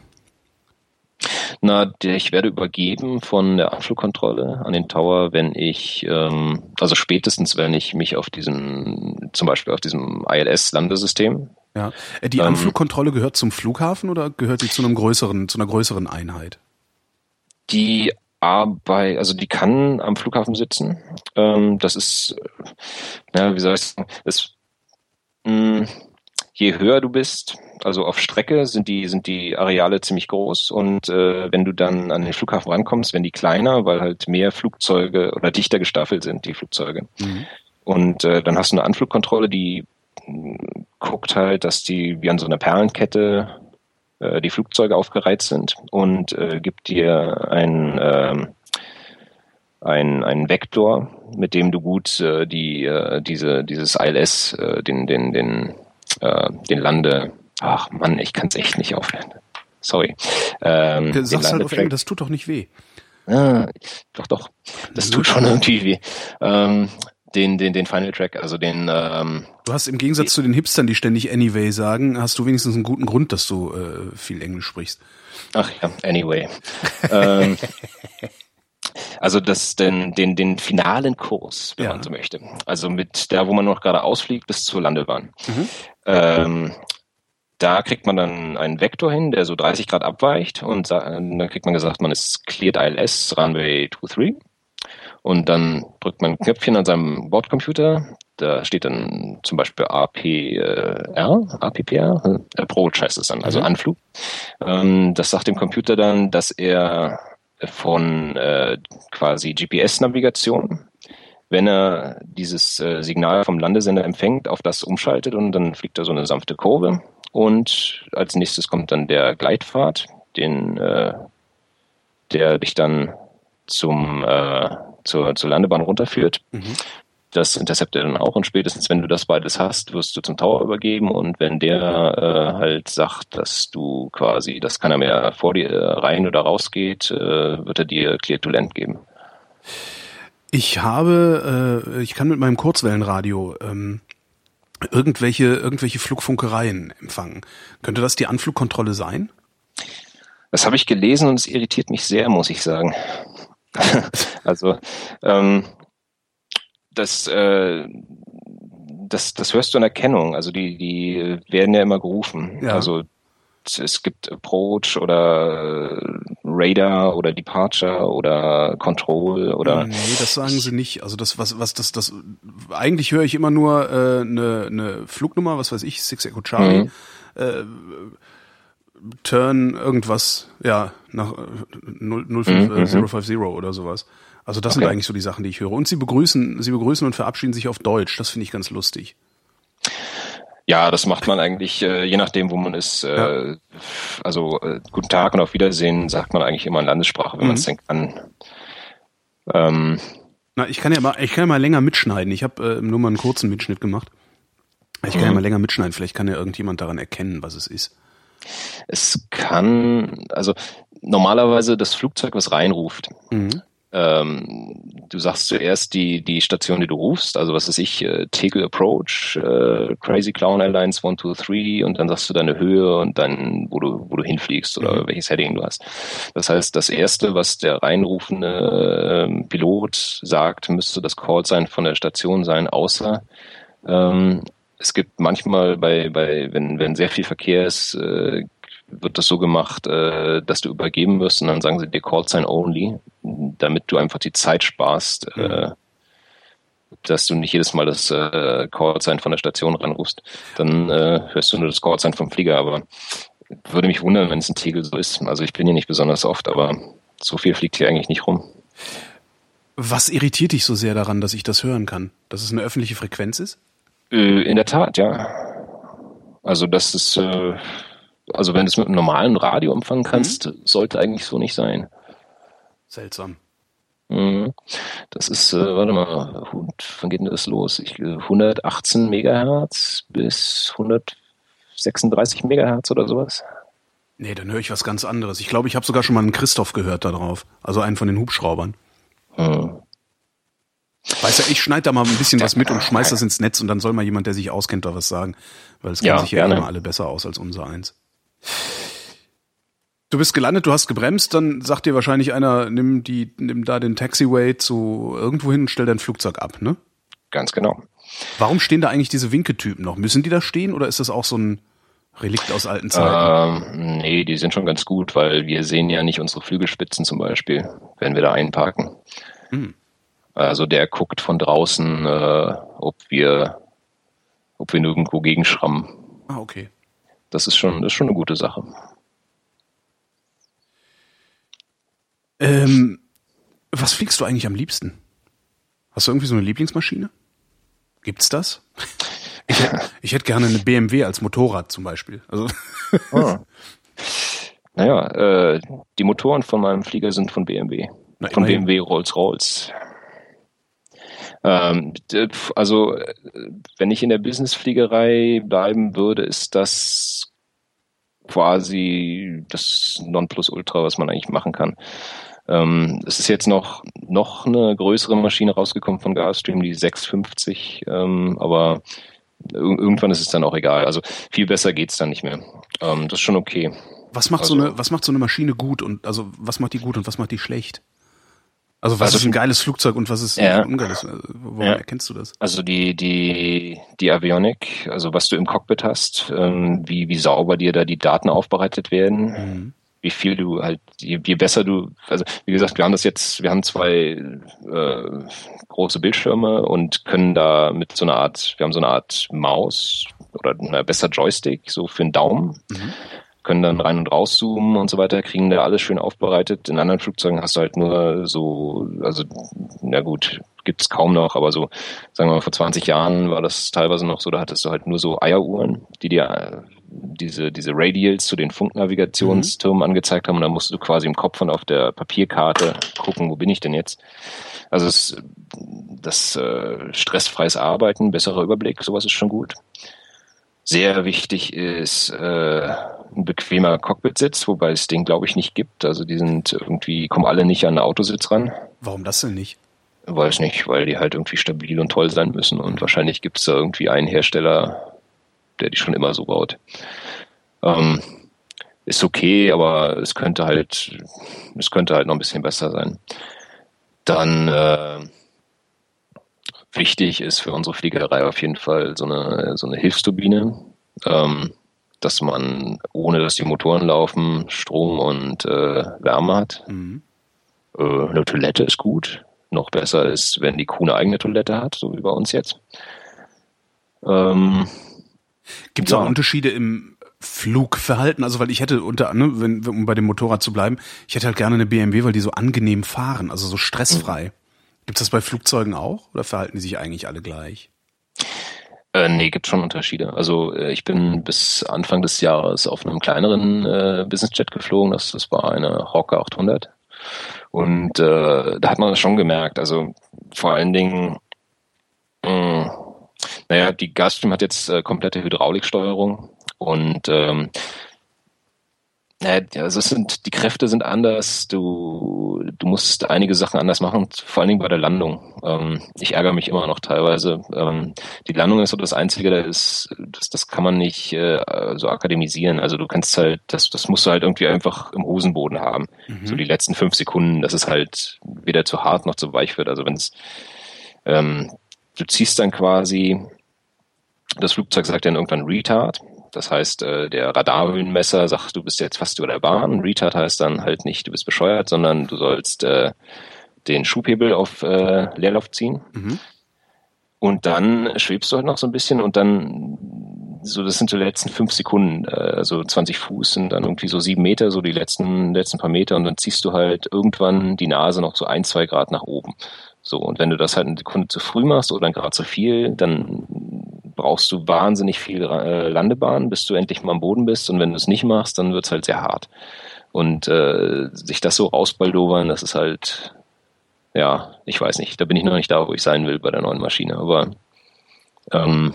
Speaker 3: Na, ich werde übergeben von der Anflugkontrolle an den Tower, wenn ich, ähm, also spätestens, wenn ich mich auf diesem, zum Beispiel auf diesem ILS-Landesystem,
Speaker 2: Ja. Äh, Die
Speaker 3: Ähm,
Speaker 2: Anflugkontrolle gehört zum Flughafen oder gehört sie zu einem größeren, zu einer größeren Einheit?
Speaker 3: die Arbeit, also die kann am Flughafen sitzen. Ähm, das ist, äh, ja, wie soll ich sagen, das, mh, je höher du bist, also auf Strecke sind die, sind die Areale ziemlich groß und äh, wenn du dann an den Flughafen rankommst, werden die kleiner, weil halt mehr Flugzeuge oder dichter gestaffelt sind, die Flugzeuge.
Speaker 2: Mhm.
Speaker 3: Und äh, dann hast du eine Anflugkontrolle, die mh, guckt halt, dass die wie an so einer Perlenkette äh, die Flugzeuge aufgereiht sind und äh, gibt dir ein, ähm, ein, ein Vektor, mit dem du gut äh, die, äh, diese, dieses ILS, äh, den, den, den, äh, den Lande, ach Mann, ich kann es echt nicht aufhören. Sorry. Ähm, den
Speaker 2: Sag's halt auf Englisch, das tut doch nicht weh.
Speaker 3: Ah, doch, doch. Das tut schon irgendwie weh. Ähm, den, den, den Final Track, also den, ähm,
Speaker 2: Du hast im Gegensatz zu den Hipstern, die ständig Anyway sagen, hast du wenigstens einen guten Grund, dass du äh, viel Englisch sprichst.
Speaker 3: ach ja, anyway. ähm, Also das den, den, den finalen Kurs, wenn
Speaker 2: Ja.
Speaker 3: man so möchte. Also mit da, wo man noch gerade ausfliegt, bis zur Landebahn. Ähm, da kriegt man dann einen Vektor hin, der so 30 Grad abweicht und dann kriegt man gesagt, man ist cleared ILS, Runway 23. Und dann drückt man ein Knöpfchen an seinem Bordcomputer. Da steht dann zum Beispiel APR, APPR, äh, Approach heißt es dann, also
Speaker 2: Mhm.
Speaker 3: Anflug. Ähm, das sagt dem Computer dann, dass er von äh, quasi GPS-Navigation, wenn er dieses äh, Signal vom Landesender empfängt, auf das umschaltet und dann fliegt er so eine sanfte Kurve. Und als nächstes kommt dann der Gleitpfad, den, äh, der dich dann zum, äh, zur, zur Landebahn runterführt. Das interceptet er dann auch und spätestens, wenn du das beides hast, wirst du zum Tower übergeben und wenn der äh, halt sagt, dass du quasi, dass keiner mehr vor dir äh, rein oder rausgeht, äh, wird er dir Clear to Land geben.
Speaker 2: Ich habe, äh, ich kann mit meinem Kurzwellenradio ähm, irgendwelche, irgendwelche Flugfunkereien empfangen. Könnte das die Anflugkontrolle sein?
Speaker 3: Das habe ich gelesen und es irritiert mich sehr, muss ich sagen. also ähm, das, äh, das, das hörst du in Erkennung. Also die, die werden ja immer gerufen.
Speaker 2: Ja.
Speaker 3: Also es gibt Approach oder äh, Radar oder Departure oder Control oder
Speaker 2: Nee, das sagen sie nicht. Also das, was, was, das, das, eigentlich höre ich immer nur äh, eine, eine Flugnummer, was weiß ich, Six Echo Charlie,
Speaker 3: Mhm.
Speaker 2: äh, Turn irgendwas, ja, nach äh, 0, 05,
Speaker 3: Mhm,
Speaker 2: äh, 050 oder sowas. Also das sind
Speaker 3: Okay.
Speaker 2: eigentlich so die Sachen, die ich höre. Und sie begrüßen, sie begrüßen und verabschieden sich auf Deutsch. Das finde ich ganz lustig.
Speaker 3: Ja, das macht man eigentlich, äh, je nachdem, wo man ist. Äh, Also äh, guten Tag und auf Wiedersehen sagt man eigentlich immer in Landessprache, wenn
Speaker 2: Mhm.
Speaker 3: man es denn kann. Ähm,
Speaker 2: Na, ich kann ja mal, ich kann ja mal länger mitschneiden. Ich habe äh, nur mal einen kurzen Mitschnitt gemacht. Ich kann ja
Speaker 3: Mhm.
Speaker 2: mal länger mitschneiden. Vielleicht kann ja irgendjemand daran erkennen, was es ist.
Speaker 3: es kann, also normalerweise das Flugzeug, was reinruft,
Speaker 2: Mhm.
Speaker 3: Ähm, du sagst zuerst die, die Station, die du rufst, also was ist ich, äh, Tegel Approach, äh, Crazy Clown Airlines 123 und dann sagst du deine Höhe und dann, wo du, wo du hinfliegst oder
Speaker 2: Mhm.
Speaker 3: welches Heading du hast. Das heißt, das erste, was der reinrufende ähm, Pilot sagt, müsste das Call sein von der Station sein, außer ähm, es gibt manchmal bei, bei wenn, wenn sehr viel Verkehr ist, äh, wird das so gemacht, äh, dass du übergeben wirst und dann sagen sie dir Call Sign Only, damit du einfach die Zeit sparst, äh, dass du nicht jedes Mal das äh, Call Sign von der Station ranrufst. Dann äh, hörst du nur das Call Sign vom Flieger, aber würde mich wundern, wenn es ein Tegel so ist. Also ich bin hier nicht besonders oft, aber so viel fliegt hier eigentlich nicht rum.
Speaker 2: Was irritiert dich so sehr daran, dass ich das hören kann? Dass es eine öffentliche Frequenz ist?
Speaker 3: Äh, in der Tat, ja. Also das ist, äh, also wenn du es mit einem normalen Radio empfangen kannst, sollte eigentlich so nicht sein.
Speaker 2: Seltsam.
Speaker 3: Mhm. Das ist, äh, warte mal, wann geht denn das los? Ich, äh, 118 Megahertz bis 136 Megahertz oder sowas.
Speaker 2: Nee, dann höre ich was ganz anderes. Ich glaube, ich habe sogar schon mal einen Christoph gehört da drauf. Also einen von den Hubschraubern.
Speaker 3: Mhm.
Speaker 2: Weiß ja, ich schneide da mal ein bisschen was mit und schmeiß das ins Netz und dann soll mal jemand, der sich auskennt, da was sagen. Weil es kennen
Speaker 3: Ja,
Speaker 2: sich ja
Speaker 3: gerne.
Speaker 2: immer alle besser aus als unser eins. Du bist gelandet, du hast gebremst, dann sagt dir wahrscheinlich einer, nimm die, nimm da den Taxiway zu irgendwo hin und stell dein Flugzeug ab, ne?
Speaker 3: Ganz genau.
Speaker 2: Warum stehen da eigentlich diese Winketypen noch? Müssen die da stehen oder ist das auch so ein Relikt aus alten Zeiten?
Speaker 3: Ähm, nee, die sind schon ganz gut, weil wir sehen ja nicht unsere Flügelspitzen zum Beispiel, wenn wir da einparken.
Speaker 2: Hm.
Speaker 3: Also der guckt von draußen, äh, ob wir, ob wir nirgendwo gegenschrammen.
Speaker 2: Ah, okay.
Speaker 3: Das ist schon, das ist schon eine gute Sache.
Speaker 2: Ähm, was fliegst du eigentlich am liebsten? Hast du irgendwie so eine Lieblingsmaschine? Gibt's das? Ich hätte, ich hätte gerne eine BMW als Motorrad zum Beispiel. Also,
Speaker 3: Ah. Naja, äh, die Motoren von meinem Flieger sind von BMW.
Speaker 2: Na,
Speaker 3: von. BMW Rolls-Royce. Ähm, also, wenn ich in der Businessfliegerei bleiben würde, ist das quasi das Nonplusultra, was man eigentlich machen kann. Ähm, es ist jetzt noch, noch eine größere Maschine rausgekommen von Gulfstream, die 650, ähm, aber ir irgendwann ist es dann auch egal. Also viel besser geht's dann nicht mehr. Ähm, das ist schon okay.
Speaker 2: was macht so
Speaker 3: Also-
Speaker 2: eine, was macht so eine Maschine gut und also was macht die gut und was macht die schlecht? Also was
Speaker 3: Also-
Speaker 2: ist ein geiles Flugzeug und was ist
Speaker 3: Ja.
Speaker 2: ein ungeiles? Also, Woran
Speaker 3: Ja.
Speaker 2: erkennst du das?
Speaker 3: Also die, die, die Avionik, also was du im Cockpit hast, ähm, wie, wie sauber dir da die Daten aufbereitet werden,
Speaker 2: Mhm.
Speaker 3: wie viel du halt, je, je besser du, also wie gesagt, wir haben das jetzt, wir haben zwei äh, große Bildschirme und können da mit so einer Art, wir haben so eine Art Maus oder na, besser Joystick, so für den Daumen,
Speaker 2: Mhm.
Speaker 3: Können dann rein und raus zoomen und so weiter, kriegen da alles schön aufbereitet. In anderen Flugzeugen hast du halt nur so, also na gut, gibt's kaum noch, aber so, sagen wir mal, vor 20 Jahren war das teilweise noch so, da hattest du halt nur so Eieruhren, die dir diese, diese Radials zu den Funknavigationstürmen angezeigt haben und dann musst du quasi im Kopf und auf der Papierkarte gucken, wo bin ich denn jetzt? Also es, das äh, stressfreies Arbeiten, besserer Überblick, sowas ist schon gut. Sehr wichtig ist äh, ein bequemer Cockpitsitz, wobei es den glaube ich nicht gibt. Also die sind irgendwie, kommen alle nicht an einen Autositz ran.
Speaker 2: Warum das denn nicht?
Speaker 3: Weiß nicht, weil die halt irgendwie stabil und toll sein müssen und wahrscheinlich gibt es da irgendwie einen Hersteller, der die schon immer so baut. Ähm, ist okay, aber es könnte halt, es könnte halt noch ein bisschen besser sein. Dann äh, wichtig ist für unsere Fliegerei auf jeden Fall so eine, so eine Hilfsturbine, ähm, dass man, ohne dass die Motoren laufen, Strom und äh, Wärme hat.
Speaker 2: Mhm.
Speaker 3: Äh, eine Toilette ist gut. Noch besser ist, wenn die Crew eine eigene Toilette hat, so wie bei uns jetzt. Ähm,
Speaker 2: Gibt es
Speaker 3: Ja.
Speaker 2: auch Unterschiede im Flugverhalten? Also weil ich hätte unter ne, wenn, um bei dem Motorrad zu bleiben, ich hätte halt gerne eine BMW, weil die so angenehm fahren, also so stressfrei. Gibt es das bei Flugzeugen auch oder verhalten die sich eigentlich alle gleich?
Speaker 3: Äh, nee, gibt schon Unterschiede. Also äh, ich bin bis Anfang des Jahres auf einem kleineren äh, Businessjet geflogen. Das, das war eine Hawker 800. Und äh, da hat man das schon gemerkt. Also vor allen Dingen, mh, naja, die Gulfstream hat jetzt äh, komplette Hydrauliksteuerung und ähm, naja, also es sind, die Kräfte sind anders, du, du musst einige Sachen anders machen, vor allen Dingen bei der Landung. Ähm, ich ärgere mich immer noch teilweise. Ähm, die Landung ist so das Einzige, da ist, das, das kann man nicht äh, so akademisieren. Also du kannst halt, das, das musst du halt irgendwie einfach im Hosenboden haben. So die letzten fünf Sekunden, dass es halt weder zu hart noch zu weich wird. Also wenn es, ähm, du ziehst dann quasi, das Flugzeug sagt dann irgendwann Retard. Das heißt, äh, der Radarhöhenmesser sagt, du bist jetzt fast über der Bahn. Retard heißt dann halt nicht, du bist bescheuert, sondern du sollst äh, den Schubhebel auf äh, Leerlauf ziehen.
Speaker 2: Mhm.
Speaker 3: Und dann schwebst du halt noch so ein bisschen und dann, so das sind so die letzten fünf Sekunden, äh, also 20 Fuß sind dann irgendwie so sieben Meter, so die letzten, letzten paar Meter und dann ziehst du halt irgendwann die Nase noch so ein, zwei Grad nach oben. So, und wenn du das halt eine Sekunde zu früh machst oder gerade zu viel, dann brauchst du wahnsinnig viel äh, Landebahn, bis du endlich mal am Boden bist. Und wenn du es nicht machst, dann wird's halt sehr hart. Und äh, sich das so rausbaldowern, das ist halt, ja, ich weiß nicht. Da bin ich noch nicht da, wo ich sein will bei der neuen Maschine. Aber ähm,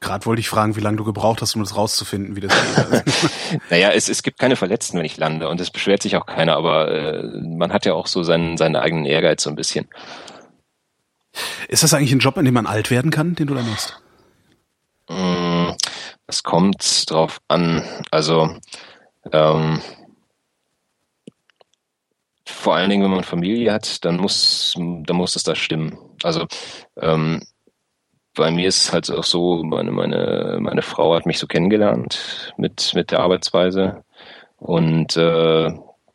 Speaker 2: Gerade wollte ich fragen, wie lange du gebraucht hast, um das rauszufinden, wie das geht.
Speaker 3: naja, es, es gibt keine Verletzten, wenn ich lande. Und es beschwert sich auch keiner. Aber äh, man hat ja auch so seinen, seinen eigenen Ehrgeiz so ein bisschen.
Speaker 2: Ist das eigentlich ein Job, in dem man alt werden kann, den du da machst?
Speaker 3: Mm, Es kommt drauf an. Also ähm, vor allen Dingen, wenn man Familie hat, dann muss, dann muss es da stimmen. Also ähm, bei mir ist es halt auch so, meine, meine, meine Frau hat mich so kennengelernt mit, mit der Arbeitsweise und äh,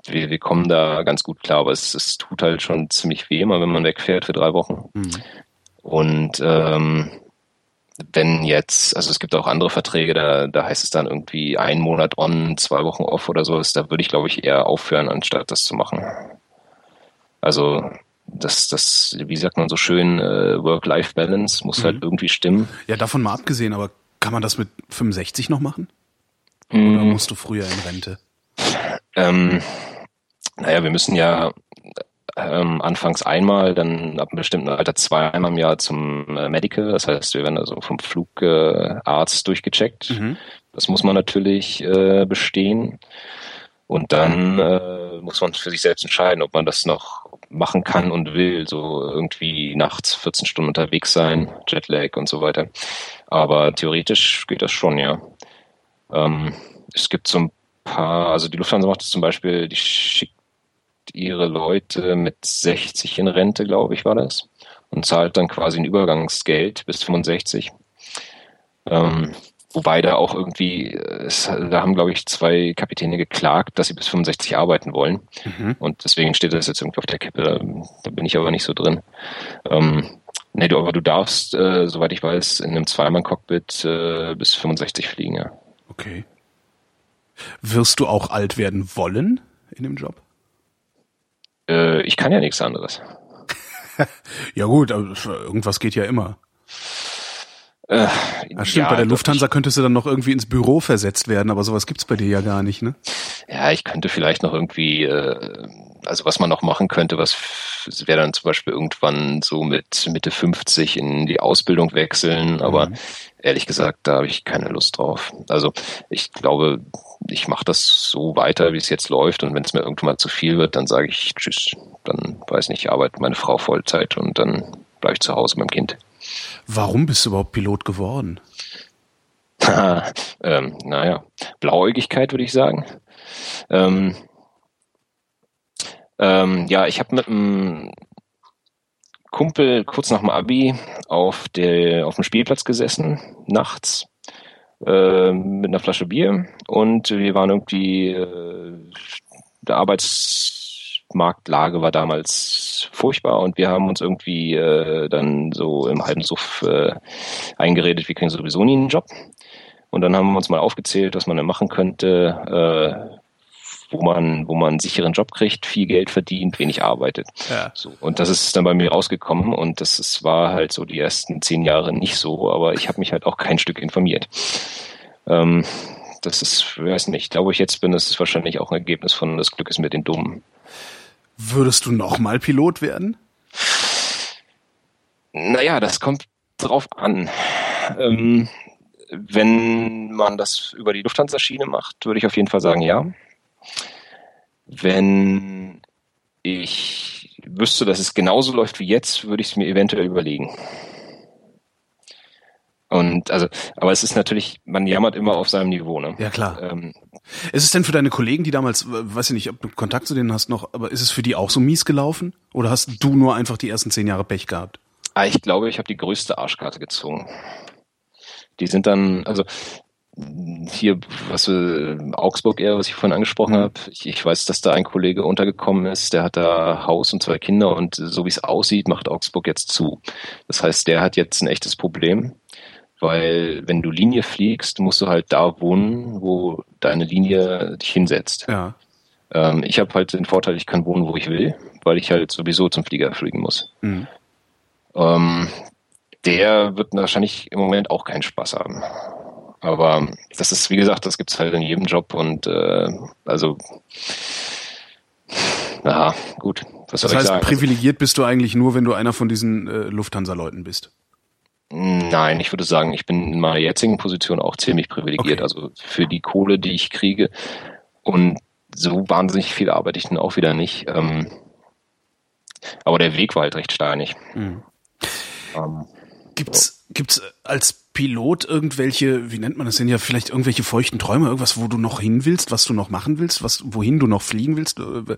Speaker 3: wir, wir kommen da ganz gut klar, aber es, es tut halt schon ziemlich weh, immer wenn man wegfährt für drei Wochen.
Speaker 2: Mhm.
Speaker 3: Und ähm, wenn jetzt, also es gibt auch andere Verträge, da, da heißt es dann irgendwie ein Monat on, zwei Wochen off oder sowas, da würde ich glaube ich eher aufhören, anstatt das zu machen. Also das, das, wie sagt man so schön, äh, Work-Life-Balance muss halt irgendwie stimmen.
Speaker 2: Ja, davon mal abgesehen, aber kann man das mit 65 noch machen? Oder
Speaker 3: Mm,
Speaker 2: musst du früher in Rente?
Speaker 3: ähm, naja, wir müssen ja ähm, anfangs einmal, dann ab einem bestimmten Alter zweimal im Jahr zum äh, Medical. Das heißt, wir werden also vom Flugarzt äh, durchgecheckt.
Speaker 2: Mhm.
Speaker 3: Das muss man natürlich äh, bestehen. Und dann äh, muss man für sich selbst entscheiden, ob man das noch machen kann und will. So irgendwie nachts 14 Stunden unterwegs sein, Jetlag und so weiter. Aber theoretisch geht das schon, ja. Ähm, es gibt so ein paar, also die Lufthansa macht das zum Beispiel, die schickt ihre Leute mit 60 in Rente, glaube ich, war das. Und zahlt dann quasi ein Übergangsgeld bis 65. Ähm, wobei da auch irgendwie, es, da haben, glaube ich, zwei Kapitäne geklagt, dass sie bis 65 arbeiten wollen. Mhm. Und deswegen steht das jetzt irgendwie auf der Kippe. Da, da bin ich aber nicht so drin. Ähm, nee, du, aber du darfst, äh, soweit ich weiß, in einem Zweimann-Cockpit äh, bis 65 fliegen, ja.
Speaker 2: Okay. Wirst du auch alt werden wollen in dem Job?
Speaker 3: Äh, ich kann ja nichts anderes.
Speaker 2: ja gut, irgendwas geht ja immer. Äh, Ach stimmt, ja, bei der Lufthansa ich, könntest du dann noch irgendwie ins Büro versetzt werden, aber sowas gibt's bei dir ja gar nicht, ne?
Speaker 3: Ja, ich könnte vielleicht noch irgendwie, äh, also was man noch machen könnte, was wäre dann zum Beispiel irgendwann so mit Mitte 50 in die Ausbildung wechseln, aber mhm. ehrlich gesagt, da habe ich keine Lust drauf. Also ich glaube, ich mache das so weiter, wie es jetzt läuft und wenn es mir irgendwann mal zu viel wird, dann sage ich Tschüss, dann weiß nicht, arbeite meine Frau Vollzeit und dann bleibe ich zu Hause mit dem Kind.
Speaker 2: Warum bist du überhaupt Pilot geworden?
Speaker 3: ähm, naja, Blauäugigkeit würde ich sagen. Ähm, ähm, ja, ich habe mit einem Kumpel kurz nach dem Abi auf, der, auf dem Spielplatz gesessen, nachts, äh, mit einer Flasche Bier und wir waren irgendwie, äh, der Arbeits Marktlage war damals furchtbar und wir haben uns irgendwie äh, dann so im halben Suff äh, eingeredet, wir kriegen sowieso nie einen Job. Und dann haben wir uns mal aufgezählt, was man denn machen könnte, äh, wo man, wo man einen sicheren Job kriegt, viel Geld verdient, wenig arbeitet. Ja. So, und das ist dann bei mir rausgekommen und das ist, war halt so die ersten zehn Jahre nicht so, aber ich habe mich halt auch kein Stück informiert. Ähm, das ist, weiß nicht, da wo ich jetzt bin, das ist wahrscheinlich auch ein Ergebnis von das Glück ist mit den Dummen.
Speaker 2: Würdest du nochmal Pilot werden?
Speaker 3: Naja, das kommt drauf an. Ähm, wenn man das über die Lufthansa-Schiene macht, würde ich auf jeden Fall sagen, ja. Wenn ich wüsste, dass es genauso läuft wie jetzt, würde ich es mir eventuell überlegen. Und also, aber es ist natürlich, man jammert immer auf seinem Niveau, ne?
Speaker 2: Ja, klar. Ähm, ist es denn für deine Kollegen, die damals, weiß ich nicht, ob du Kontakt zu denen hast noch, aber ist es für die auch so mies gelaufen? Oder hast du nur einfach die ersten zehn Jahre Pech gehabt?
Speaker 3: Ah, ich glaube, ich habe die größte Arschkarte gezogen. Die sind dann, also hier, was äh, Augsburg eher, was ich vorhin angesprochen mhm. habe. Ich, ich, weiß, dass da ein Kollege untergekommen ist, der hat da Haus und zwei Kinder und so wie es aussieht, macht Augsburg jetzt zu. Das heißt, der hat jetzt ein echtes Problem weil wenn du Linie fliegst, musst du halt da wohnen, wo deine Linie dich hinsetzt. Ja. Ähm, ich habe halt den Vorteil, ich kann wohnen, wo ich will, weil ich halt sowieso zum Flieger fliegen muss. Mhm. Ähm, der wird wahrscheinlich im Moment auch keinen Spaß haben. Aber das ist, wie gesagt, das gibt's halt in jedem Job und äh, also na gut.
Speaker 2: Was soll das heißt, ich sagen? privilegiert bist du eigentlich nur, wenn du einer von diesen äh, Lufthansa-Leuten bist.
Speaker 3: Nein, ich würde sagen, ich bin in meiner jetzigen Position auch ziemlich privilegiert. Okay. Also für die Kohle, die ich kriege und so wahnsinnig viel arbeite ich dann auch wieder nicht. Ähm, aber der Weg war halt recht steinig. Mhm.
Speaker 2: Ähm, gibt's, so. gibt's als Pilot irgendwelche, wie nennt man das denn ja, vielleicht irgendwelche feuchten Träume, irgendwas, wo du noch hin willst, was du noch machen willst, was, wohin du noch fliegen willst? Äh,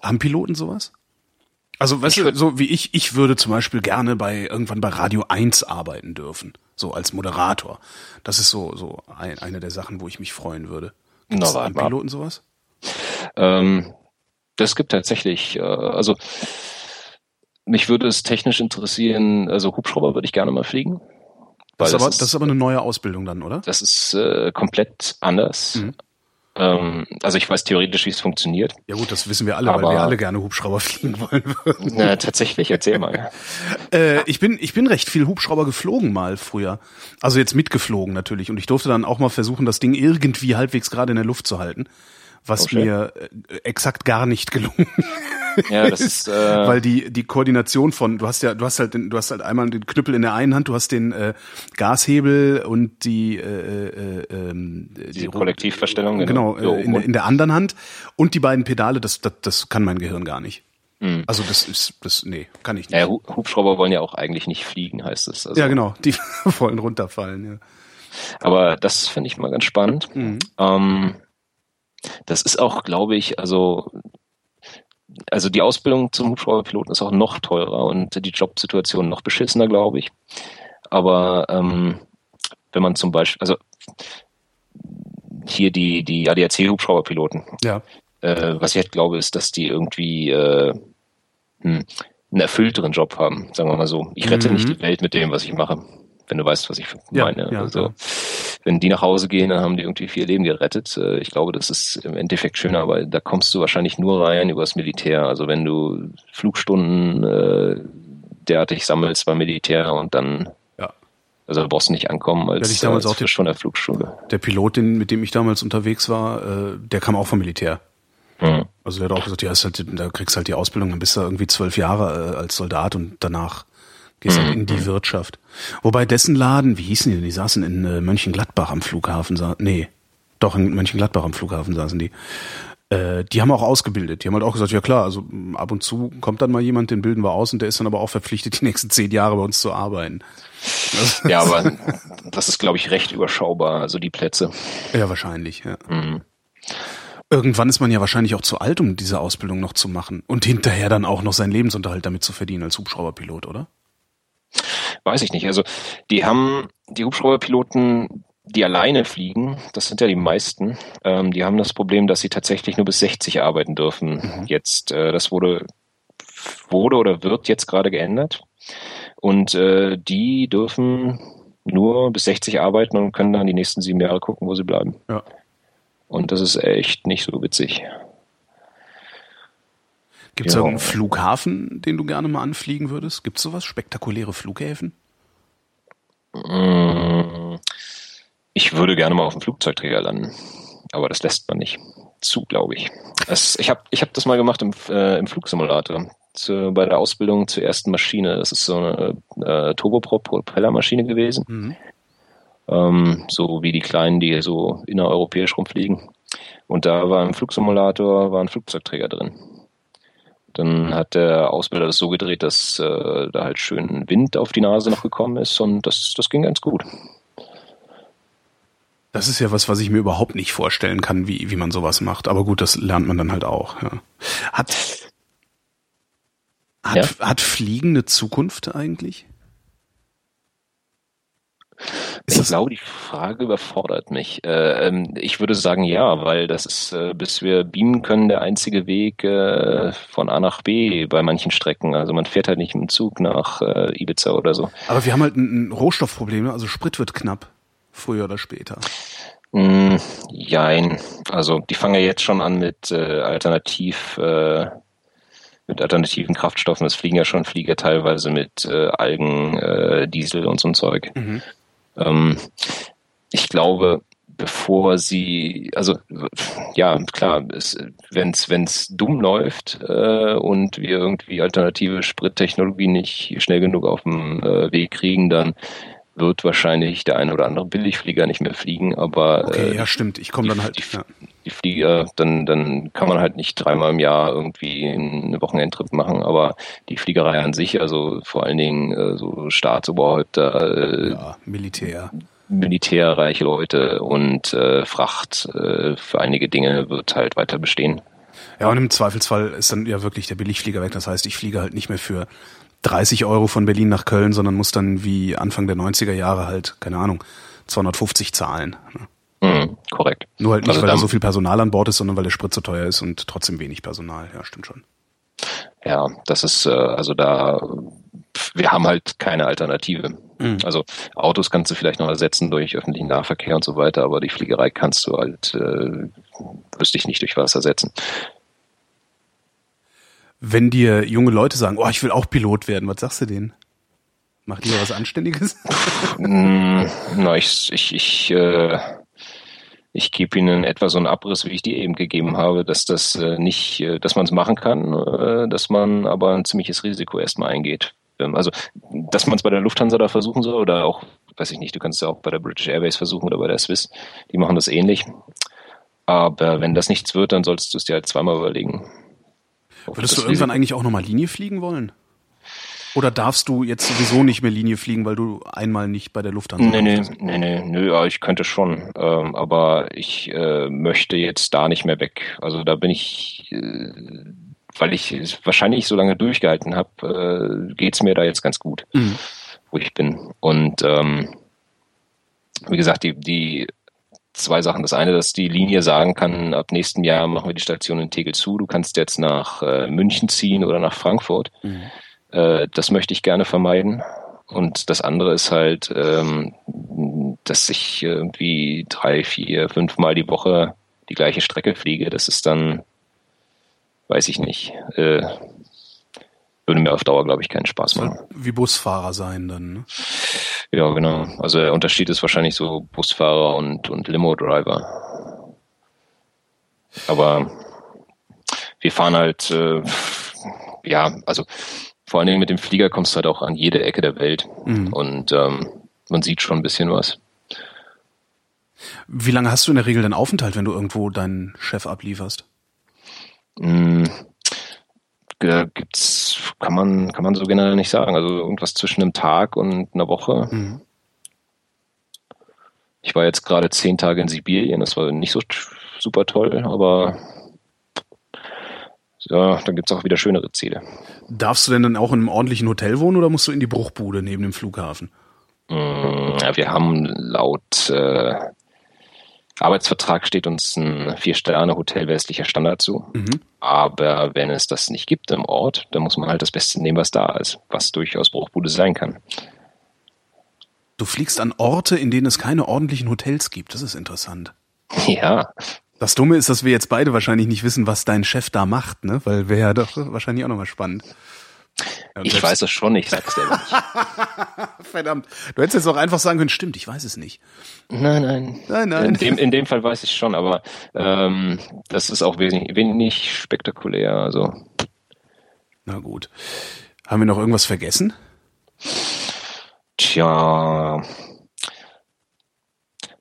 Speaker 2: haben Piloten sowas? Also, weißt du, so wie ich, ich würde zum Beispiel gerne bei irgendwann bei Radio 1 arbeiten dürfen. So als Moderator. Das ist so, so ein, eine der Sachen, wo ich mich freuen würde. Gibt es an Piloten sowas?
Speaker 3: Ähm, das gibt tatsächlich, äh, also mich würde es technisch interessieren, also Hubschrauber würde ich gerne mal fliegen.
Speaker 2: Das ist, aber, das ist aber eine neue Ausbildung dann, oder?
Speaker 3: Das ist äh, komplett anders. Mhm. Ähm, also ich weiß theoretisch, wie es funktioniert.
Speaker 2: Ja gut, das wissen wir alle, weil wir alle gerne Hubschrauber fliegen wollen würden.
Speaker 3: Na, tatsächlich, erzähl mal.
Speaker 2: äh, ich, bin, ich bin recht viel Hubschrauber geflogen mal früher. Also jetzt mitgeflogen natürlich. Und ich durfte dann auch mal versuchen, das Ding irgendwie halbwegs gerade in der Luft zu halten was oh, mir äh, exakt gar nicht gelungen ja, das ist, äh weil die die Koordination von du hast ja du hast halt den, du hast halt einmal den Knüppel in der einen Hand, du hast den äh, Gashebel und die äh, äh, ähm,
Speaker 3: die, die Kollektivverstellung
Speaker 2: genau, genau äh, in, in der anderen Hand und die beiden Pedale, das das, das kann mein Gehirn gar nicht. Mhm. Also das ist das nee, kann ich nicht.
Speaker 3: Ja, Hubschrauber wollen ja auch eigentlich nicht fliegen, heißt es.
Speaker 2: Also. Ja, genau, die wollen runterfallen, ja.
Speaker 3: Aber das finde ich mal ganz spannend. Mhm. Ähm, das ist auch, glaube ich, also also die Ausbildung zum Hubschrauberpiloten ist auch noch teurer und die Jobsituation noch beschissener, glaube ich. Aber ähm, wenn man zum Beispiel, also hier die, die ADAC-Hubschrauberpiloten.
Speaker 2: Ja.
Speaker 3: Äh, was ich halt glaube, ist, dass die irgendwie äh, hm, einen erfüllteren Job haben, sagen wir mal so. Ich rette
Speaker 2: Mhm.
Speaker 3: nicht die Welt mit dem, was ich mache, wenn du weißt, was ich meine.
Speaker 2: ja,
Speaker 3: also,
Speaker 2: ja.
Speaker 3: wenn die nach Hause gehen, dann haben die irgendwie vier Leben gerettet. Äh, Ich glaube, das ist im Endeffekt schöner, aber da kommst du wahrscheinlich nur rein übers Militär. Also wenn du Flugstunden äh, derartig sammelst beim Militär und dann
Speaker 2: Ja.
Speaker 3: also da brauchst du nicht ankommen als,
Speaker 2: ich damals
Speaker 3: als
Speaker 2: auch die-
Speaker 3: frisch von der Flugschule.
Speaker 2: Der Pilot, den, mit dem ich damals unterwegs war, äh, der kam auch vom Militär.
Speaker 3: Hm.
Speaker 2: Also der hat auch gesagt, ja, ist halt, da kriegst halt die Ausbildung, dann bist du irgendwie zwölf Jahre äh, als Soldat und danach gehst halt in die Wirtschaft. Wobei dessen Laden, wie hießen die denn? Die saßen in äh, Mönchengladbach am Flughafen. Sa nee, doch in Mönchengladbach am Flughafen saßen die. Äh, die haben auch ausgebildet. Die haben halt auch gesagt, ja klar, also m, ab und zu kommt dann mal jemand, den bilden wir aus und der ist dann aber auch verpflichtet, die nächsten zehn Jahre bei uns zu arbeiten.
Speaker 3: Ja, aber das ist, glaube ich, recht überschaubar, also die Plätze.
Speaker 2: ja, wahrscheinlich, ja.
Speaker 3: Mhm.
Speaker 2: Irgendwann ist man ja wahrscheinlich auch zu alt, um diese Ausbildung noch zu machen. Und hinterher dann auch noch seinen Lebensunterhalt damit zu verdienen als Hubschrauberpilot, oder?
Speaker 3: Weiß ich nicht. Also die haben die Hubschrauberpiloten, die alleine fliegen, das sind ja die meisten, ähm, die haben das Problem, dass sie tatsächlich nur bis 60 arbeiten dürfen. Jetzt, äh, das wurde, wurde oder wird jetzt gerade geändert. Und äh, die dürfen nur bis 60 arbeiten und können dann die nächsten sieben Jahre gucken, wo sie bleiben.
Speaker 2: Ja.
Speaker 3: Und das ist echt nicht so witzig.
Speaker 2: Gibt es
Speaker 3: Ja.
Speaker 2: irgendeinen Flughafen, den du gerne mal anfliegen würdest? Gibt es sowas? Spektakuläre Flughäfen?
Speaker 3: Mm, Ich würde gerne mal auf dem Flugzeugträger landen, aber das lässt man nicht zu, glaube ich. Das, ich habe ich hab das mal gemacht im, äh, im Flugsimulator zu, bei der Ausbildung zur ersten Maschine. Das ist so eine äh, Turboprop-Propellermaschine gewesen,
Speaker 2: Mhm.
Speaker 3: ähm, so wie die kleinen, die so innereuropäisch rumfliegen. Und da war im Flugsimulator war ein Flugzeugträger drin. Dann hat der Ausbilder das so gedreht, dass äh, da halt schön Wind auf die Nase noch gekommen ist und das, das ging ganz gut.
Speaker 2: Das ist ja was, was ich mir überhaupt nicht vorstellen kann, wie, wie man sowas macht. Aber gut, das lernt man dann halt auch. Ja. Hat, hat, hat Fliegen eine Zukunft eigentlich? Ist
Speaker 3: Ich glaube, die Frage überfordert mich. Äh, ähm, ich würde sagen ja, weil das ist, äh, bis wir beamen können, der einzige Weg äh, von A nach B bei manchen Strecken. Also man fährt halt nicht dem Zug nach äh, Ibiza oder so.
Speaker 2: aber wir haben halt ein, ein Rohstoffproblem, ne? also Sprit wird knapp. Früher oder später.
Speaker 3: Mm, jein. Also die fangen ja jetzt schon an mit äh, alternativ äh, mit alternativen Kraftstoffen. Es fliegen ja schon Flieger teilweise mit äh, Algen, äh, Diesel und so ein Zeug.
Speaker 2: Mhm.
Speaker 3: Ähm, ich glaube, bevor sie, also ja, klar, wenn es wenn's dumm läuft äh, und wir irgendwie alternative Sprittechnologie nicht schnell genug auf den äh, Weg kriegen, dann wird wahrscheinlich der eine oder andere Billigflieger nicht mehr fliegen, aber
Speaker 2: Okay,
Speaker 3: äh,
Speaker 2: ja, stimmt. Ich komme dann halt.
Speaker 3: die-
Speaker 2: Ja.
Speaker 3: die Flieger, dann, dann kann man halt nicht dreimal im Jahr irgendwie einen Wochenendtrip machen, aber die Fliegerei an sich, also vor allen Dingen äh, so Staatsoberhäupter, äh,
Speaker 2: ja, Militär.
Speaker 3: militärreiche Leute und äh, Fracht äh, für einige Dinge wird halt weiter bestehen.
Speaker 2: Ja, und im Zweifelsfall ist dann ja wirklich der Billigflieger weg. Das heißt, ich fliege halt nicht mehr für 30 Euro von Berlin nach Köln, sondern muss dann wie Anfang der 90er Jahre halt, keine Ahnung, 250 zahlen.
Speaker 3: Mhm, korrekt.
Speaker 2: Nur halt nicht,
Speaker 3: Also
Speaker 2: weil da so viel Personal an Bord ist, sondern weil der Sprit so teuer ist und trotzdem wenig Personal. Ja, stimmt schon.
Speaker 3: Ja, das ist äh, also da wir haben halt keine Alternative.
Speaker 2: Mhm.
Speaker 3: Also Autos kannst du vielleicht noch ersetzen durch öffentlichen Nahverkehr und so weiter, aber die Fliegerei kannst du halt äh, wüsste ich nicht durch was ersetzen.
Speaker 2: Wenn dir junge Leute sagen, oh, ich will auch Pilot werden, was sagst du denen? Mach lieber was Anständiges?
Speaker 3: Mm, Na, ich, ich, ich, äh, ich gebe Ihnen etwa so einen Abriss, wie ich die eben gegeben habe, dass das äh, nicht, äh, dass man es machen kann, äh, dass man aber ein ziemliches Risiko erstmal eingeht. Ähm, also, dass man es bei der Lufthansa da versuchen soll oder auch, weiß ich nicht, du kannst es ja auch bei der British Airways versuchen oder bei der Swiss, die machen das ähnlich. Aber wenn das nichts wird, dann solltest du es dir halt zweimal überlegen.
Speaker 2: Würdest du irgendwann eigentlich auch nochmal Linie fliegen wollen? Oder darfst du jetzt sowieso nicht mehr Linie fliegen, weil du einmal nicht bei der Lufthansa
Speaker 3: Nee, nee,
Speaker 2: warst?
Speaker 3: nee, nee, nö, ja, ich könnte schon, ähm, aber ich äh, möchte jetzt da nicht mehr weg. Also da bin ich äh, weil ich wahrscheinlich so lange durchgehalten habe, äh, geht's mir da jetzt ganz gut, mhm. wo ich bin. Und ähm, wie gesagt, die, die zwei Sachen. Das eine, dass die Linie sagen kann, ab nächstem Jahr machen wir die Station in Tegel zu. Du kannst jetzt nach äh, München ziehen oder nach Frankfurt. Mhm. Äh, das möchte ich gerne vermeiden. Und das andere ist halt, ähm, dass ich irgendwie drei, vier, fünf Mal die Woche die gleiche Strecke fliege. Das ist dann, weiß ich nicht, äh, würde mir auf Dauer, glaube ich, keinen Spaß machen.
Speaker 2: Wie Busfahrer sein dann, ne?
Speaker 3: Ja, genau. Also der Unterschied ist wahrscheinlich so Busfahrer und, und Limo-Driver. Aber wir fahren halt, äh, ja, also vor allen Dingen mit dem Flieger kommst du halt auch an jede Ecke der Welt mhm. und ähm, man sieht schon ein bisschen was.
Speaker 2: Wie lange hast du in der Regel den Aufenthalt, wenn du irgendwo deinen Chef ablieferst?
Speaker 3: Mm, gibt's, kann man, kann man so generell nicht sagen. Also irgendwas zwischen einem Tag und einer Woche. Mhm. Ich war jetzt gerade zehn Tage in Sibirien, das war nicht so super toll, aber ja, dann gibt es auch wieder schönere Ziele.
Speaker 2: Darfst du denn dann auch in einem ordentlichen Hotel wohnen oder musst du in die Bruchbude neben dem Flughafen?
Speaker 3: Mm, ja, wir haben laut äh, Arbeitsvertrag steht uns ein Vier-Sterne-Hotel westlicher Standard zu. Mhm. Aber wenn es das nicht gibt im Ort, dann muss man halt das Beste nehmen, was da ist, was durchaus Bruchbude sein kann.
Speaker 2: Du fliegst an Orte, in denen es keine ordentlichen Hotels gibt. Das ist interessant.
Speaker 3: Ja.
Speaker 2: Das Dumme ist, dass wir jetzt beide wahrscheinlich nicht wissen, was dein Chef da macht, ne? Weil wäre ja doch wahrscheinlich auch nochmal spannend.
Speaker 3: Ja, ich weiß es schon, ich sag's dir nicht.
Speaker 2: Verdammt. Du hättest jetzt auch einfach sagen können, stimmt, ich weiß es nicht.
Speaker 3: Nein, nein. Nein, nein. In dem, in dem Fall weiß ich schon, aber ähm, das ist auch wenig, wenig spektakulär. Also.
Speaker 2: Na gut. Haben wir noch irgendwas vergessen?
Speaker 3: Tja.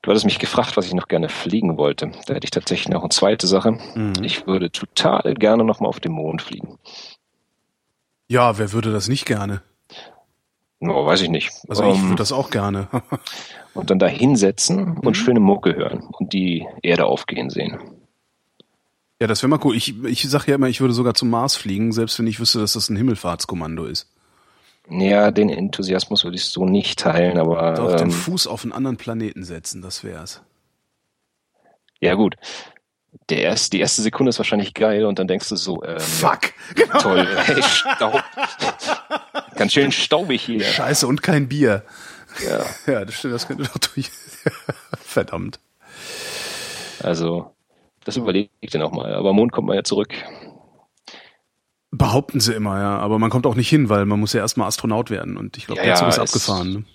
Speaker 3: Du hattest mich gefragt, was ich noch gerne fliegen wollte. Da hätte ich tatsächlich noch eine zweite Sache. Mhm. Ich würde total gerne noch mal auf den Mond fliegen.
Speaker 2: Ja, wer würde das nicht gerne?
Speaker 3: Oh, weiß ich nicht.
Speaker 2: Also ich um, würde das auch gerne.
Speaker 3: und dann da hinsetzen und mhm. schöne Mucke hören und die Erde aufgehen sehen.
Speaker 2: Ja, das wäre mal cool. Ich, ich sage ja immer, ich würde sogar zum Mars fliegen, selbst wenn ich wüsste, dass das ein Himmelfahrtskommando ist.
Speaker 3: Ja, den Enthusiasmus würde ich so nicht teilen, aber.
Speaker 2: Doch, ähm, den Fuß auf einen anderen Planeten setzen, das wär's.
Speaker 3: Ja, gut der erst, die erste Sekunde ist wahrscheinlich geil und dann denkst du so, ähm,
Speaker 2: fuck,
Speaker 3: genau. toll, ey, Staub. Ganz schön staubig hier.
Speaker 2: Scheiße und kein Bier.
Speaker 3: Ja.
Speaker 2: Ja, das stimmt, das könnte doch durch. Verdammt.
Speaker 3: Also, das überlege ich dir nochmal. Aber Mond kommt man ja zurück.
Speaker 2: Behaupten sie immer, ja. Aber man kommt auch nicht hin, weil man muss ja erstmal Astronaut werden. Und ich glaube, ja, der Zug ist abgefahren. Ne?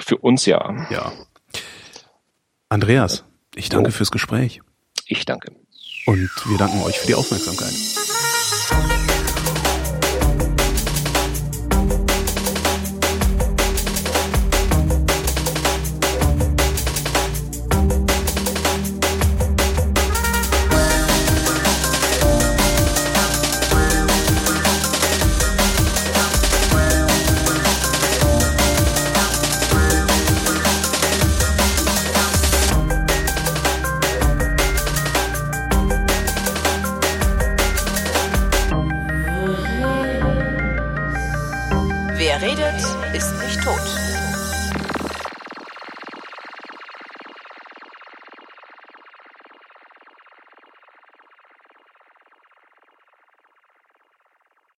Speaker 3: Für uns ja.
Speaker 2: Ja. Andreas, ich danke oh. fürs Gespräch.
Speaker 3: Ich danke.
Speaker 2: Und wir danken euch für die Aufmerksamkeit.